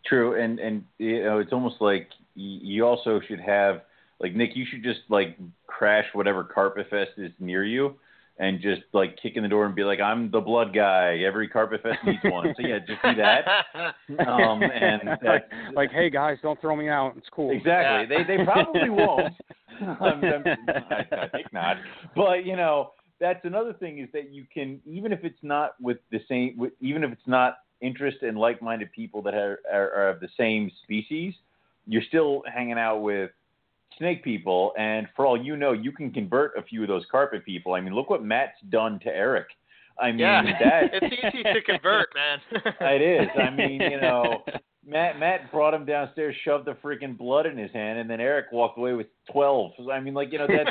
True, and and you know it's almost like y- you also should have Like Nick, you should just like crash whatever carpet fest is near you, and just like kick in the door and be like, "I'm the blood guy. Every carpet fest needs one." So yeah, just do that. Um, and like, that, like, hey guys, don't throw me out. It's cool. exactly, they they probably won't. I'm, I'm, I, I think not. But you know, that's another thing is that you can even if it's not with the same, with, even if it's not interest in like-minded people that are, are, are of the same species, you're still hanging out with snake people, and for all you know, you can convert a few of those carpet people. I mean, look what Matt's done to Eric. I mean, yeah, that it's easy to convert, man. it is. I mean, you know, Matt Matt brought him downstairs, shoved the freaking blood in his hand, and then Eric walked away with twelve. I mean, like you know, that's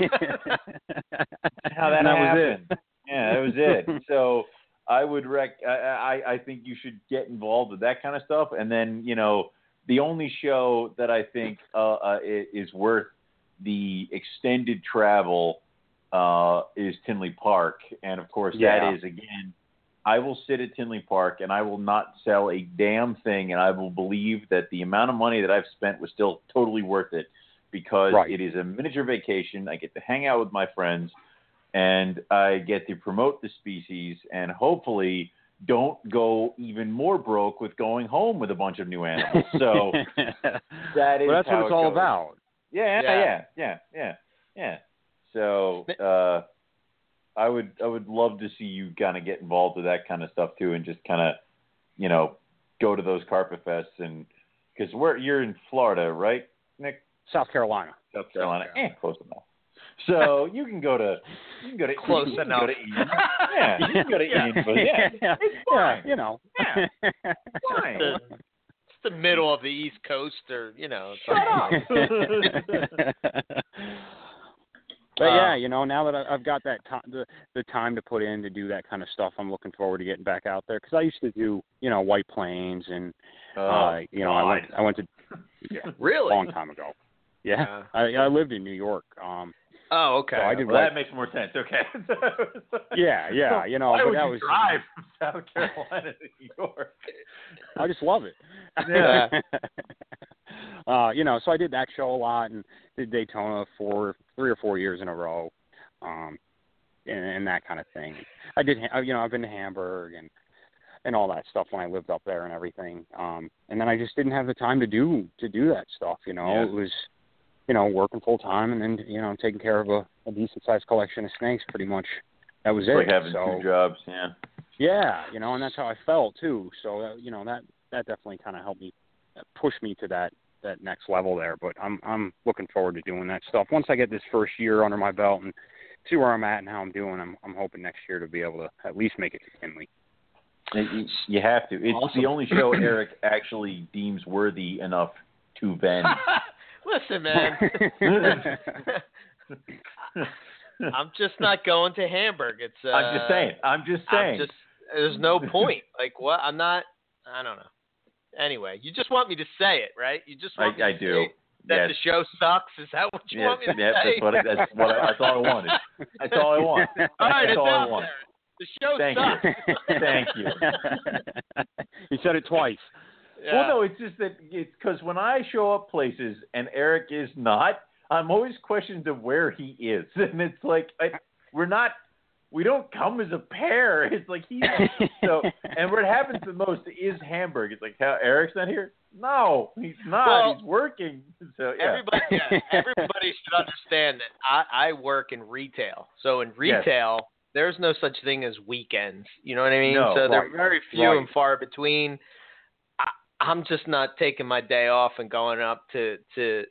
how that, that was happened. it. Yeah, that was it. so I would rec. I, I I think you should get involved with that kind of stuff, and then you know, the only show that I think uh, uh, is worth the extended travel uh, is Tinley Park, and of course Yeah. that is again. I will sit at Tinley Park and I will not sell a damn thing, and I will believe that the amount of money that I've spent was still totally worth it because Right. it is a miniature vacation. I get to hang out with my friends, and I get to promote the species, and hopefully don't go even more broke with going home with a bunch of new animals. So that is well, that's what it's it all goes. about. Yeah, Yeah. yeah, yeah, yeah, yeah. So uh, I would I would love to see you kind of get involved with that kind of stuff too, and just kind of you know go to those carpet fests and because we're you're in Florida, right, Nick? South Carolina. South Carolina, eh, close enough. So you can go to you can go to Close you can enough. Go to Eden. Yeah, you can go to Yeah. Eden, but yeah, yeah, it's yeah, fine. you know. Yeah. fine. the, it's the middle of the East Coast, or you know. Shut like- up. but Uh, yeah, you know, now that I- I've got that time, the the time to put in to do that kind of stuff, I'm looking forward to getting back out there because I used to do, you know, White Plains and, Oh, uh, you know, I went I went to yeah, Really? long time ago. Yeah, Yeah. I I lived in New York. Um, Oh, okay. So I did Well, White- that makes more sense. Okay. Yeah, yeah, you know, Why would that you was- drive from South Carolina to New York? I just love it. Yeah. uh, you know, so I did that show a lot and did Daytona for three or four years in a row, um, and, and that kind of thing. I did, Ha- you know, I've been to Hamburg and and all that stuff when I lived up there and everything. Um, and then I just didn't have the time to do to do that stuff. You know, Yeah. it was, you know, working full time and then you know taking care of a, a decent sized collection of snakes. Pretty much, that was It's it. like having so, two jobs. Yeah. yeah, you know, and that's how I felt too. So uh, you know that that definitely kind of helped me uh, push me to that that next level there. But I'm I'm looking forward to doing that stuff. Once I get this first year under my belt and see where I'm at and how I'm doing, I'm I'm hoping next year to be able to at least make it to Tinley. You- You have to. It's Awesome. the only show Eric actually deems worthy enough to vend. Listen, man. I'm just not going to Hamburg. It's. Uh, I'm just saying. I'm just saying. I'm just. There's no point. Like what? I'm not. I don't know. Anyway, you just want me to say it, right? You just want me I, I to do. say that Yes. the show sucks. Is that what you Yes, want me to yes, say? that's what. That's what. I, that's all I wanted. That's all I want. All right, That's it's all I out want. there. The show Thank sucks. Thank you. you said it twice. Yeah. Well, no, it's just that it's because when I show up places and Eric is not, I'm always questioned of where he is, and it's like I, we're not, we don't come as a pair. It's like he's so, and what happens the most is Hamburg. It's like how Eric's not here. No, he's not. Well, he's working. So yeah. Everybody, yeah, everybody should understand that I, I work in retail. So in Yes. retail, there's no such thing as weekends. You know what I mean? No, so they're very few right. and far between. I, I'm just not taking my day off and going up to to,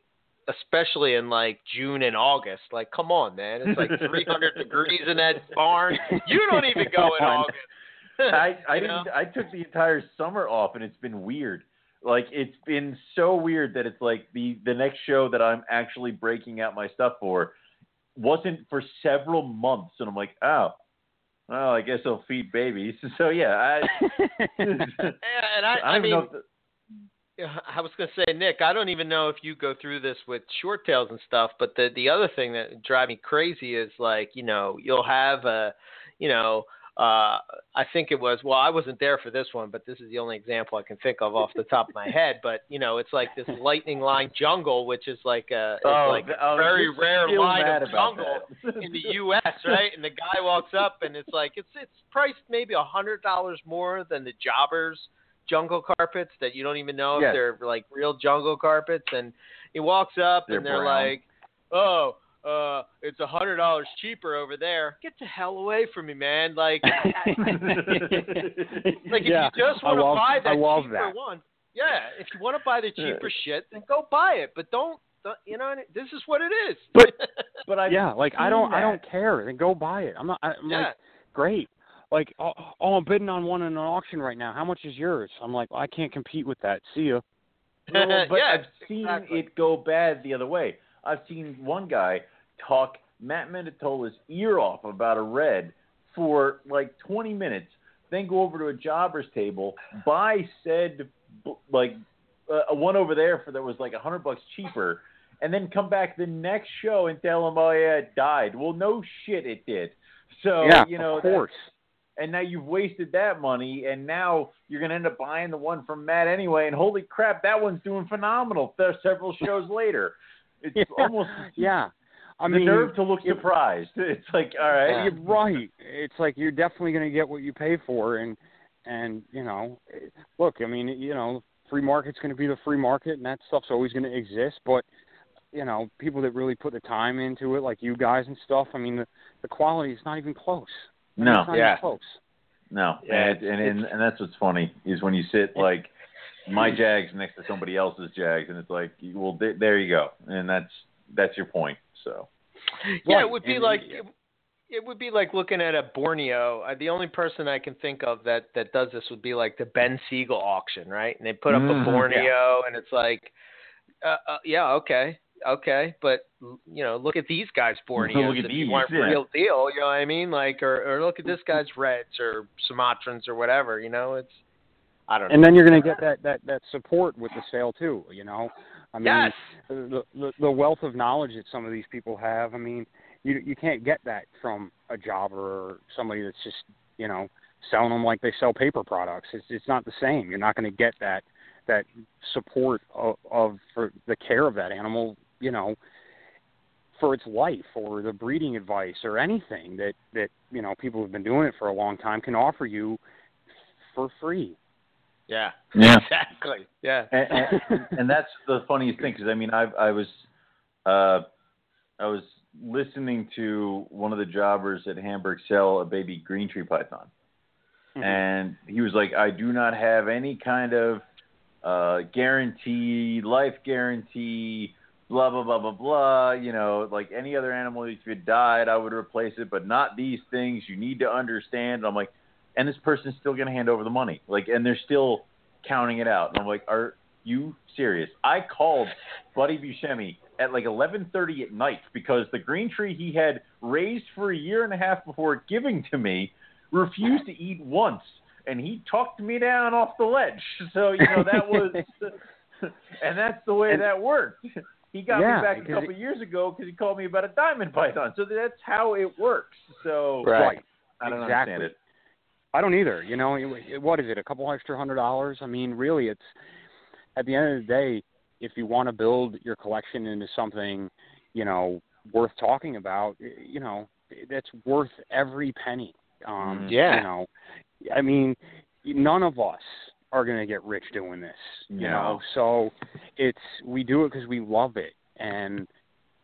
especially in like June and August. Like, come on, man! It's like 300 degrees in that barn. You don't even go in August. I I didn't. know? I took the entire summer off, and it's been weird. Like it's been so weird that it's like the the next show that I'm actually breaking out my stuff for wasn't for several months, and I'm like, oh, well, I guess I'll feed babies. So yeah, I Yeah, and I, I I, don't mean, know. If the, Yeah, I was gonna say, Nick, I don't even know if you go through this with short tails and stuff, but the the other thing that drives me crazy is like, you know, you'll have a, you know, uh, I think it was. Well, I wasn't there for this one, but this is the only example I can think of off the top of my head. But you know, it's like this lightning line jungle, which is like a it's Oh, like oh, a very rare line of jungle in the U.S. Right? And the guy walks up, and it's like it's it's priced maybe a hundred dollars more than the Jobbers jungle carpets that you don't even know if they're like real jungle carpets. And he walks up, They're and they're brown. like, "Oh, uh, it's a hundred dollars cheaper over there. Get the hell away from me, man! Like, like if yeah, you just want to buy that cheaper that. one, yeah. If you want to buy the Yeah. cheaper shit, then go buy it. But don't, don't you know? This is what it is. But- but I yeah, like I don't, I don't care. Then go buy it. I'm not. I- I'm yeah. like, great. Like, oh, oh, I'm bidding on one in an auction right now. How much is yours? I'm like, I can't compete with that. See you. No, but Yeah, I've seen exactly. it go bad the other way. I've seen one guy talk Matt Mendotola's ear off about a red for like 20 minutes, then go over to a jobber's table, buy said like uh, one over there for that was like a hundred bucks cheaper, and then come back the next show and tell him, oh yeah, it died. Well, no shit, it did. So yeah, you know, of that- course. And now you've wasted that money, and now you're going to end up buying the one from Matt anyway. And holy crap, that one's doing phenomenal. There several shows later, it's Yeah. almost Yeah. I the mean, nerve to look it- surprised. It's like, all right, Yeah. You're right. It's like you're definitely going to get what you pay for, and and you know, look, I mean, you know, free market's going to be the free market, and that stuff's always going to exist. But you know, people that really put the time into it, like you guys and stuff, I mean, the the quality is not even close. I No. it's not Yeah. even close. no, Yeah, and, and and and that's what's funny is when you sit like my Jags next to somebody else's Jags, and it's like, well, th- there you go, and that's that's your point. So Yeah, Right, it would be and- like it, it would be like looking at a Borneo. Uh, the only person I can think of that that does this would be like the Ben Siegel auction, right? And they put up Mhm, a Borneo, and it's like, uh, uh, yeah, okay, okay, but you know, look at these guys' Borneos. Look at if you these, want yeah. real deal, you know what I mean? Like, or or look at this guy's Reds or Sumatrans or whatever. You know, it's I don't know. And then you're going to get that that that support with the sale too. You know, I mean, yes, the, the the wealth of knowledge that some of these people have. I mean, you you can't get that from a jobber or somebody that's just you know selling them like they sell paper products. It's it's not the same. You're not going to get that that support of, of for the care of that animal. You know, for its life or the breeding advice or anything that that you know people who've been doing it for a long time can offer you for free. yeah, yeah. exactly, yeah, and, and, and that's the funniest thing because I mean I I was uh, I was listening to one of the jobbers at Hamburg sell a baby green tree python, Mhm. and he was like, I do not have any kind of uh, guarantee, life guarantee, blah blah blah blah blah. You know, like any other animal, if it died, I would replace it, but not these things. You need to understand. And I'm like, and this person's still going to hand over the money, like, and they're still counting it out. And I'm like, are you serious? I called Buddy Buscemi at like 11:30 at night because the green tree he had raised for a year and a half before giving to me refused to eat once, and he talked me down off the ledge. So you know that was, and that's the way And- that worked. He got Yeah, me back a couple of years ago because he called me about a diamond python. So that's how it works. So Right. I don't exactly. understand it. I don't either. You know, it- what is it? A couple extra hundred dollars? I mean, really, it's at the end of the day, if you want to build your collection into something, you know, worth talking about, you know, that's worth every penny. Um, Mhm. Yeah. You know, I mean, none of us are going to get rich doing this. You No. know, so it's we do it because we love it, and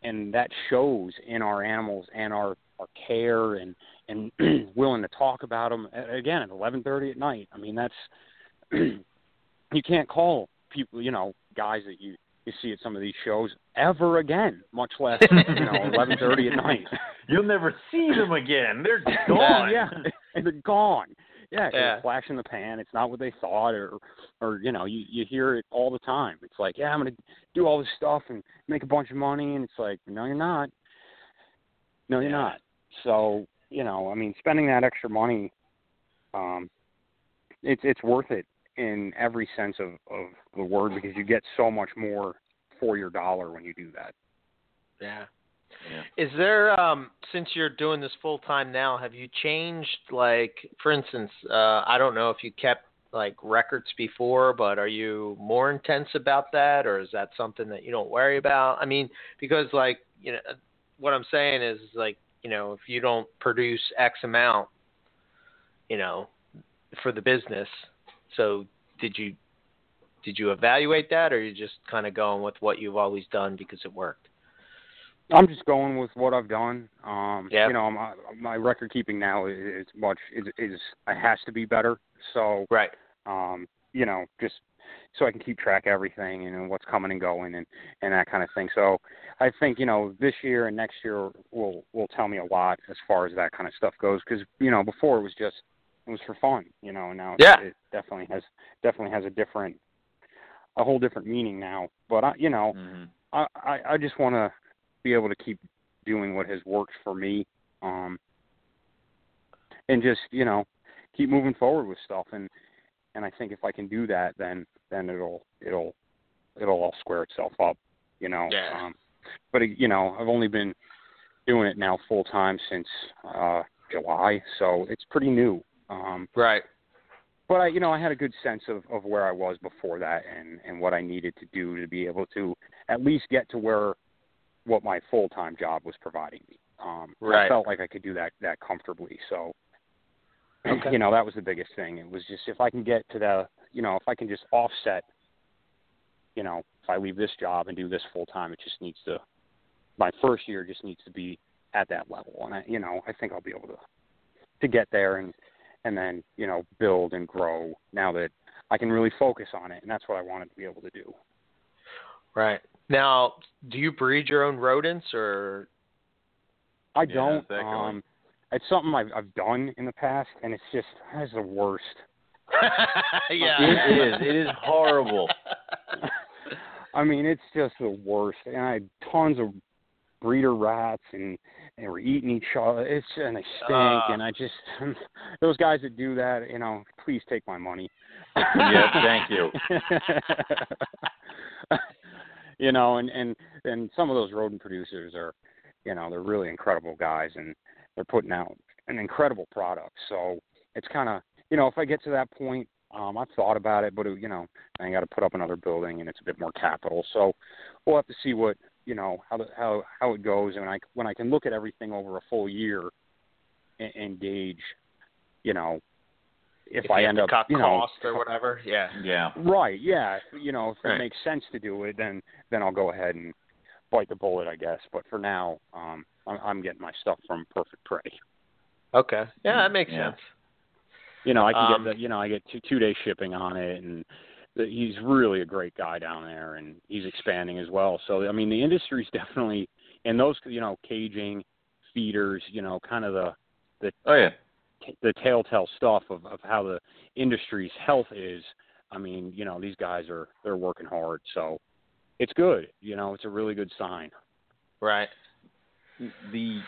and that shows in our animals and our our care and and willing to talk about them again at 11:30 at night. I mean, that's you can't call people, you know, guys that you you see at some of these shows ever again, much less you know 11:30 at night. You'll never see them again. They're gone. yeah, and they're gone. Yeah, Yeah. it's flash in the pan. It's not what they thought, or or you know, you you hear it all the time. It's like, yeah, I'm gonna do all this stuff and make a bunch of money, and it's like, no, you're not. No, you're Yeah. not. So you know, I mean, spending that extra money, um, it's it's worth it in every sense of of the word because you get so much more for your dollar when you do that. Yeah. Yeah. Is there um since you're doing this full time now, have you changed like for instance, uh I don't know if you kept like records before, but are you more intense about that or is that something that you don't worry about? I mean, because like, you know, what I'm saying is like, you know, if you don't produce X amount, you know, for the business, so did you did you evaluate that or are you just kind of going with what you've always done because it worked? I'm just going with what I've done. Um, Yeah. You know, my, my record keeping now is, is much is is it has to be better. So Right. um, you know, just so I can keep track of everything and what's coming and going and and that kind of thing. So I think you know this year and next year will will tell me a lot as far as that kind of stuff goes because you know before it was just it was for fun, you know, and now Yeah. it definitely has definitely has a different a whole different meaning now. But I, you know, hmm I I, I just want to be able to keep doing what has worked for me, um, and just you know keep moving forward with stuff. And and I think if I can do that, then then it'll it'll it'll all square itself up, you know. Yeah. Um, but you know, I've only been doing it now full time since uh, July, so it's pretty new. Um, Right. but I, you know, I had a good sense of, of where I was before that and, and what I needed to do to be able to at least get to where what my full time job was providing me. Um, Right. I felt like I could do that that comfortably. So, Okay. you know, that was the biggest thing. It was just if I can get to the, you know, if I can just offset, you know, if I leave this job and do this full time, it just needs to. My first year just needs to be at that level, and I, you know, I think I'll be able to to get there and and then you know build and grow now that I can really focus on it, and that's what I wanted to be able to do. Right. Now, do you breed your own rodents or I don't. how's that going? Um, it's something I've I've done in the past, and it's just it's the worst. yeah. It is. It is horrible. I mean, it's just the worst. And I had tons of breeder rats, and they were eating each other. It's and they stink. Ah. and I just those guys that do that, you know, please take my money. Yeah, thank you. You know, and and and some of those rodent producers are, you know, they're really incredible guys, and they're putting out an incredible product. So it's kind of, you know, if I get to that point, um, I've thought about it, but it, you know, I got to put up another building, and it's a bit more capital. So we'll have to see what you know how the, how how it goes, and I when I can look at everything over a full year and, and gauge, you know, if, If I end up, cut you know, cost or whatever. Yeah. Yeah. Right. Yeah. You know, if Right. it makes sense to do it, then then I'll go ahead and bite the bullet, I guess. But for now, um, I'm, I'm getting my stuff from Perfect Prey. Okay. Yeah, that makes Yeah. sense. You know, I can Um, get the, you know, I get two two day shipping on it, and the, he's really a great guy down there, and he's expanding as well. So I mean, the industry's definitely, and those you know, caging, feeders, you know, kind of the the Oh yeah. The telltale stuff of, of how the industry's health is. I mean, you know, these guys are they're working hard, so it's good. You know, it's a really good sign. Right. the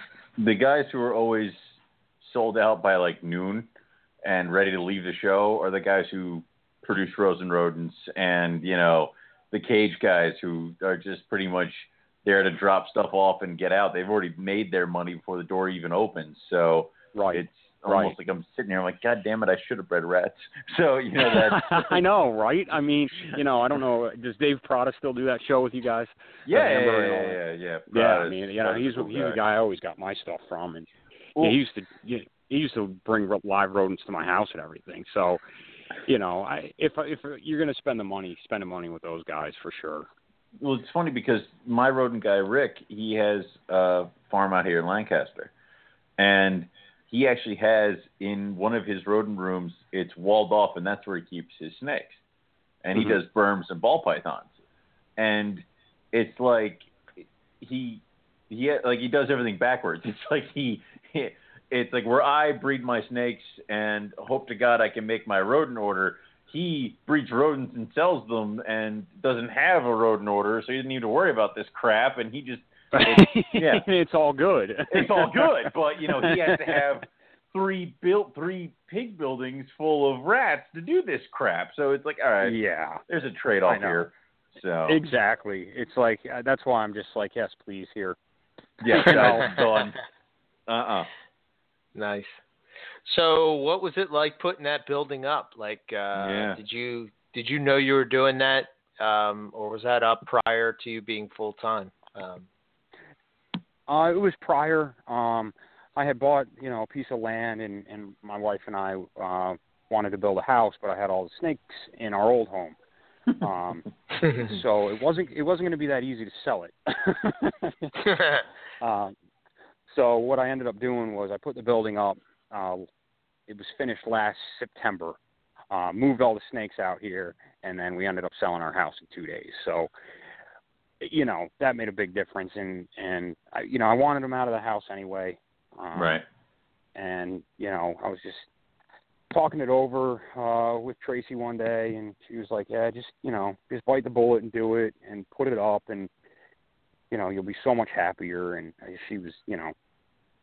the guys who are always sold out by like noon and ready to leave the show are the guys who produce Rosen Rodents and you know the cage guys who are just pretty much there to drop stuff off and get out. They've already made their money before the door even opens. So Right. it's almost like I'm sitting here, I'm like, God damn it, I should have bred rats. So you know that. I know, right? I mean, you know, I don't know. Does Dave Prada still do that show with you guys? yeah, yeah, yeah, yeah, yeah, yeah. Yeah, I mean, you know, he's cool he's the guy I always got my stuff from, and Well, yeah, he used to yeah, he used to bring live rodents to my house and everything. So, you know, I if if you're gonna spend the money, spend the money with those guys for sure. Well, it's funny because my rodent guy Rick, he has a farm out here in Lancaster, and he actually has in one of his rodent rooms. It's walled off, and that's where he keeps his snakes, and Mhm. he does Burms and ball pythons, and it's like he he like he does everything backwards. It's like he, he it's like where I breed my snakes and hope to God I can make my rodent order he breeds rodents and sells them and doesn't have a rodent order, so he doesn't need to worry about this crap. And he just yeah. it's all good. it's all good, but you know he has to have three built three pig buildings full of rats to do this crap. So it's like all right, yeah. there's a trade off here. So Exactly. It's like uh, that's why I'm just like, yes, please, here. Yeah, You that's know? done. Uh-uh. Nice. So, what was it like putting that building up? Like, uh, Yeah. did you did you know you were doing that, um, or was that up prior to you being full time? Um, Uh, it was prior. Um, I had bought, you know, a piece of land, and and my wife and I uh, wanted to build a house, but I had all the snakes in our old home. Um, so it wasn't it wasn't going to be that easy to sell it. um, so what I ended up doing was I put the building up. Uh, it was finished last September. Uh, moved all the snakes out here, and then we ended up selling our house in two days. So, you know, that made a big difference. And and I, you know, I wanted them out of the house anyway. Um, Right. and you know I was just talking it over uh with Tracy one day and she was like, "Yeah, just, you know, just bite the bullet and do it and put it up and you know, you'll be so much happier." And she was, you know,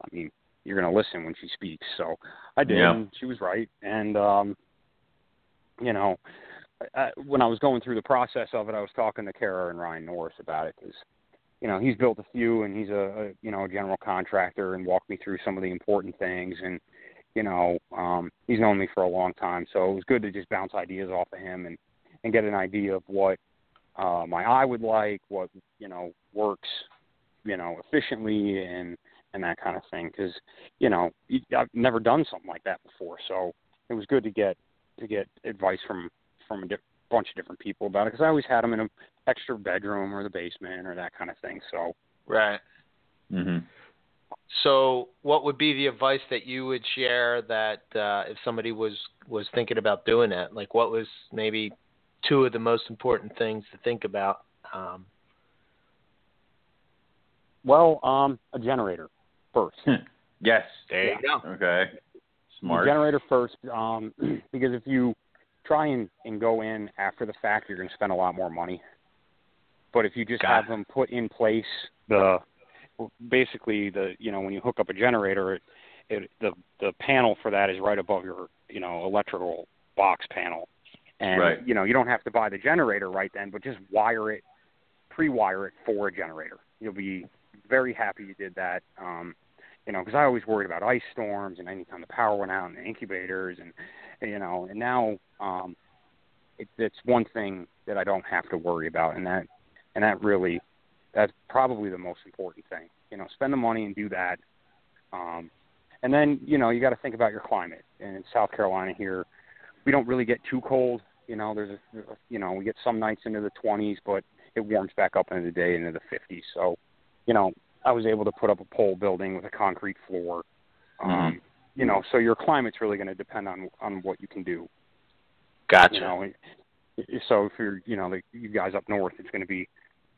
I mean, you're going to listen when she speaks. So I did Yeah. and she was right. And um you know, When I was going through the process of it, I was talking to Kara and Ryan Norris about it cuz you know, he's built a few and he's a, a you know, a general contractor and walked me through some of the important things. And you know, um, he's known me for a long time, so it was good to just bounce ideas off of him and and get an idea of what uh, my eye would like, what you know works, you know, efficiently and and that kind of thing. Because you know, I've never done something like that before, so it was good to get to get advice from from a di- bunch of different people about it. Because I always had them in an extra bedroom or the basement or that kind of thing. So right. Mhm. So, what would be the advice that you would share that uh, if somebody was was thinking about doing that? Like, what was maybe two of the most important things to think about? Um, well, um, a generator first. Yes. there you go. Okay. Smart. The generator first, um, because if you try and, and go in after the fact, you're going to spend a lot more money. But if you just Got have it. them put in place, the basically the you know when you hook up a generator, it, it the the panel for that is right above your you know electrical box panel, and Right. you know you don't have to buy the generator right then, but just wire it, pre-wire it for a generator. You'll be very happy you did that. Um, you know, because I always worried about ice storms and anytime the power went out and the incubators and you know, and now um, it, it's one thing that I don't have to worry about, and that and that really that's probably the most important thing. You know, spend the money and do that. Um, and then you know you got to think about your climate. And in South Carolina here, we don't really get too cold. You know, there's a, you know we get some nights into the 20s, but it warms back up into the day into the 50s. So, you know, I was able to put up a pole building with a concrete floor. Um, Mhm. You know, so your climate's really going to depend on on what you can do. Gotcha. You know, so if you're you know the, you guys up north, it's going to be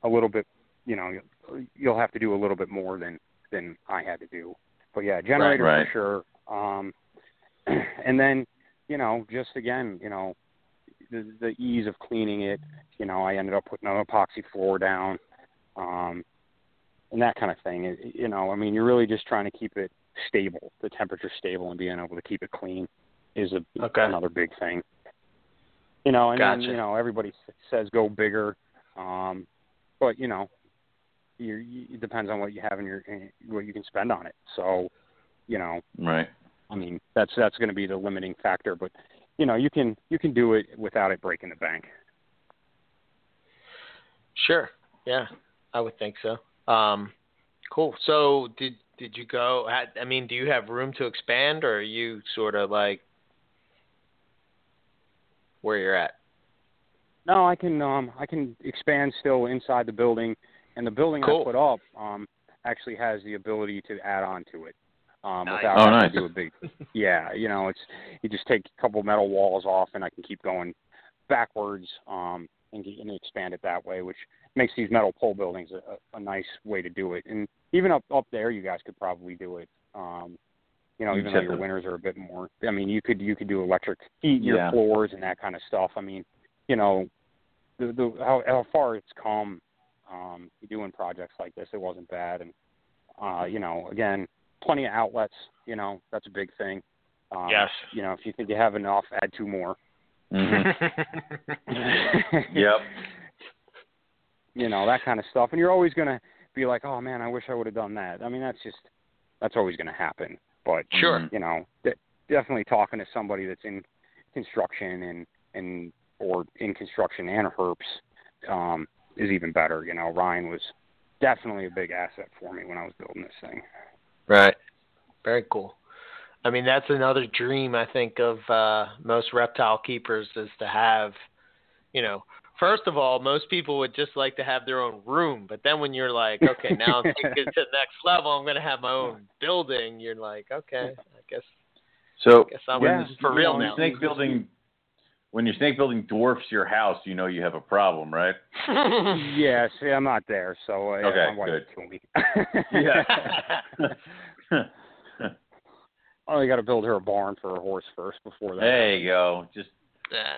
a little bit. You know, you'll- you'll have to do a little bit more than than I had to do. But yeah, generator Right. for sure. Um, and then you know, just again, you know, the the ease of cleaning it. You know, I ended up putting an epoxy floor down, um, and that kind of thing. It, you know, I mean, you're really just trying to keep it stable, the temperature stable, and being able to keep it clean is a Okay. another big thing. You know, and then you know everybody says go bigger, um, but you know, you, you, it depends on what you have in your in, what you can spend on it. So, you know, Right. I mean, that's that's going to be the limiting factor. But you know, you can you can do it without it breaking the bank. Sure. Yeah, I would think so. Um, cool. So, did did you go? I mean, do you have room to expand, or are you sort of like where you're at? No, I can um I can expand still inside the building, and the building Cool. I put up um actually has the ability to add on to it. Um, Nice. without Oh, nice. to do a big, yeah, you know, it's you just take a couple metal walls off, and I can keep going backwards um, and, and expand it that way, which makes these metal pole buildings a, a nice way to do it. And even up up there, you guys could probably do it. Um, you know, even though your winters are a bit more. I mean, you could you could do electric heat your Yeah. floors and that kind of stuff. I mean, you know, the the how, how far it's come um, doing projects like this, it wasn't bad. And uh, you know, again, plenty of outlets. You know, that's a big thing. Um, Yes. You know, if you think you have enough, add two more. Mhm. yep. you know that kind of stuff and you're always going to be like, oh man, I wish I would have done that. I mean, that's just that's always going to happen. But Sure. you know, de- definitely talking to somebody that's in construction and and or in construction and herps um, is even better. You know, Ryan was definitely a big asset for me when I was building this thing. Right. Very cool. I mean, that's another dream I think of uh, most reptile keepers is to have, you know, first of all, most people would just like to have their own room, but then when you're like, okay, now I'm taking it to the next level, I'm going to have my own building. You're like, okay, I guess, So guess I'm Yeah. for real know, when now. Snake building. When your snake building dwarfs your house, you know you have a problem, right? yeah, see, I'm not there, so uh, Okay, my wife good. me. Yeah. Oh, you got to build her a barn for her horse first before that. there you go. Just yeah.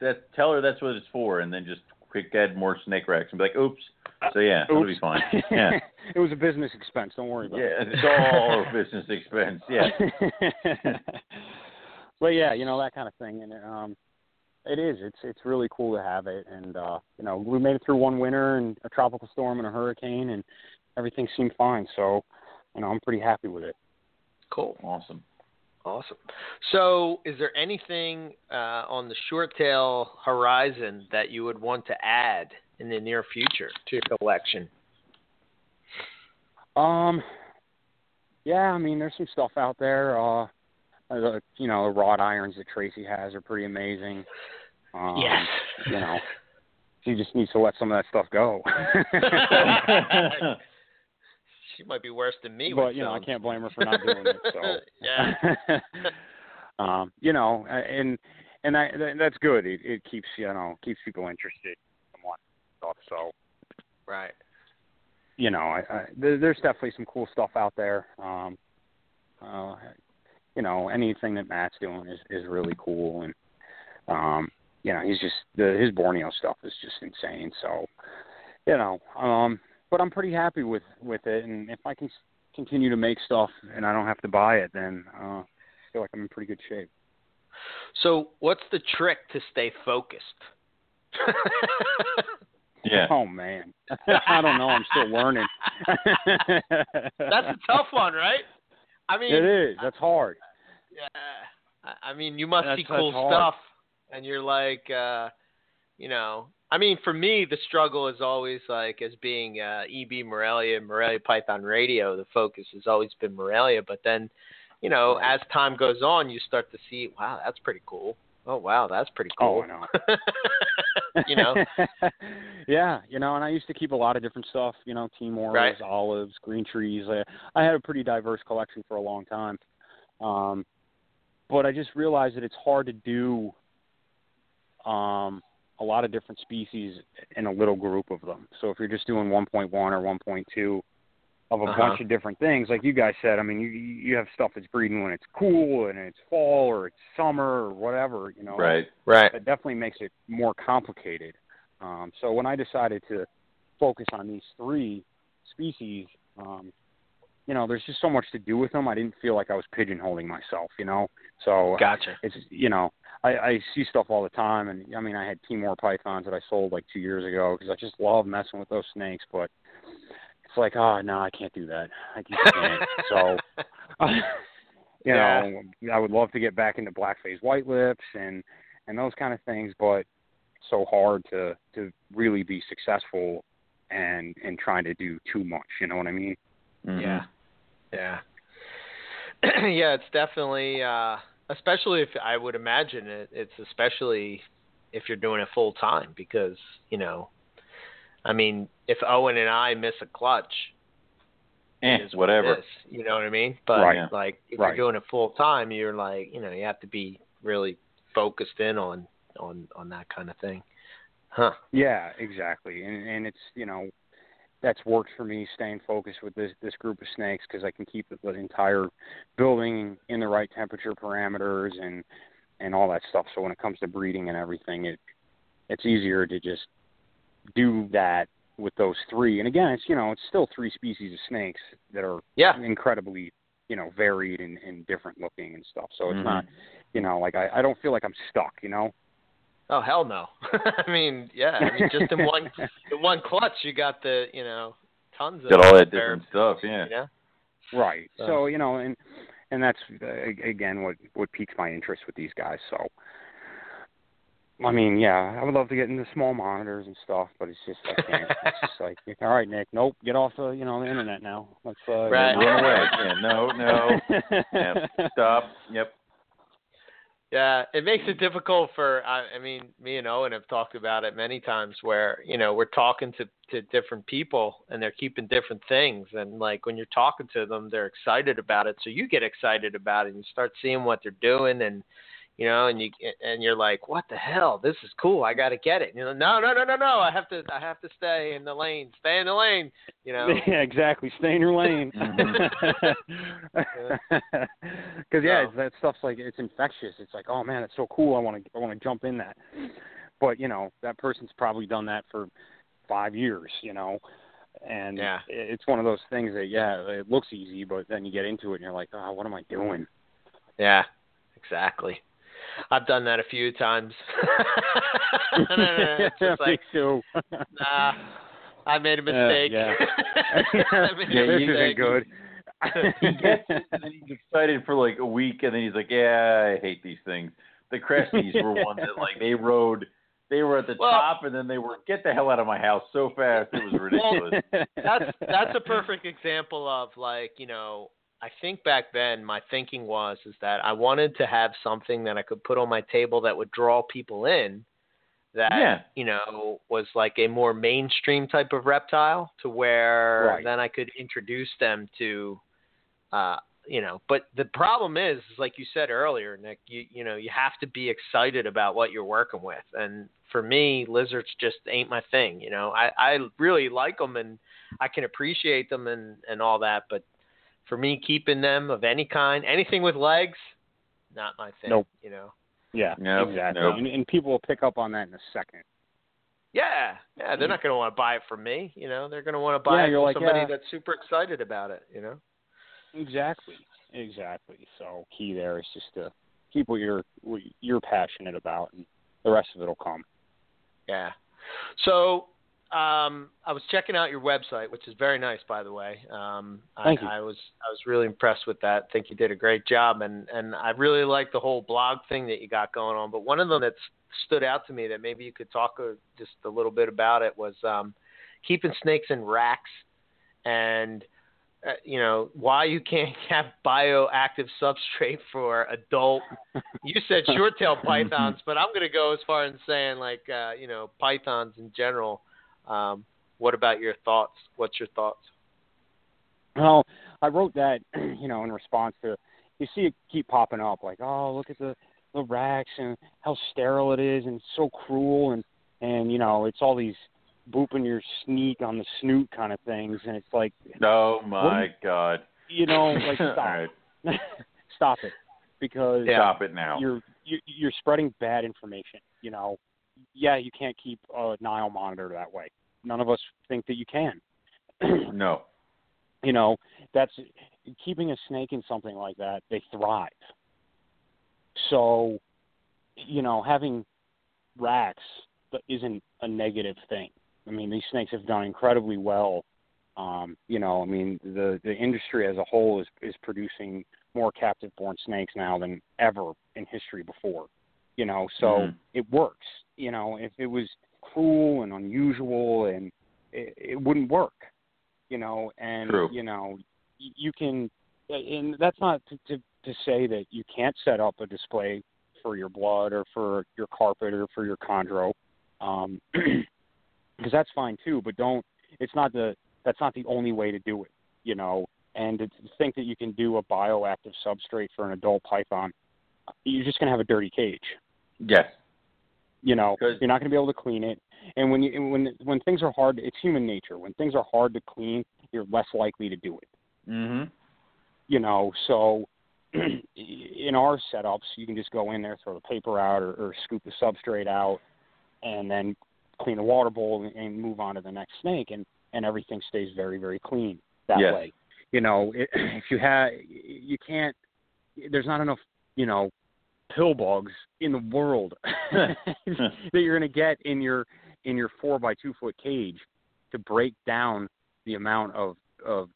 that. Tell her that's what it's for, and then just quick add more snake racks and be like, "Oops." So yeah, it'll be fine. Yeah, it was a business expense. Don't worry about yeah, it. Yeah, it's all business expense. Yeah, but yeah, you know that kind of thing, and um, it is. It's it's really cool to have it, and uh, you know we made it through one winter and a tropical storm and a hurricane, and everything seemed fine. So, you know, I'm pretty happy with it. Cool. awesome. Awesome. So, is there anything uh, on the short tail horizon that you would want to add in the near future to your collection? Um, yeah, I mean, there's some stuff out there. Uh, the, you know, the wrought irons that Tracy has are pretty amazing. Um, yes. You know, she just needs to let some of that stuff go. she might be worse than me. but you know, I can't blame her for not doing it. So yeah. um, you know, and and I, that's good. It, it keeps you know keeps people interested in what stuff. So Right. you know, I, I there, there's definitely some cool stuff out there. Um, uh, you know, anything that Matt's doing is is really cool, and um, you know, he's just the his Borneo stuff is just insane. So, you know, um, but I'm pretty happy with with it, and if I can continue to make stuff and I don't have to buy it, then uh, I feel like I'm in pretty good shape. So, what's the trick to stay focused? Yeah. Oh man, I don't know. I'm still learning. That's a tough one, right? I mean, It is. That's hard. Yeah. I- I mean, you must see cool stuff, and you're like, uh, you know, I mean, for me, the struggle is always like as being uh, EB Morelia, Morelia Python Radio. The focus has always been Morelia, but then, you know, Right. as time goes on, you start to see, wow, that's pretty cool. Oh, wow, that's pretty Oh, cool. I know. you know, yeah, you know, and I used to keep a lot of different stuff. You know, Timors, Right. olives, green trees. I, I had a pretty diverse collection for a long time. Um, but I just realized that it's hard to do um, a lot of different species in a little group of them. So if you're just doing 1.1 or 1.2 of a Uh-huh. bunch of different things, like you guys said, I mean, you you have stuff that's breeding when it's cool and it's fall or it's summer or whatever. You know, Right. right? that definitely makes it more complicated. Um, so when I decided to focus on these three species, um, you know, there's just so much to do with them. I didn't feel like I was pigeonholing myself, you know. So Gotcha. it's you know, I, I see stuff all the time, and I mean, I had Timor pythons that I sold like two years ago because I just love messing with those snakes, but it's like, oh no, I can't do that. I can't. so you Yeah. know, I would love to get back into black phase white lips and and those kind of things, but so hard to to really be successful and and trying to do too much. You know what I mean? Mhm. Yeah. Yeah. yeah, it's definitely uh especially if I would imagine it it's especially if you're doing it full time because, you know, I mean, if Owen and I miss a clutch, Eh, it is what it whatever. is, you know what I mean? But Right. like if Right. you're doing it full time, you're like, you know, you have to be really focused in on on on that kind of thing. Huh. Yeah, exactly. And and it's you know that's worked for me staying focused with this this group of snakes because I can keep the, the entire building in the right temperature parameters and and all that stuff. So when it comes to breeding and everything, it it's easier to just do that with those three. And again, it's you know it's still three species of snakes that are Yeah. incredibly you know varied and, and different looking and stuff. So it's Mhm. not you know like I, I don't feel like I'm stuck. You know. Oh hell no! I mean, yeah. I mean, just in one in one clutch, you got the you know tons of Got all that different stuff, yeah. You know? Right. So- So you know, and and that's uh, again what what piques my interest with these guys. So, I mean, yeah, I would love to get into small monitors and stuff, but it's just I can't. it's just like, all right, Nick, nope, get off the you know the internet now. Let's uh, Right. Run away. Yeah, no, no. Yep. Stop. Yep. Yeah, it makes it difficult for. I, I mean, me and Owen have talked about it many times, where you know we're talking to to different people and they're keeping different things, and like when you're talking to them, they're excited about it, so you get excited about it, and you start seeing what they're doing, and you know, and you and you're like, what the hell? This is cool. I got to get it. You know, no, no, no, no, no. I have to. I have to stay in the lane. Stay in the lane. You know. yeah, exactly. Stay in your lane. Because yeah, it's, that stuff's like it's infectious. It's like, oh man, it's so cool. I want to, I want to jump in that. But you know, that person's probably done that for five years. You know, and Yeah. it's one of those things that yeah, it looks easy, but then you get into it and you're like, oh, what am I doing? Yeah, exactly. I've done that a few times. Then it's just Me like, too. nah, I made a mistake. yeah. I made Yeah, a this you- mistake. isn't good. he gets it, and then he's excited for like a week, and then he's like, "Yeah, I hate these things." The Cresties were one that like they rode, they were at the Well- top, and then they were get the hell out of my house so fast it was ridiculous. that's that's a perfect example of like you know I think back then my thinking was is that I wanted to have something that I could put on my table that would draw people in that Yeah. you know was like a more mainstream type of reptile to where Right. then I could introduce them to uh you know but the problem is, is like you said earlier Nick you you know you have to be excited about what you're working with and for me lizards just ain't my thing you know I I really like them and I can appreciate them and and all that but for me keeping them of any kind anything with legs not my thing Nope. you know yeah, Nope, exactly. nope. And, and people will pick up on that in a second. Yeah, yeah, they're mm. not going to want to buy it from me. You know, they're going to want to buy Yeah, it from like, somebody yeah. that's super excited about it. You know. Exactly. Exactly. So key there is just to keep what you're what you're passionate about, and the rest of it'll come. Yeah. So um, I was checking out your website, which is very nice, by the way. Um, Thank I, you. I was I was really impressed with that. I think you did a great job, and and I really like the whole blog thing that you got going on. But one of them that stood out to me that maybe you could talk uh, just a little bit about it was um, keeping snakes in racks, and uh, you know why you can't have bioactive substrate for adult. You said short-tailed pythons, but I'm going to go as far as saying like uh, you know pythons in general. Um, what about your thoughts? What's your thoughts? Well, I wrote that, you know, in response to you see it keep popping up, like, oh, look at the the racks and how sterile it is, and so cruel, and and you know, it's all these booping your sneak on the snoot kind of things, and it's like, Oh my you- God! you know, like All stop, right, stop it, because stop it now. you're you, you're spreading bad information. You know, yeah, you can't keep a Nile monitor that way. None of us think that you can. No. you know, that's keeping a snake in something like that. They thrive. So, you know, having racks isn't a negative thing. I mean, these snakes have done incredibly well. Um, you know, I mean, the the industry as a whole is is producing more captive-born snakes now than ever in history before. You know, so Mhm. it works. You know, if it was cruel and unusual, and it, it wouldn't work. You know, and True. you know, you can, and that's not to, to to say that you can't set up a display for your blood or for your carpet or for your chondro, um, because that's fine too. But don't. It's not the. That's not the only way to do it. You know, and to think that you can do a bioactive substrate for an adult python, you're just going to have a dirty cage. Yes. You know, 'Cause- you're not going to be able to clean it. And when you when when things are hard, it's human nature. When things are hard to clean, you're less likely to do it. Mhm. You know, so in our setups, you can just go in there, throw the paper out, or, or scoop the substrate out, and then clean the water bowl and, and move on to the next snake, and and everything stays very very clean that Yes. way. You know, it, if you have, you can't. There's not enough, you know, pill bugs in the world that you're going to get in your in your four by two foot cage to break down the amount of of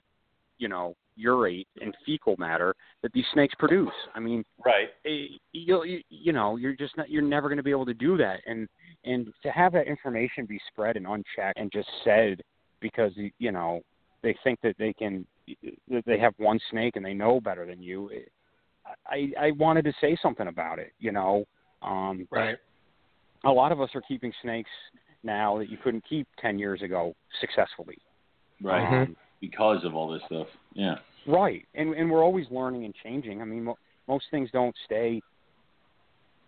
you know urate and fecal matter that these snakes produce. I mean, Right. eh, you you, know you're just not you're never going to be able to do that and and to have that information be spread and unchecked and just said because you know they think that they can that they have one snake and they know better than you eh, i i wanted to say something about it you know um Right. a lot of us are keeping snakes now that you couldn't keep 10 years ago successfully Right. Um, Because of all this stuff. Yeah. Right, and and we're always learning and changing. I mean, mo- most things don't stay,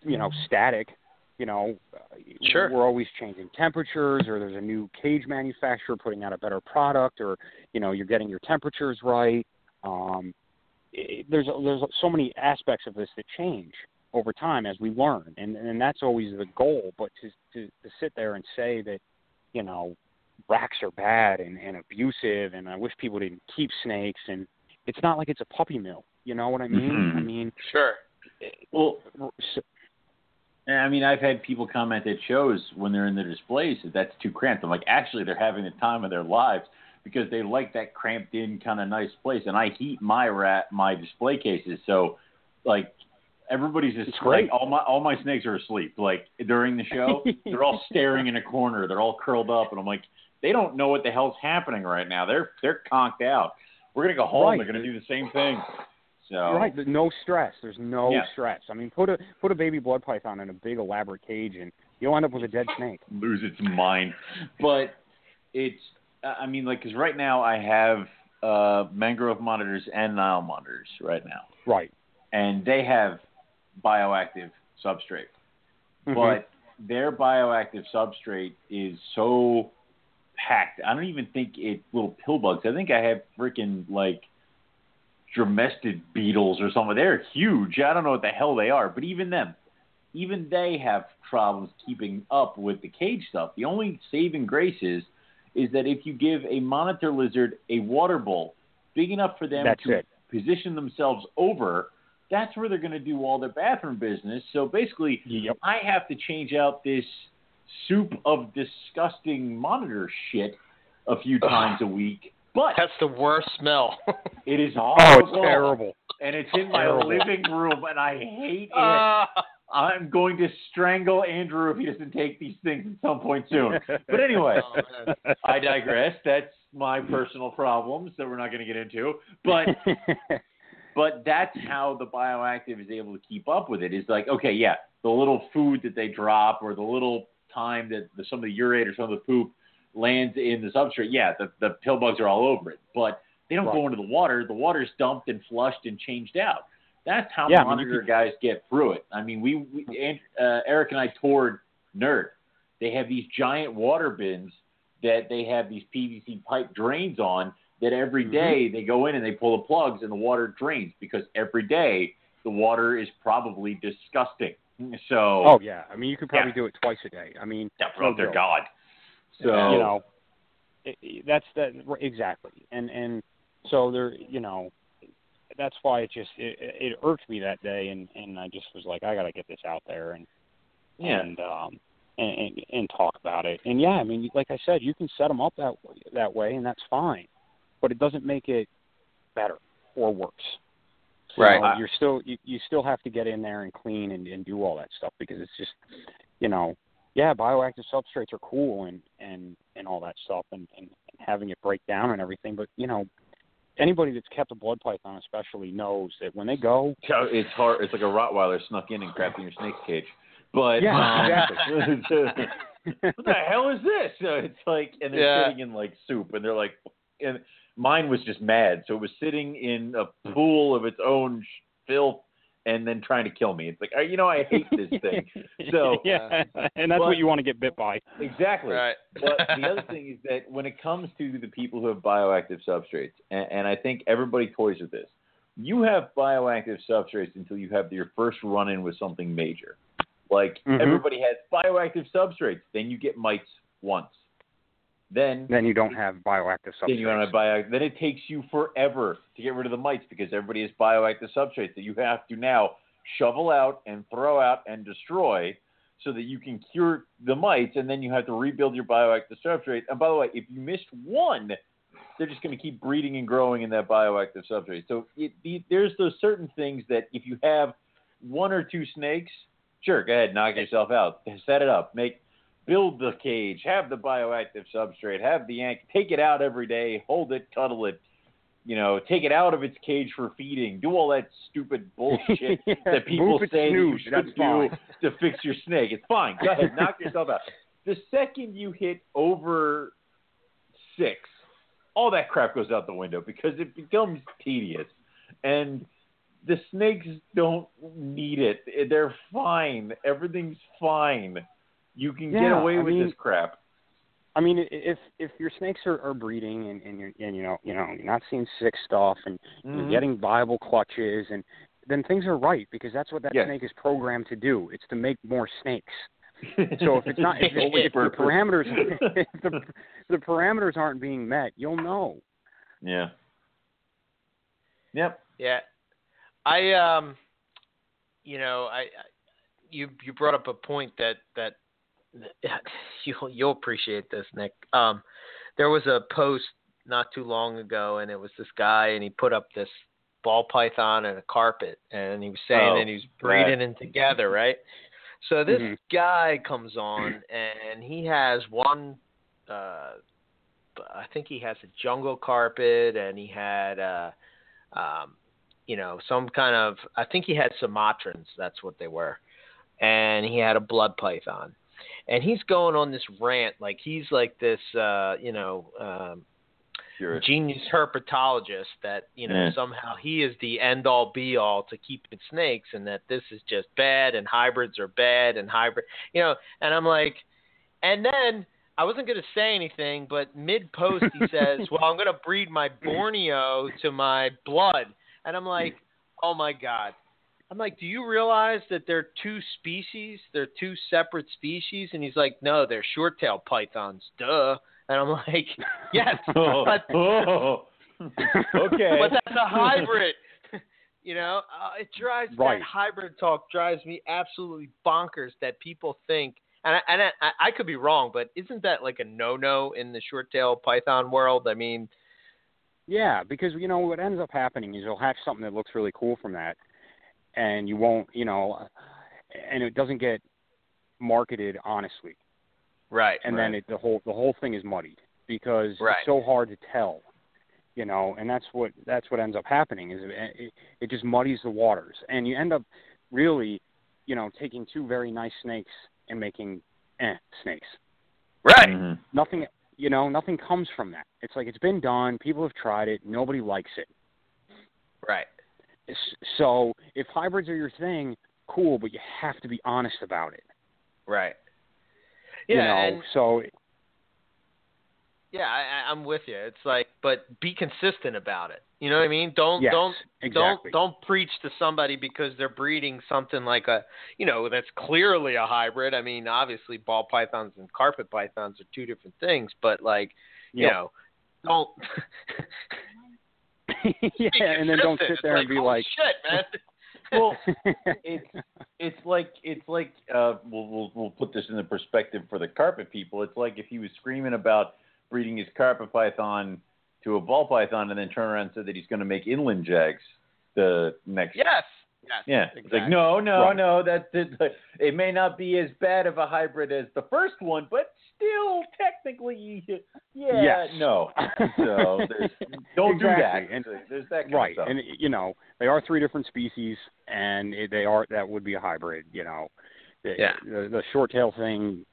you know, static. You know, Uh, Sure. we're always changing temperatures, or there's a new cage manufacturer putting out a better product, or you know, you're getting your temperatures right. Um, it, there's there's so many aspects of this that change over time as we learn, and and that's always the goal. But to to, to sit there and say that, you know, racks are bad and, and abusive and I wish people didn't keep snakes and it's not like it's a puppy mill. You know what I mean? Mhm. I mean, Sure. Well, s- And I mean, I've had people comment at shows when they're in the displays that that's too cramped. I'm like, actually, they're having the time of their lives because they like that cramped in kind of nice place. And I heat my rat my display cases, so like everybody's just like all my all my snakes are asleep. Like during the show, they're all staring in a corner. They're all curled up, and I'm like, they don't know what the hell's happening right now. They're they're conked out. We're gonna go home. Right. They're gonna do the same thing. So right, no stress. There's no Yeah. stress. I mean, put a put a baby blood python in a big elaborate cage and you'll end up with a dead snake. lose its mind. But it's, I mean, like, because right now I have uh, mangrove monitors and Nile monitors right now, Right. and they have bioactive substrate, Mhm. but their bioactive substrate is so packed. I don't even think it little pill bugs. I think I have freaking like dermestid beetles or something. They're huge. I don't know what the hell they are, but even them, even they have problems keeping up with the cage stuff. The only saving grace is, is that if you give a monitor lizard a water bowl big enough for them That's to it. position themselves over, that's where they're going to do all their bathroom business. So basically, Yep. I have to change out this soup of disgusting monitor shit a few times a week. But That's the worst smell. it is Oh, it's terrible. And it's in my Terrible. living room, and I hate it. Ah. I'm going to strangle Andrew if he doesn't take these things at some point soon. But anyway, Oh. I digress. That's my personal problems that we're not going to get into. But but that's how the bioactive is able to keep up with it. Is like, okay, yeah, the little food that they drop or the little time that the, some of the urate or some of the poop lands in the substrate, yeah, the, the pill bugs are all over it. But they don't go into the water. The water's dumped and flushed and changed out. That's how Yeah, I mean, monitor guys get through it. I mean, we, we and, uh, Eric and I toured Nerd. They have these giant water bins that they have these PVC pipe drains on that every Mhm. they go in and they pull the plugs and the water drains because every day the water is probably disgusting. So oh yeah. I mean, you could probably Yeah. do it twice a day. I mean, yeah, oh, dear. God. So you know it, it- that's that exactly and and so there you know that's why it just it, it irked me that day and and i just was like i got to get this out there and yeah, and um and, and and talk about it. And yeah i mean like i said you can set them up that way, that way and that's fine. But it doesn't make it better or worse. You Right. know, you're still you, you still have to get in there and clean and, and do all that stuff because it's just you know yeah bioactive substrates are cool and and and all that stuff and, and having it break down and everything but you know anybody that's kept a blood python especially knows that when they go it's hard. It's like a Rottweiler snuck in and crapped in your snake's cage. But Yeah, um, what the hell is this? So it's like, and they're Yeah. sitting in like soup, and they're like, and mine was just mad, so it was sitting in a pool of its own filth, and then trying to kill me. It's like, uh, you know, I hate this thing. So- yeah and that's But- what you want to get bit by Exactly. Right. but the other thing is that when it comes to the people who have bioactive substrates, and, and I think everybody toys with this, you have bioactive substrates until you have your first run in with something major. Like Mhm. everybody has bioactive substrates, then you get mites once. Then then you don't have bioactive then you don't have substrates bio, then it takes you forever to get rid of the mites because everybody has bioactive substrates that you have to now shovel out and throw out and destroy so that you can cure the mites and then you have to rebuild your bioactive substrate. And by the way, if you missed one they're just going to keep breeding and growing in that bioactive substrate. So it, the, there's those certain things that if you have one or two snakes, sure, go ahead, knock yourself out, set it up, make build the cage, have the bioactive substrate, have the yank, take it out every day, hold it, cuddle it, you know, take it out of its cage for feeding, do all that stupid bullshit that people say you should do to fix your snake. It's fine. Go ahead, knock yourself out. The second you hit over six, all that crap goes out the window because it becomes tedious. And the snakes don't need it. They're fine. Everything's fine. You can get away I with mean- this crap. I mean, if if your snakes are, are breeding and and you're and you know you know you're not seeing sick stuff and you're Mhm. getting viable clutches and then things are right because that's what that Yes. snake is programmed to do. It's to make more snakes. So if it's not if, Always if the parameters if the the parameters aren't being met, you'll know. yeah. Yep. Yeah, I um, you know, I, I you you brought up a point that that you'll you'll appreciate this, Nick. Um, there was a post not too long ago, and it was this guy, and he put up this ball python and a carpet, and he was saying Oh, that he was breeding them together, right? So this Mhm. guy comes on, and he has one. Uh, I think he has a jungle carpet, and he had. Uh, um, you know, some kind of I think he had Sumatrans, that's what they were. And he had a blood python. And he's going on this rant like he's like this uh, you know, um Sure. genius herpetologist that, you know, Yeah. somehow he is the end all be all to keeping snakes and that this is just bad and hybrids are bad and hybrid you know, and I'm like and then I wasn't going to say anything, but mid post he says, "Well, I'm going to breed my Borneo to my blood," and I'm like, "Oh my god!" I'm like, "Do you realize that they're two species? They're two separate species?" And he's like, "No, they're short tail pythons, duh." And I'm like, "Yes, oh, but oh. okay. but that's a hybrid." You know, uh, it drives Right. that hybrid talk drives me absolutely bonkers that people think, and I, and I, I could be wrong, but isn't that like a no-no in the short-tail python world? I mean, Yeah, because you know what ends up happening is you'll hatch something that looks really cool from that, and you won't, you know, and it doesn't get marketed honestly, right, and Right. then it, the whole the whole thing is muddied because Right. it's so hard to tell, you know, and that's what that's what ends up happening is it, it, it just muddies the waters, and you end up really, you know, taking two very nice snakes and making eh snakes. right, Mhm. Nothing, you know, nothing comes from that. It's like it's been done. People have tried it. Nobody likes it. right, S- So if hybrids are your thing, cool, but you have to be honest about it. right. you Yeah, know, and so yeah, I, I'm with you. It's like, but be consistent about it. You know what I mean? Don't yes, don't exactly. Don't don't preach to somebody because they're breeding something like a you know that's clearly a hybrid. I mean, obviously ball pythons and carpet pythons are two different things, but like you know, don't yeah, and then don't sit there It's and be like, shit, man. Well, it's it's like it's like uh, we'll we'll we'll put this in the perspective for the carpet people. It's like if he was screaming about breeding his carpet python to a ball python, and then turn around and said that he's going to make inland jags the next. yes, yes, Yeah, it's like no, no, Right. no. That it, it may not be as bad of a hybrid as the first one, but still technically, yeah, Yes. no. So there's, don't do that. And- there's that kind right, of stuff. and you know they are three different species, and they are that would be a hybrid. You know, the, Yeah. the, the short tail thing,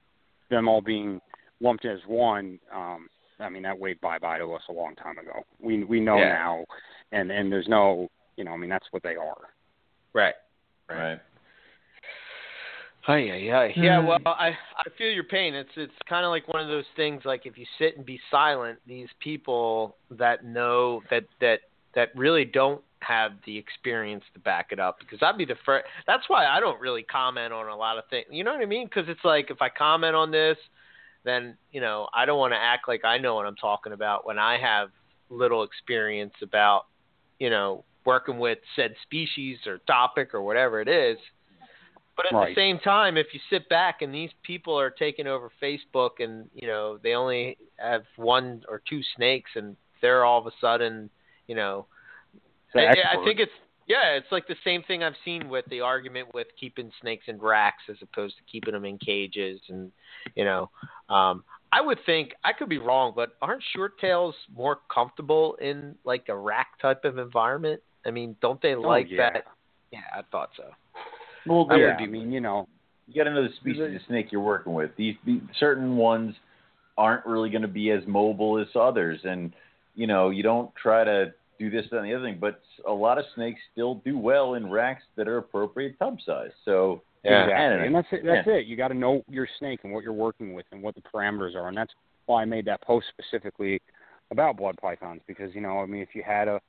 them all being lumped as one. Um, I mean that waved bye bye to us a long time ago. We we know Yeah. now, and and there's no, you know, I mean that's what they are. right. right. Hi, yeah, yeah. Yeah, well, I I feel your pain. It's it's kind of like one of those things. Like if you sit and be silent, these people that know that that that really don't have the experience to back it up. Because I'd be the first. That's why I don't really comment on a lot of things. You know what I mean? Because it's like if I comment on this, then you know I don't want to act like I know what I'm talking about when I have little experience about you know working with said species or topic or whatever it is. But at Right. the same time, if you sit back and these people are taking over Facebook and you know they only have one or two snakes and they're all of a sudden, you know, I, I think it's yeah, it's like the same thing I've seen with the argument with keeping snakes in racks as opposed to keeping them in cages, and you know, um, I would think I could be wrong, but aren't short tails more comfortable in like a rack type of environment? I mean, don't they Oh, like yeah. that? Yeah, I thought so. Well, I would yeah, be- I mean, you know, you got another species of snake you're working with. These the, certain ones aren't really going to be as mobile as others, and you know you don't try to do this that, and the other thing. But a lot of snakes still do well in racks that are appropriate tub size. So Yeah. Exactly. And that's it. That's Yeah. it. You got to know your snake and what you're working with and what the parameters are. And that's why I made that post specifically about blood pythons because you know, I mean, if you had a,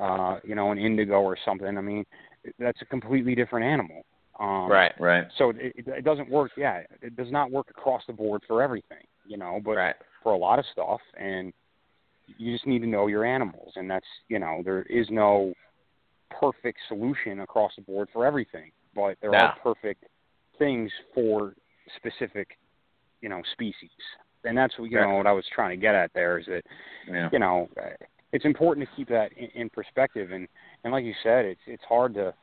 uh, you know, an indigo or something, I mean, that's a completely different animal. Um, Right. right, So it, it, doesn't work. Yeah, it does not work across the board for everything. You know, but Right. for a lot of stuff, and you just need to know your animals, and that's you know, there is no perfect solution across the board for everything, but there are perfect things for specific, you know, species. And that's what you Right. know what I was trying to get at there is that yeah, you know it's important to keep that in, in perspective and and like you said it's it's hard to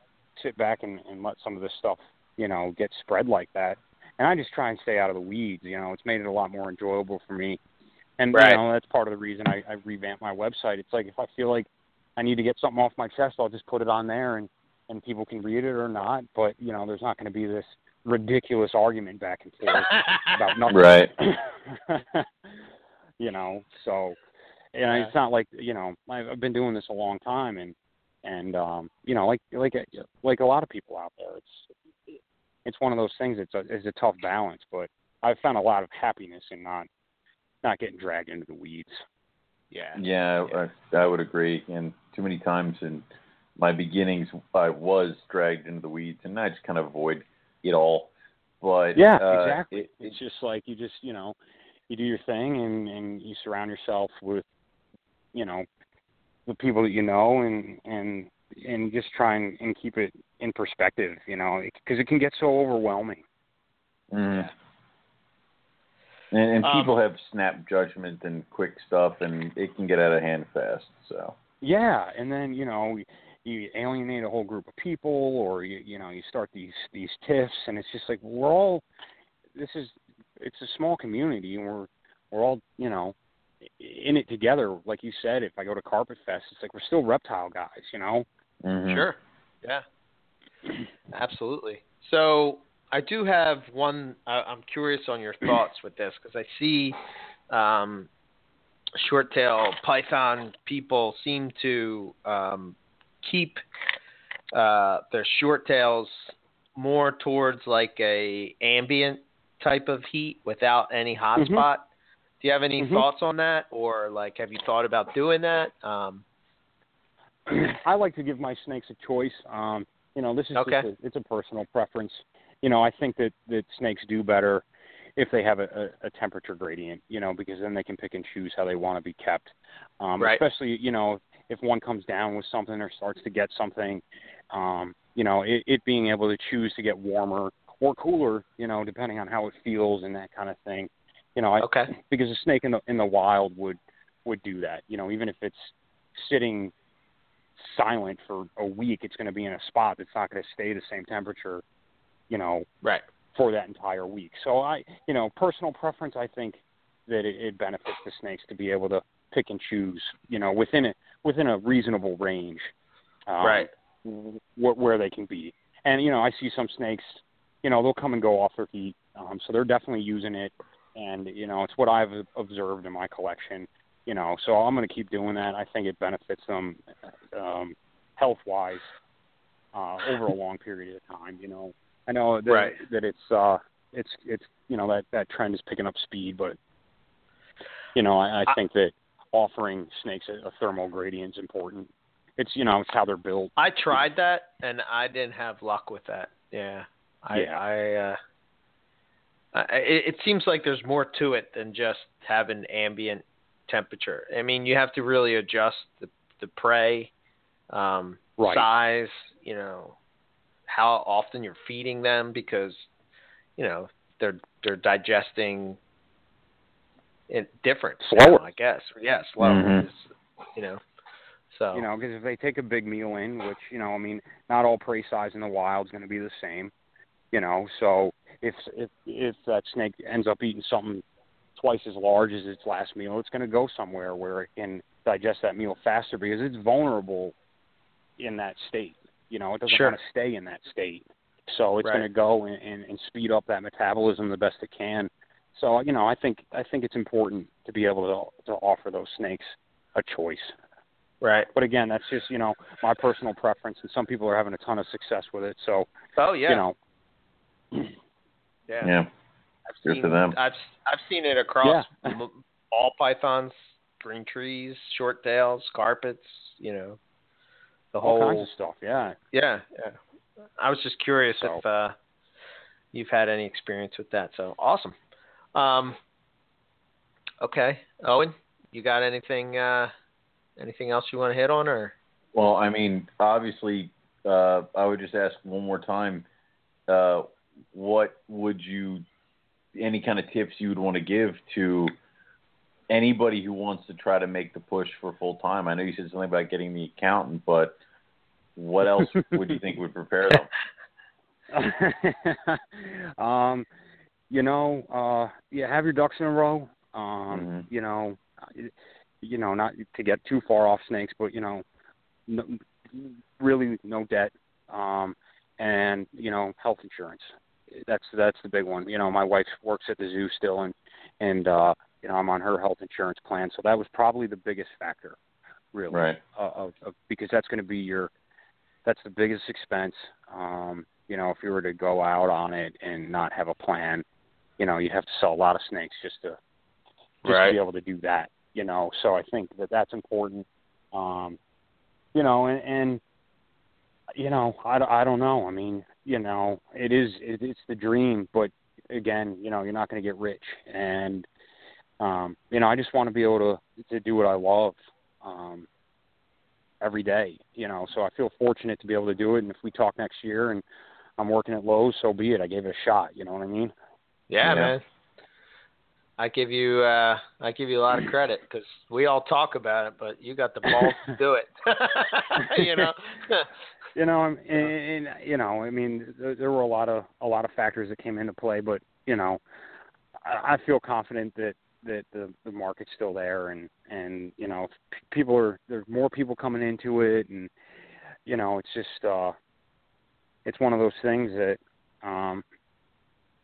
sit back and, and let some of this stuff you know get spread like that and I just try and stay out of the weeds you know it's made it a lot more enjoyable for me and Right. you know that's part of the reason I, I revamped my website it's like if I feel like I need to get something off my chest I'll just put it on there and and people can read it or not but you know there's not going to be this ridiculous argument back and forth about nothing right. you know, so and Yeah. it's not like you know I've, I've been doing this a long time, and and um, you know, like like like a lot of people out there, it's it's one of those things. It's a it's a tough balance, but I've found a lot of happiness in not not getting dragged into the weeds. Yeah. Yeah, I, I would agree. And too many times in my beginnings, I was dragged into the weeds, and I just kind of avoid it all. But Yeah, uh, exactly. It, it's just like you just you know you do your thing and and you surround yourself with you know the people that you know and and and just try and, and keep it in perspective you know because it can get so overwhelming Mhm. And, and Um, people have snap judgment and quick stuff, and it can get out of hand fast. So yeah and then you know you alienate a whole group of people or you you know you start these these tiffs and it's just like we're all this is it's a small community and we're we're all you know in it together like you said if i go to carpet fest it's like we're still reptile guys you know mhm. Sure. Yeah. Absolutely. So I do have one. I I'm curious on your thoughts with this because I see um, short tail python people seem to um, keep uh, their short tails more towards like a ambient type of heat without any hot Mhm. spot. Do you have any Mhm. thoughts on that, or like have you thought about doing that? Um, I like to give my snakes a choice. Um, you know, this is Okay. a, it's a personal preference. You know, I think that that snakes do better if they have a, a, a temperature gradient. You know, because then they can pick and choose how they want to be kept. Um, Right. Especially, you know, if one comes down with something or starts to get something. Um, you know, it, it being able to choose to get warmer or cooler. You know, depending on how it feels and that kind of thing. You know, I, okay. because a snake in the in the wild would would do that. You know, even if it's sitting silent for a week, it's going to be in a spot that's not going to stay the same temperature. You know, Right. for that entire week. So I, you know, personal preference, I think that it, it benefits the snakes to be able to pick and choose. You know, within a within a reasonable range. Um, Right. wh- where they can be. And you know, I see some snakes, you know, they'll come and go off their heat, um, so they're definitely using it. And you know, it's what I've observed in my collection. You know, so I'm going to keep doing that. I think it benefits them um, health wise uh, over a long period of time. You know, I know that Right. that it's uh, it's it's you know that that trend is picking up speed, but you know, I, I think that offering snakes a, a thermal gradient is important. It's you know, it's how they're built. I tried that and I didn't have luck with that. Yeah. I Yeah. I uh It, it seems like there's more to it than just having ambient temperature. I mean, you have to really adjust the the prey um Right. size, you know, how often you're feeding them because you know, they're they're digesting it different Slower. now, I guess. Yeah, slower. Mhm. is you know. So You know, because if they take a big meal in, which you know, I mean, not all prey size in the wild is going to be the same. You know, so if if if that snake ends up eating something twice as large as its last meal, it's going to go somewhere where it can digest that meal faster because it's vulnerable in that state. You know, it doesn't Sure. want to stay in that state, so it's Right. going to go and, and, and speed up that metabolism the best it can. So you know, I think I think it's important to be able to to offer those snakes a choice. right. But again, that's just you know my personal preference, and some people are having a ton of success with it. So Oh yeah. you know, yeah. Yeah. I've Good seen for them. I've I've seen it across Yeah. m- ball pythons, green trees, short tails, carpets. You know, the all whole kinds of stuff. Yeah. Yeah, yeah. I was just curious So- if uh, you've had any experience with that. So awesome. Um, okay, Owen, you got anything? Uh, anything else you want to hit on, or Well, I mean, obviously, uh, I would just ask one more time, uh, what would you, any kind of tips you would want to give to anybody who wants to try to make the push for full time? I know you said something about getting the accountant, but what else would you think would prepare them? um, you know, uh, yeah, have your ducks in a row. Um, Mhm. you know, you know, not to get too far off snakes, but you know, no, really no debt. Um, and you know, health insurance. That's that's the big one. You know, my wife works at the zoo still, and and uh, you know, I'm on her health insurance plan, so that was probably the biggest factor, really Right. uh, of, of because that's going to be your that's the biggest expense. Um, you know, if you were to go out on it and not have a plan, you know, you'd have to sell a lot of snakes just to just Right. to be able to do that. You know, so I think that that's important. Um, you know, and, and you know, I, don't- I don't know. I mean, you know, it is it, it's the dream, but again, you know, you're not going to get rich, and um, you know, I just want to be able to to do what I love. Um, every day, you know. So I feel fortunate to be able to do it. And if we talk next year and I'm working at Lowe's, so be it. I gave it a shot. You know what I mean? yeah, Yeah. man. I give you uh, I give you a lot of credit because we all talk about it, but you got the balls to do it. you know. You know, and, and, and you know, I mean, there, there were a lot of a lot of factors that came into play, but you know, I, I feel confident that that the the market's still there, and and you know, people are there's more people coming into it, and you know, it's just uh, it's one of those things that um,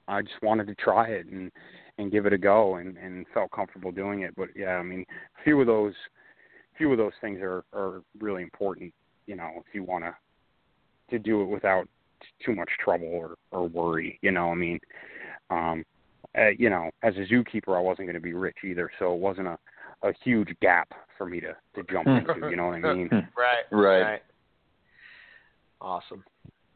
I just wanted to try it and and give it a go, and and felt comfortable doing it. But yeah, I mean, a few of those few of those things are are really important. You know, if you want to to do it without too much trouble or or worry. You know, I mean, um, uh, you know, as a zookeeper, I wasn't going to be rich either, so it wasn't a a huge gap for me to to jump into. You know what I mean? Right. Right. Awesome.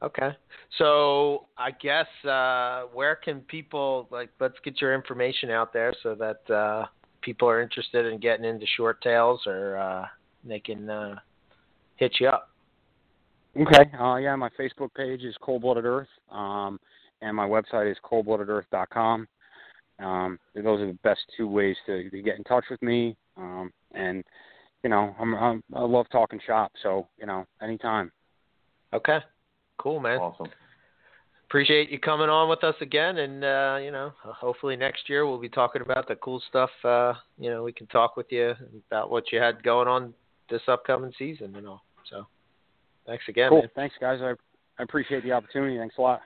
Okay. So I guess uh, where can people like let's get your information out there so that uh, people are interested in getting into short tails or uh, they can uh, hit you up. Okay. Uh, yeah, my Facebook page is Cold Blooded Earth, um, and my website is coldbloodedearth.com. Um, those are the best two ways to, to get in touch with me. Um, and you know, I'm, I'm I love talking shop, so you know, anytime. Okay. Cool, man. Awesome. Appreciate you coming on with us again, and uh, you know, hopefully next year we'll be talking about the cool stuff. Uh, you know, we can talk with you about what you had going on this upcoming season and all. So, thanks again, cool. man. Thanks, guys. I I appreciate the opportunity. Thanks a lot.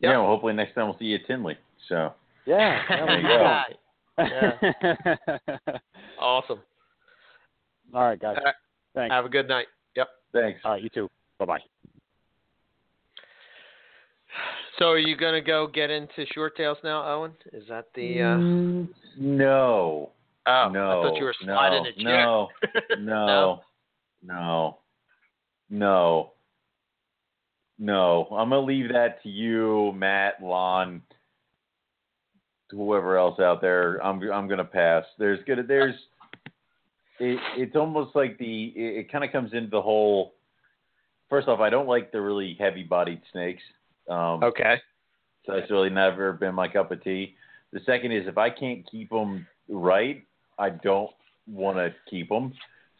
Yep. Yeah. Well, hopefully next time we'll see you at Tinley. So. Yeah. There you go. Yeah. awesome. All right, guys. All right. Thanks. Have a good night. Yep. Thanks. All right, you too. Bye bye. So, are you gonna go get into short tails now, Owen? Is that the? Uh... Mm, no. Oh, no. I thought you were sliding no, a chair. No. No. No. No. No. No. I'm gonna leave that to you, Matt, Lon, whoever else out there. I'm I'm gonna pass. There's gonna there's it, it's almost like the it, it kind of comes into the whole. First off, I don't like the really heavy-bodied snakes. Um, Okay. so that's really never been my cup of tea. The second is if I can't keep them right, I don't want to keep them.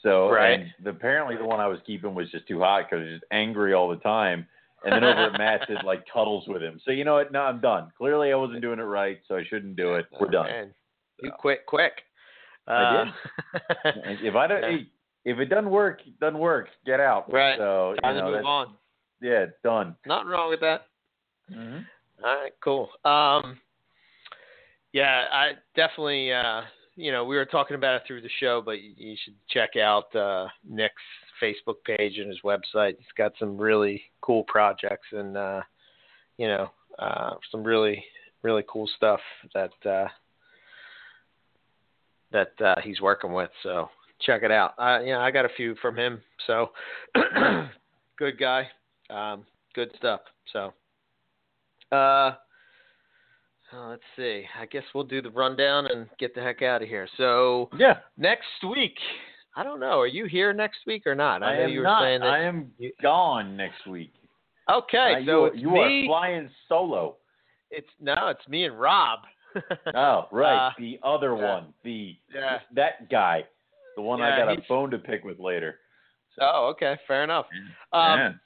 So Right. and the, apparently the one I was keeping was just too hot because was just angry all the time. And then over at Matt's, it like cuddles with him. So you know what? No, I'm done. Clearly, I wasn't doing it right, so I shouldn't do it. We're done. Man, you So. quit quick. I did. If I don't, Yeah. if it doesn't work, it doesn't work. Get out. Right. So you Time to know, move on. yeah, done. Nothing wrong with that. hmm All right, cool. Um, yeah, I definitely. Uh, you know, we were talking about it through the show, but you, you should check out uh, Nick's Facebook page and his website. He's got some really cool projects and uh, you know uh, some really really cool stuff that uh, that uh, he's working with. So check it out. Uh, yeah, I got a few from him. So good guy, um, good stuff. So. Uh, uh, let's see. I guess we'll do the rundown and get the heck out of here. So Yeah, next week, I don't know. Are you here next week or not? I, I, know am you were not. saying that. I am you- gone next week. okay, Uh, so you, you are flying solo. It's no, it's me and Rob. Oh, right. Uh, the other yeah. one. The Yeah. that guy. The one I Yeah, got a he's- bone to pick with later. oh, okay, fair enough. Um.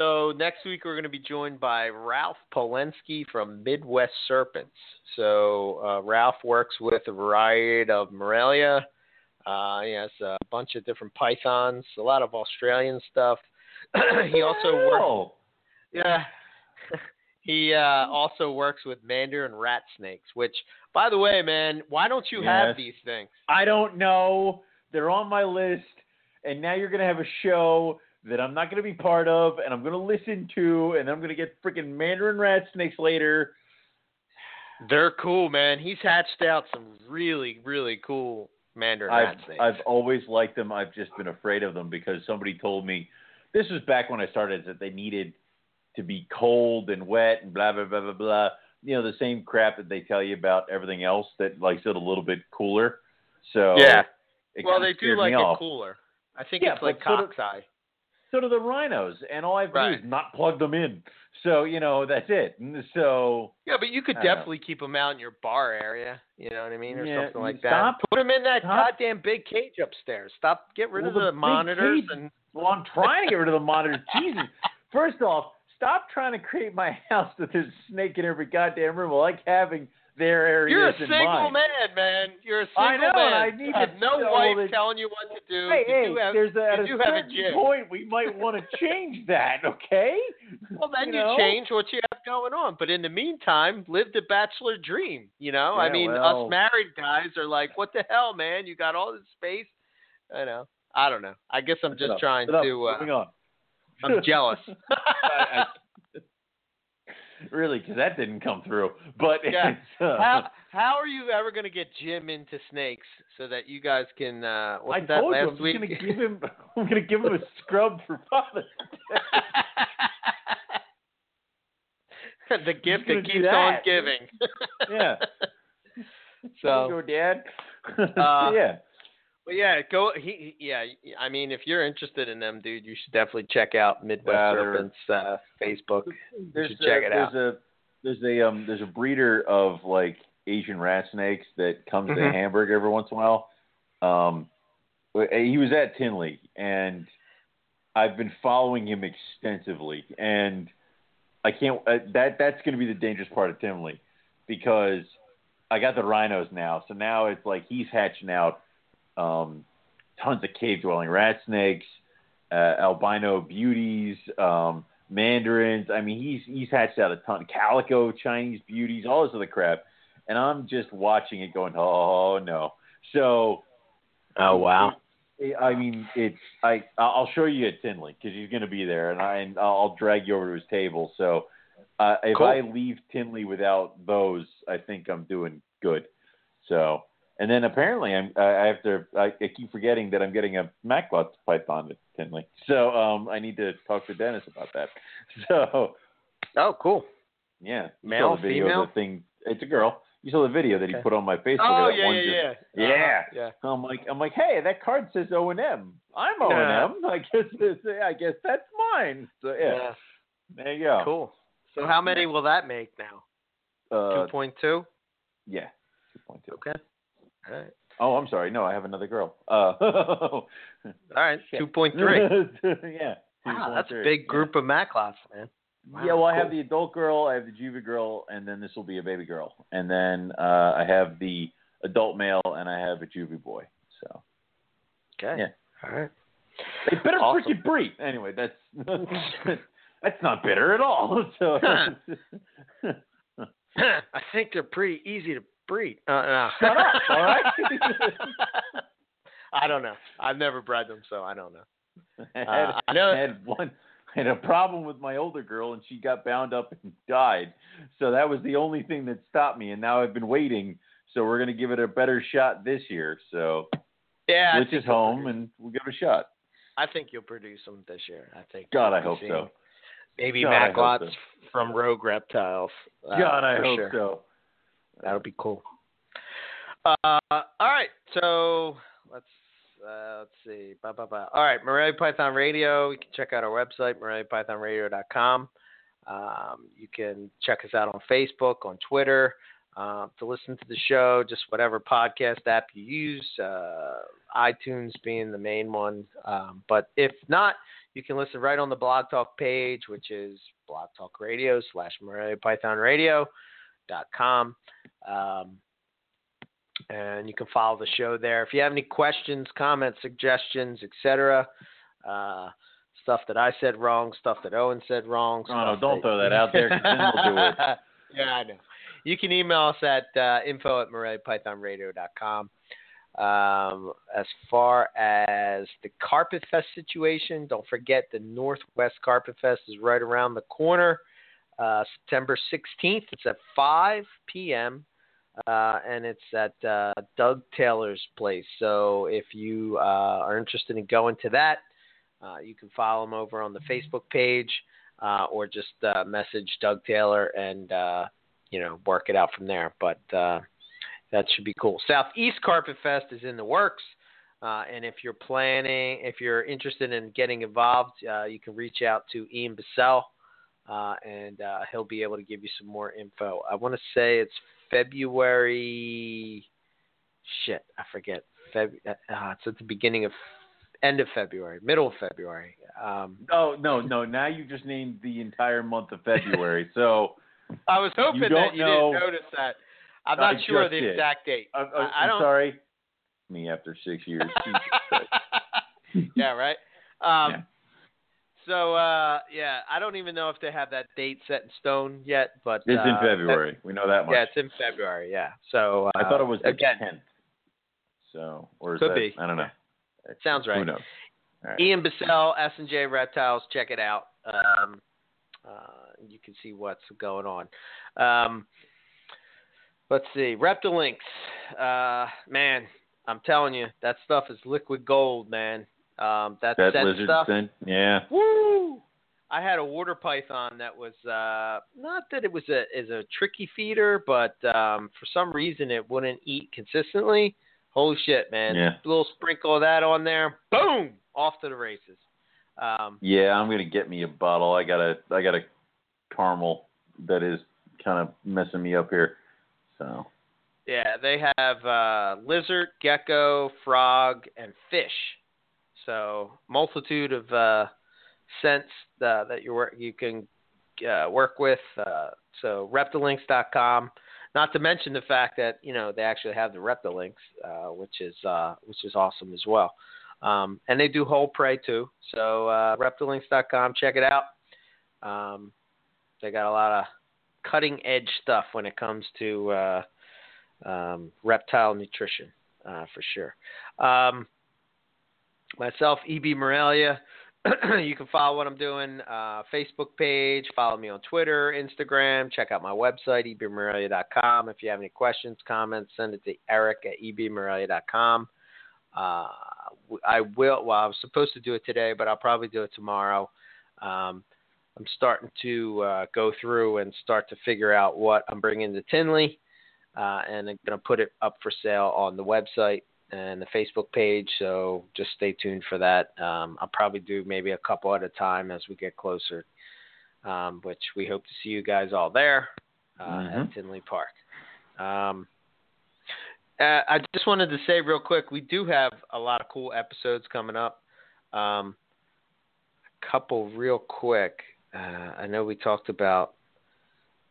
So next week we're going to be joined by Ralph Polensky from Midwest Serpents. So uh, Ralph works with a variety of Morelia. Uh, he has a bunch of different pythons, a lot of Australian stuff. he also works. Yeah. he uh, also works with mandarin rat snakes. Which, by the way, man, why don't you have these things? I don't know. They're on my list, and now you're gonna have a show that I'm not gonna be part of, and I'm gonna listen to, and I'm gonna get freaking Mandarin rat snakes later. They're cool, man. He's hatched out some really, really cool mandarin I've rat snakes. I've always liked them. I've just been afraid of them because somebody told me this was back when I started that they needed to be cold and wet and blah blah blah blah blah. You know the same crap that they tell you about everything else that likes it a little bit cooler. So Yeah. well, they do like it off. cooler. I think Yeah, it's like but so do- cock's eye. So do the rhinos, and all I have to Right. do is not plug them in. So you know that's it. So Yeah, but you could know. definitely keep them out in your bar area. You know what I mean, or Yeah, something like you that. Put them in that stop. goddamn big cage upstairs. Stop. Get rid Well, of the the, monitors cage- and. well, I'm trying to get rid of the monitors. Jesus, first off, stop trying to create my house that there's a snake in every goddamn room. I like having their areas You're a in single mind. man, man. You're a single I know, man. I need to no wife that- telling you what to do. Hey, you hey, do have, there's a, at you a have a point we might want to change that, okay? Well, then you you, know? change what you have going on. But in the meantime, live the bachelor dream. You know, I mean, well- us married guys are like, "What the hell, man? You got all this space." I know. I don't know. I guess I'm just trying to. Uh. I'm jealous. I- really, because that didn't come through. But Yeah. uh, how how are you ever going to get Jim into snakes so that you guys can? Uh, I wasn't that told you I'm week? gonna give him. I'm gonna give him a scrub for Father's Day. the gift that keeps on giving. Yeah. So, Go, Dad. Uh, yeah. But yeah, go. He, yeah. I mean, if you're interested in them, dude, you should definitely check out Midwest Serpents uh, Facebook. There's should a, check it there's out. a there's a um there's a breeder of like Asian rat snakes that comes to Mhm. Hamburg every once in a while. Um, he was at Tinley, and I've been following him extensively, and I can't. Uh, that that's going to be the dangerous part of Tinley, because I got the rhinos now, so now it's like he's hatching out um, tons of cave dwelling rat snakes, uh, albino beauties, um, mandarins. I mean, he's he's hatched out a ton, calico Chinese beauties, all this other crap, and I'm just watching it, going, oh no. So Oh wow. I mean, it's I. I'll show you at Tinley because he's going to be there, and I and I'll drag you over to his table. So uh, if Cool. I leave Tinley without those, I think I'm doing good. So and then apparently I'm I I have to. I, I keep forgetting that I'm getting a Maclot python Tinley. So um, I need to talk to Dennis about that. So Oh, cool. yeah, Male, the video female? the thing. It's a girl. You saw the video that he Okay. put on my Facebook. Oh yeah, yeah, just- yeah. Yeah. Uh-huh, yeah. I'm like, I'm like, hey, that card says O and M. I'm O and M. I guess, it's, I guess that's mine. So yeah, Yeah. there you go. Cool. So how many will that make now? Uh, Two point two. yeah, two point two. Okay. All right. Oh, I'm sorry. No, I have another girl. Uh, All right, two point three. yeah. Wow, that's a big group of Maclots, man. Wow, yeah, well, I have the adult girl, I have the juvie girl, and then this will be a baby girl, and then uh, I have the adult male, and I have a juvie boy. So Okay. Yeah. All right. they better Awesome. freaking breed. Anyway, that's that's not bitter at all. So I think they're pretty easy to breed. Uh, no. Shut up, all right? I don't know. I've never bred them, so I don't know. I had, Uh, I know- I had one. Had a problem with my older girl, and she got bound up and died. So that was the only thing that stopped me. And now I've been waiting. So we're gonna give it a better shot this year. So Yeah, I Rich is home, and we'll give it a shot. I think you'll produce them this year. I think. God, I hope so. Maybe God, Maclots so. from Rogue Reptiles. uh, God, I hope sure. so. That'll be cool. Uh, all right, so let's uh, let's see. Ba, ba, ba. All right, Morelia Python Radio. You can check out our website, MoreliaPythonRadio.com. Um, you can check us out on Facebook, on Twitter. Uh, to listen to the show, just whatever podcast app you use, uh, iTunes being the main one. Um, but if not, you can listen right on the Blog Talk page, which is Blog Talk Radio slash Morelia Python Radio dot com. Um, and you can follow the show there. If you have any questions, comments, suggestions, etc., uh, stuff that I said wrong, stuff that Owen said wrong. Oh, no, don't throw that out there, then we'll do it. yeah, I know. You can email us at uh, info at moreliapythonradio.com. Um, as far as the Carpet Fest situation, don't forget the Northwest Carpet Fest is right around the corner. Uh, September 16th. It's at 5 p.m. Uh, and it's at uh, Doug Taylor's place. So if you uh, are interested in going to that, uh, you can follow him over on the Facebook page uh, or just message Doug Taylor and you know work it out from there. But that should be cool. Southeast Carpet Fest is in the works. Uh, and if you're planning, if you're interested in getting involved, uh, you can reach out to Ian Bissell, uh, and uh, he'll be able to give you some more info. I want to say it's February. Shit, I forget. Feb. Uh, it's at the beginning of end of February, middle of February. Um, No, no, no. Now you just named the entire month of February. So I was hoping You that you know- didn't notice that. I'm I not sure the did. exact date. I'm, I- I I'm don't- sorry. Me after six years. Yeah, right. Um, Yeah. So uh, yeah, I don't even know if they have that date set in stone yet, but It's in uh, February. We know that much. Yeah, it's in February. Yeah. So uh, I thought it was the again. 10th. So, or is Could that, be. I don't know. It sounds right. Who knows? Right. Ian Bissell, S and J Reptiles. Check it out. Um, uh, you can see what's going on. Um, let's see, Reptilinks. Uh, man, I'm telling you, that stuff is liquid gold, man. Um, that, That lizard stuff. scent? Yeah. Woo! I had a water python that was uh, not that it was a is a tricky feeder, but um, for some reason it wouldn't eat consistently. Holy shit, man! Yeah. A little sprinkle of that on there, boom, off to the races. Um, Yeah, I'm gonna get me a bottle. I got a I got a caramel that is kind of messing me up here. So yeah, they have uh, lizard, gecko, frog, and fish. So multitude of uh, scents uh, that you work you can uh, work with. Uh, so reptilinks.com. Not to mention the fact that you know they actually have the Reptilinks, uh, which is uh, which is awesome as well. Um, and they do whole prey too. So reptilinks.com, check it out. Um, they got a lot of cutting edge stuff when it comes to um, reptile nutrition for sure. Myself, EB Morelia. you can follow what I'm doing. Uh, Facebook page. Follow me on Twitter, Instagram. Check out my website, ebmorelia.com. If you have any questions, comments, send it to Eric at ebmorelia.com. Uh, I will. Well, I was supposed to do it today, but I'll probably do it tomorrow. Um, I'm starting to uh, go through and start to figure out what I'm bringing to Tinley, uh, and I'm going to put it up for sale on the website and the Facebook page. So just stay tuned for that. Um, I'll probably do maybe a couple at a time as we get closer, um, which we hope to see you guys all there uh, Mhm. at Tinley Park. Um, Uh, I just wanted to say real quick, we do have a lot of cool episodes coming up. Um, a couple real quick. Uh, I know we talked about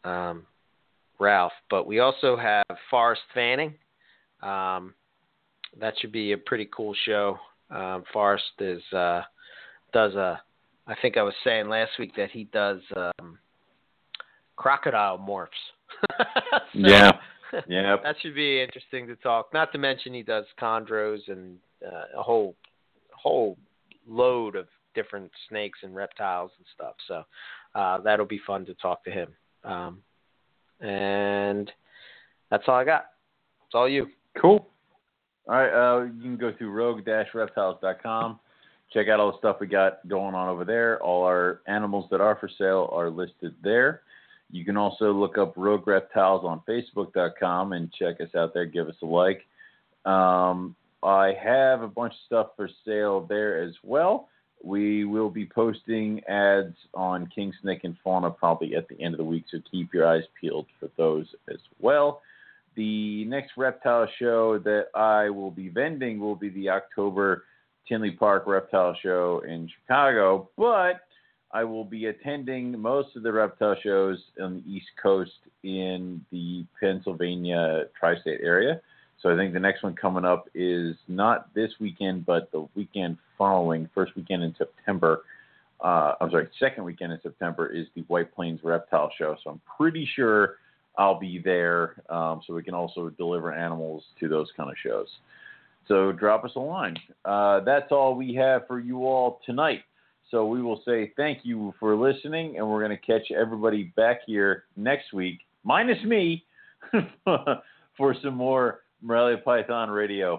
um, Ralph, but we also have Forrest Fanning. Um, that should be a pretty cool show. Um, Forrest is uh, does a. I think I was saying last week that he does um, crocodile morphs. so, Yeah. Yep. that should be interesting to talk. Not to mention he does chondros and uh, a whole whole load of different snakes and reptiles and stuff. So uh, that'll be fun to talk to him. Um, and that's all I got. It's all you. Cool. All right, uh, you can go through rogue-reptiles.com. Check out all the stuff we got going on over there. All our animals that are for sale are listed there. You can also look up Rogue Reptiles on Facebook.com and check us out there. Give us a like. Um, I have a bunch of stuff for sale there as well. We will be posting ads on King Snake and Fauna probably at the end of the week, so keep your eyes peeled for those as well. The next reptile show that I will be vending will be the October Tinley Park Reptile Show in Chicago, but I will be attending most of the reptile shows on the East Coast in the Pennsylvania tri state area. So I think the next one coming up is not this weekend, but the weekend following, first weekend in September. Uh, I'm sorry, second weekend in September is the White Plains Reptile Show. So I'm pretty sure I'll be there, um, so we can also deliver animals to those kind of shows. So drop us a line. Uh, that's all we have for you all tonight. So we will say thank you for listening, and we're going to catch everybody back here next week, minus me, for some more Morelia Python Radio.